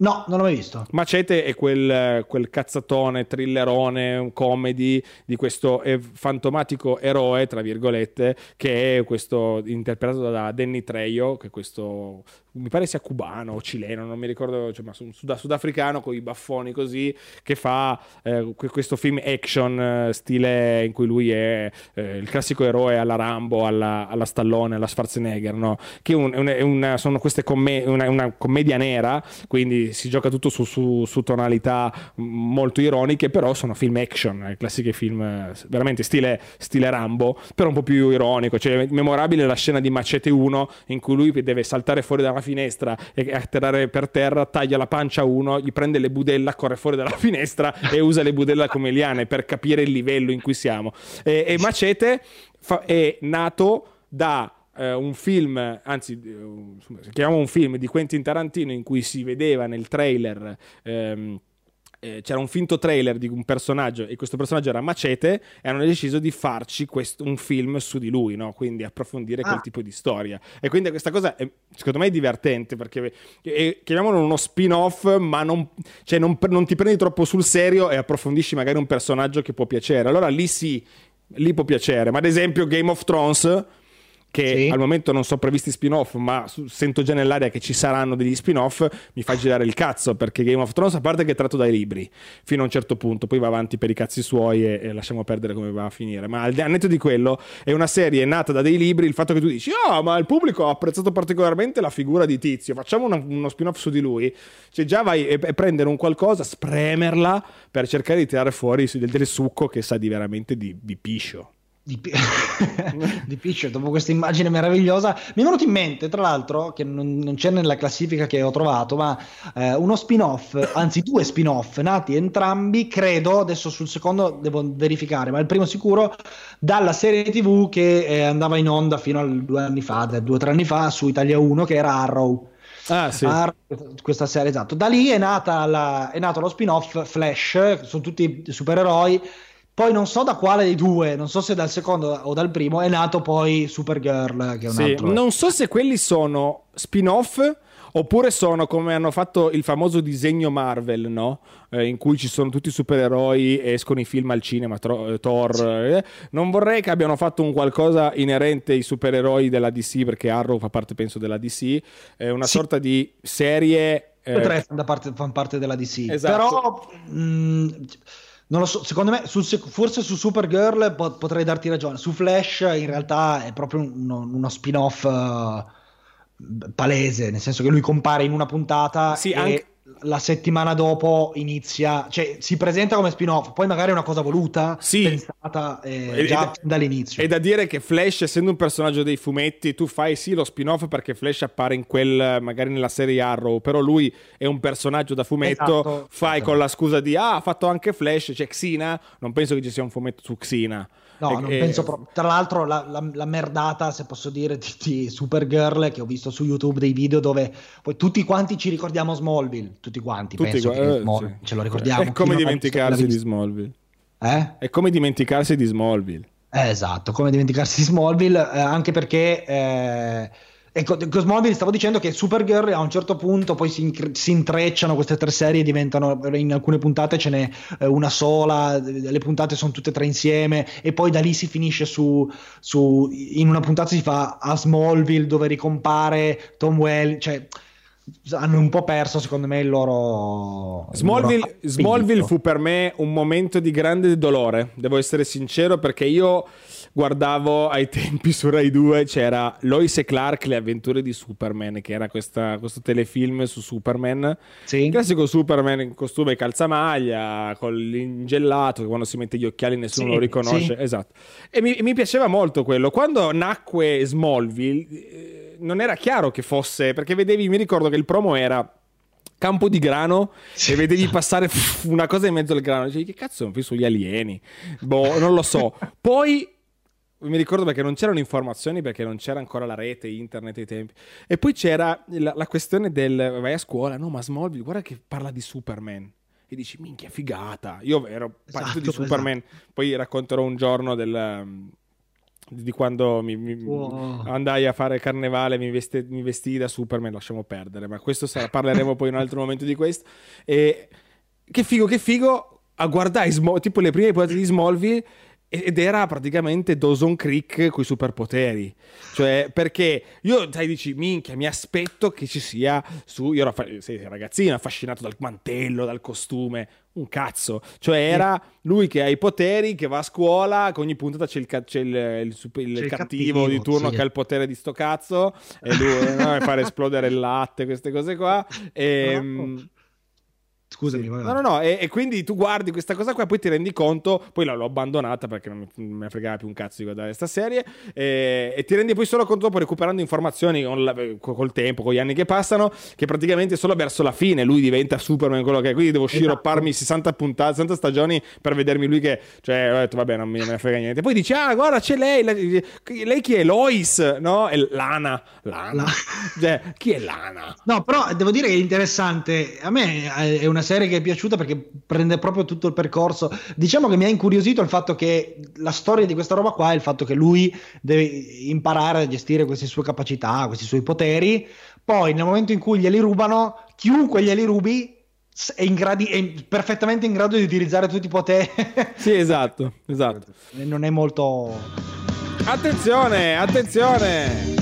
Speaker 3: No, non l'ho mai visto.
Speaker 1: Macete è quel, quel cazzatone, thrillerone, un comedy di questo fantomatico eroe, tra virgolette, che è questo interpretato da Danny Trejo, che è questo mi pare sia cubano o cileno, non mi ricordo, cioè, ma sud- sudafricano con i baffoni così, che fa eh, questo film action eh, stile in cui lui è eh, il classico eroe alla Rambo, alla, alla Stallone, alla Schwarzenegger, no? che un, un, una, sono queste comm- una, una, commedia nera, quindi si gioca tutto su, su, su, tonalità molto ironiche, però sono film action, eh, classiche film eh, veramente stile, stile Rambo, però un po' più ironico, cioè memorabile la scena di Macete 1 in cui lui deve saltare fuori dalla finestra e atterrare per terra, taglia la pancia a uno, gli prende le budella, corre fuori dalla finestra e usa le budella come liane per capire il livello in cui siamo. E, e Macete fa, è nato da Uh, un film, anzi, uh, chiamiamo un film di Quentin Tarantino in cui si vedeva nel trailer um, eh, c'era un finto trailer di un personaggio e questo personaggio era Macete e hanno deciso di farci questo, un film su di lui, no? quindi approfondire ah. quel tipo di storia. E quindi questa cosa è, secondo me è divertente perché è, chiamiamolo uno spin-off, ma non, cioè non, non ti prendi troppo sul serio e approfondisci magari un personaggio che può piacere. Allora lì sì, lì può piacere, ma ad esempio Game of Thrones che sì. al momento non sono previsti spin-off, ma sento già nell'aria che ci saranno degli spin-off, mi fa girare il cazzo, perché Game of Thrones, a parte che è tratto dai libri, fino a un certo punto, poi va avanti per i cazzi suoi e, e lasciamo perdere come va a finire, ma al netto di quello è una serie nata da dei libri, il fatto che tu dici, oh, ma il pubblico ha apprezzato particolarmente la figura di Tizio, facciamo una, uno spin-off su di lui, cioè già vai e, e prendere un qualcosa, spremerla per cercare di tirare fuori del, del succo che sa di veramente di, di piscio
Speaker 3: di, di Pitcher dopo questa immagine meravigliosa mi è venuto in mente tra l'altro che non, non c'è nella classifica che ho trovato ma eh, uno spin-off anzi due spin-off nati entrambi credo adesso sul secondo devo verificare ma il primo sicuro dalla serie tv che eh, andava in onda fino a due anni fa due o tre anni fa su Italia 1 che era Arrow
Speaker 1: Ah, sì.
Speaker 3: questa serie esatto da lì è, nata la, è nato lo spin-off Flash sono tutti supereroi poi non so da quale dei due, non so se dal secondo o dal primo, è nato poi Supergirl. Che è un sì, altro...
Speaker 1: Non so se quelli sono spin-off oppure sono come hanno fatto il famoso disegno Marvel, no? Eh, in cui ci sono tutti i supereroi e escono i film al cinema, tro- eh, Thor. Sì. Eh. Non vorrei che abbiano fatto un qualcosa inerente ai supereroi della DC, perché Arrow fa parte, penso, della DC. È una sì. sorta di serie.
Speaker 3: Eh... Tre fanno parte, fan parte della DC. Esatto. Però. Mh, mm, non lo so, secondo me, sul, forse su Supergirl po- potrei darti ragione. Su Flash in realtà è proprio uno, uno spin-off uh, palese, nel senso che lui compare in una puntata sì, e anche... la settimana dopo inizia, cioè si presenta come spin-off, poi magari è una cosa voluta, sì. pensata eh, già e, dall'inizio.
Speaker 1: È da dire che Flash, essendo un personaggio dei fumetti, tu fai sì lo spin-off perché Flash appare in quel, magari nella serie Arrow, però lui è un personaggio da fumetto, esatto. fai esatto. con la scusa di ah, ha fatto anche Flash, c'è Xina, non penso che ci sia un fumetto su Xina.
Speaker 3: No, e, non penso proprio. Tra l'altro, la, la, la, merdata, se posso dire, di, di, Supergirl che ho visto su YouTube dei video dove poi tutti quanti ci ricordiamo Smallville. Tutti quanti, tutti penso qua, eh, Small, sì. ce lo ricordiamo.
Speaker 1: È come dimenticarsi di Smallville.
Speaker 3: Eh?
Speaker 1: È come dimenticarsi di Smallville.
Speaker 3: Eh, esatto, come dimenticarsi di Smallville, eh, anche perché. Ecco, Cosmobile stavo dicendo che Supergirl a un certo punto poi si, si, intrecciano queste tre serie, diventano in alcune puntate ce n'è eh, una sola, le puntate sono tutte e tre insieme e poi da lì si finisce su, su in una puntata si fa a Smallville dove ricompare Tom Well, cioè hanno un po' perso secondo me il loro
Speaker 1: Smallville, loro Smallville fu per me un momento di grande dolore, devo essere sincero perché io guardavo ai tempi su Rai 2 c'era Lois e Clark le avventure di Superman che era questa, questo telefilm su Superman sì. il classico Superman in costume calzamaglia con l'ingellato che quando si mette gli occhiali nessuno sì, lo riconosce sì. esatto e mi, mi, piaceva molto quello quando nacque Smallville eh, non era chiaro che fosse perché vedevi mi ricordo che il promo era campo di grano e vedevi passare una cosa in mezzo al grano. Dicevi, che cazzo sono qui sugli alieni? Boh, non lo so. Poi mi ricordo perché non c'erano informazioni perché non c'era ancora la rete, internet ai tempi. E poi c'era la, la questione del vai a scuola, no, ma Smallville, guarda che parla di Superman. E dici, minchia, figata. Io ero partito esatto, di Superman. Esatto. Poi racconterò un giorno del, di quando mi, mi-
Speaker 3: Wow.
Speaker 1: andai a fare carnevale, mi, veste- mi vestii da Superman, lasciamo perdere, ma questo sarà- parleremo poi in un altro momento di questo. E che figo, che figo, a guardare tipo le prime puntate di Smallville ed era praticamente Dawson Creek con i superpoteri. Cioè, perché io, sai, dici, minchia, mi aspetto che ci sia su... Io ero sei ragazzino, affascinato dal mantello, dal costume, un cazzo. Cioè, era lui che ha i poteri, che va a scuola, che ogni puntata c'è il, ca- c'è il- il il
Speaker 3: C'è
Speaker 1: cattivo,
Speaker 3: cattivo,
Speaker 1: di turno
Speaker 3: sì.
Speaker 1: che ha il potere di sto cazzo e lui no, fare esplodere il latte, queste cose qua. E,
Speaker 3: Scusami, vai
Speaker 1: No, no, no, e, e quindi tu guardi questa cosa qua poi ti rendi conto, poi l'ho abbandonata perché non mi, fregava più un cazzo di guardare questa serie, e, e ti rendi poi solo conto dopo recuperando informazioni co- col tempo, con gli anni che passano, che praticamente solo verso la fine lui diventa Superman quello che è, quindi devo
Speaker 3: Esatto.
Speaker 1: sciropparmi 60 puntate, 60 stagioni per vedermi lui che, cioè, ho detto vabbè non mi, non me ne frega niente. Poi dici, ah guarda c'è lei, la- lei chi è? Lois, no? È Lana, Lana, cioè, chi è Lana?
Speaker 3: No, però devo dire che è interessante. A me è una serie che è piaciuta perché prende proprio tutto il percorso. Diciamo che mi ha incuriosito il fatto che la storia di questa roba qua è il fatto che lui deve imparare a gestire queste sue capacità, questi suoi poteri. Poi, nel momento in cui glieli rubano, chiunque glieli rubi è, in gradi- è perfettamente in grado di utilizzare tutti i poteri.
Speaker 1: Sì, esatto, esatto.
Speaker 3: non è molto.
Speaker 1: Attenzione, attenzione.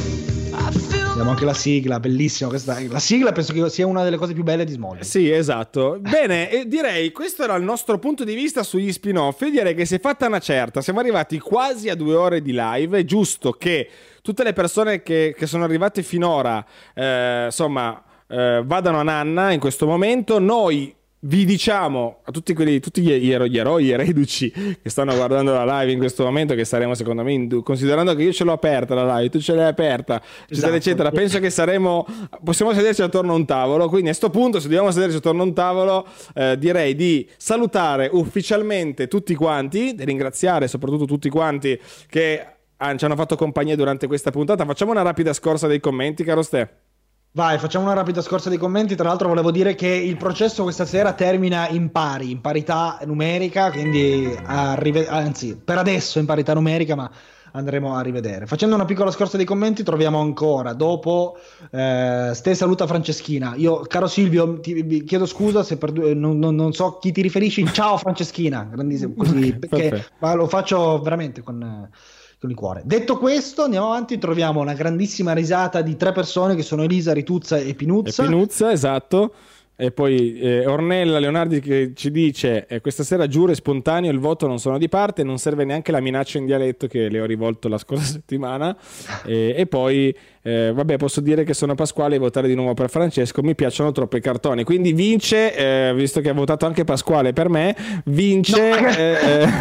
Speaker 3: Abbiamo anche la sigla, bellissima questa. La sigla penso che sia una delle cose più belle di Smallville.
Speaker 1: Sì, esatto. Bene, e direi questo era il nostro punto di vista sugli spin-off. Io direi che si è fatta una certa. Siamo arrivati quasi a due ore di live. È giusto che tutte le persone che, che sono arrivate finora, eh, insomma, eh, vadano a nanna in questo momento. Noi vi diciamo a tutti quelli, tutti gli, gli ero- gli eroi, gli reduci che stanno guardando la live in questo momento, che saremo secondo me, in considerando che io ce l'ho aperta la live, tu ce l'hai aperta, eccetera,
Speaker 3: Esatto.
Speaker 1: eccetera, penso che saremo, possiamo sederci attorno a un tavolo, quindi a sto punto se dobbiamo sederci attorno a un tavolo, eh, direi di salutare ufficialmente tutti quanti, di ringraziare soprattutto tutti quanti che ah, ci hanno fatto compagnia durante questa puntata. Facciamo una rapida scorsa dei commenti, caro Ste.
Speaker 3: Vai, facciamo una rapida scorsa dei commenti. Tra l'altro, volevo dire che il processo questa sera termina in pari, in parità numerica. Quindi, arrive- anzi, per adesso in parità numerica, ma andremo a rivedere. Facendo una piccola scorsa dei commenti, troviamo ancora dopo. Eh, Ste saluta Franceschina. Io, caro Silvio, ti vi chiedo scusa se per due- non, non- non so chi ti riferisci. Ciao Franceschina, grandissimo. Così, perché
Speaker 1: perfetto.
Speaker 3: ma lo faccio veramente con. eh, con il cuore. Detto questo, andiamo avanti. Troviamo una grandissima risata di tre persone che sono Elisa, Rituzza e
Speaker 1: E
Speaker 3: Pinuzza.
Speaker 1: Pinuzza, esatto. E poi eh, Ornella Leonardi che ci dice eh, questa sera giuro è spontaneo, il voto non sono di parte, non serve neanche la minaccia in dialetto che le ho rivolto la scorsa settimana. E, e poi, eh, vabbè, posso dire che sono Pasquale e votare di nuovo per Francesco, mi piacciono troppo i cartoni. Quindi vince, eh, visto che ha votato anche Pasquale per me, vince...
Speaker 3: No.
Speaker 1: eh, eh,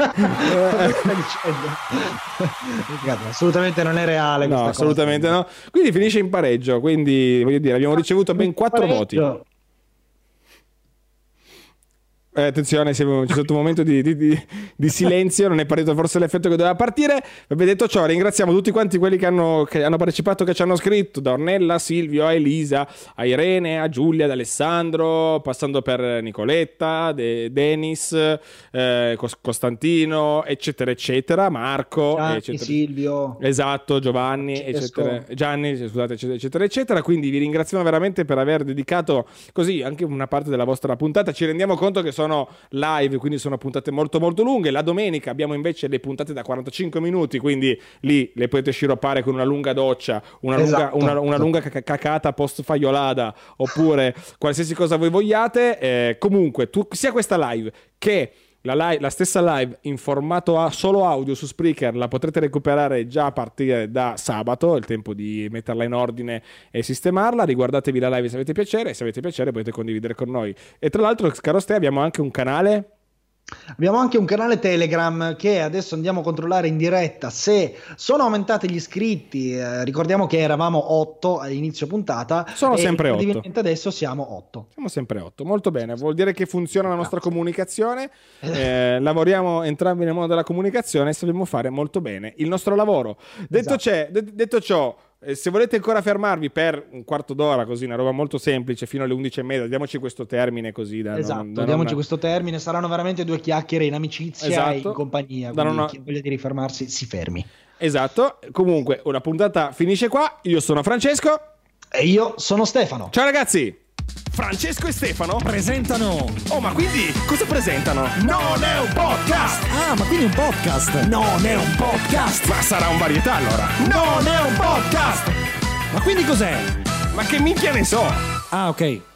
Speaker 3: assolutamente non è reale.
Speaker 1: no, assolutamente
Speaker 3: cosa.
Speaker 1: no. Quindi finisce in pareggio, quindi voglio dire, abbiamo ricevuto ben quattro voti. Eh, attenzione, siamo- c'è stato un momento di, di- di- di silenzio, non è partito forse l'effetto che doveva partire. Vabbè, detto ciò, ringraziamo tutti quanti quelli che hanno, che hanno partecipato, che ci hanno scritto, da Ornella, Silvio, a Elisa, a Irene, a Giulia, ad Alessandro, passando per Nicoletta, De- Denis, eh, Cos- Costantino, eccetera, eccetera, Marco,
Speaker 3: Gianni,
Speaker 1: eccetera.
Speaker 3: Silvio.
Speaker 1: Esatto, Giovanni, eccetera, Gianni, scusate, eccetera, eccetera, eccetera. Quindi vi ringraziamo veramente per aver dedicato così anche una parte della vostra puntata. Ci rendiamo conto che sono live, quindi sono puntate molto molto lunghe. La domenica abbiamo invece le puntate da 45 minuti, quindi lì le potete sciroppare con una lunga doccia, una
Speaker 3: Esatto.
Speaker 1: lunga, una, una lunga caca- cacata post faiolada, oppure qualsiasi cosa voi vogliate. Eh, comunque, tu- sia questa live che la, live- la stessa live in formato a- solo audio su Spreaker la potrete recuperare già a partire da sabato, è il tempo di metterla in ordine e sistemarla. Riguardatevi la live se avete piacere, se avete piacere potete condividere con noi. E tra l'altro, caro Ste, abbiamo anche un canale.
Speaker 3: Abbiamo anche un canale Telegram che adesso andiamo a controllare in diretta se sono aumentati gli iscritti. Eh, ricordiamo che eravamo 8 all'inizio puntata.
Speaker 1: Sono sempre otto.
Speaker 3: incredibilmente adesso siamo 8.
Speaker 1: Siamo sempre 8, molto bene. Vuol dire che funziona la nostra comunicazione. Eh, lavoriamo entrambi nel mondo della comunicazione e sappiamo fare molto bene il nostro lavoro. Detto,
Speaker 3: Esatto.
Speaker 1: c'è- de- detto ciò, eh, se volete ancora fermarvi per un quarto d'ora, così una roba molto semplice, fino alle 11 e mezza, diamoci questo termine così da
Speaker 3: Esatto,
Speaker 1: non- da
Speaker 3: diamoci
Speaker 1: non-
Speaker 3: questo termine. Saranno veramente due chiacchiere in amicizia
Speaker 1: Esatto.
Speaker 3: e in compagnia. Quindi
Speaker 1: non-
Speaker 3: chi voglia di rifermarsi si fermi.
Speaker 1: Esatto. Comunque, una puntata finisce qua. Io sono Francesco.
Speaker 7: E io sono Stefano.
Speaker 1: Ciao ragazzi. Francesco e Stefano
Speaker 3: Presentano.
Speaker 1: Oh, ma quindi cosa presentano?
Speaker 3: Non è un podcast! Ah, ma quindi un podcast! Non è un podcast!
Speaker 1: Ma sarà un varietà allora.
Speaker 3: Non è un podcast! Ma quindi cos'è?
Speaker 1: Ma che minchia ne so?
Speaker 3: Ah, ok.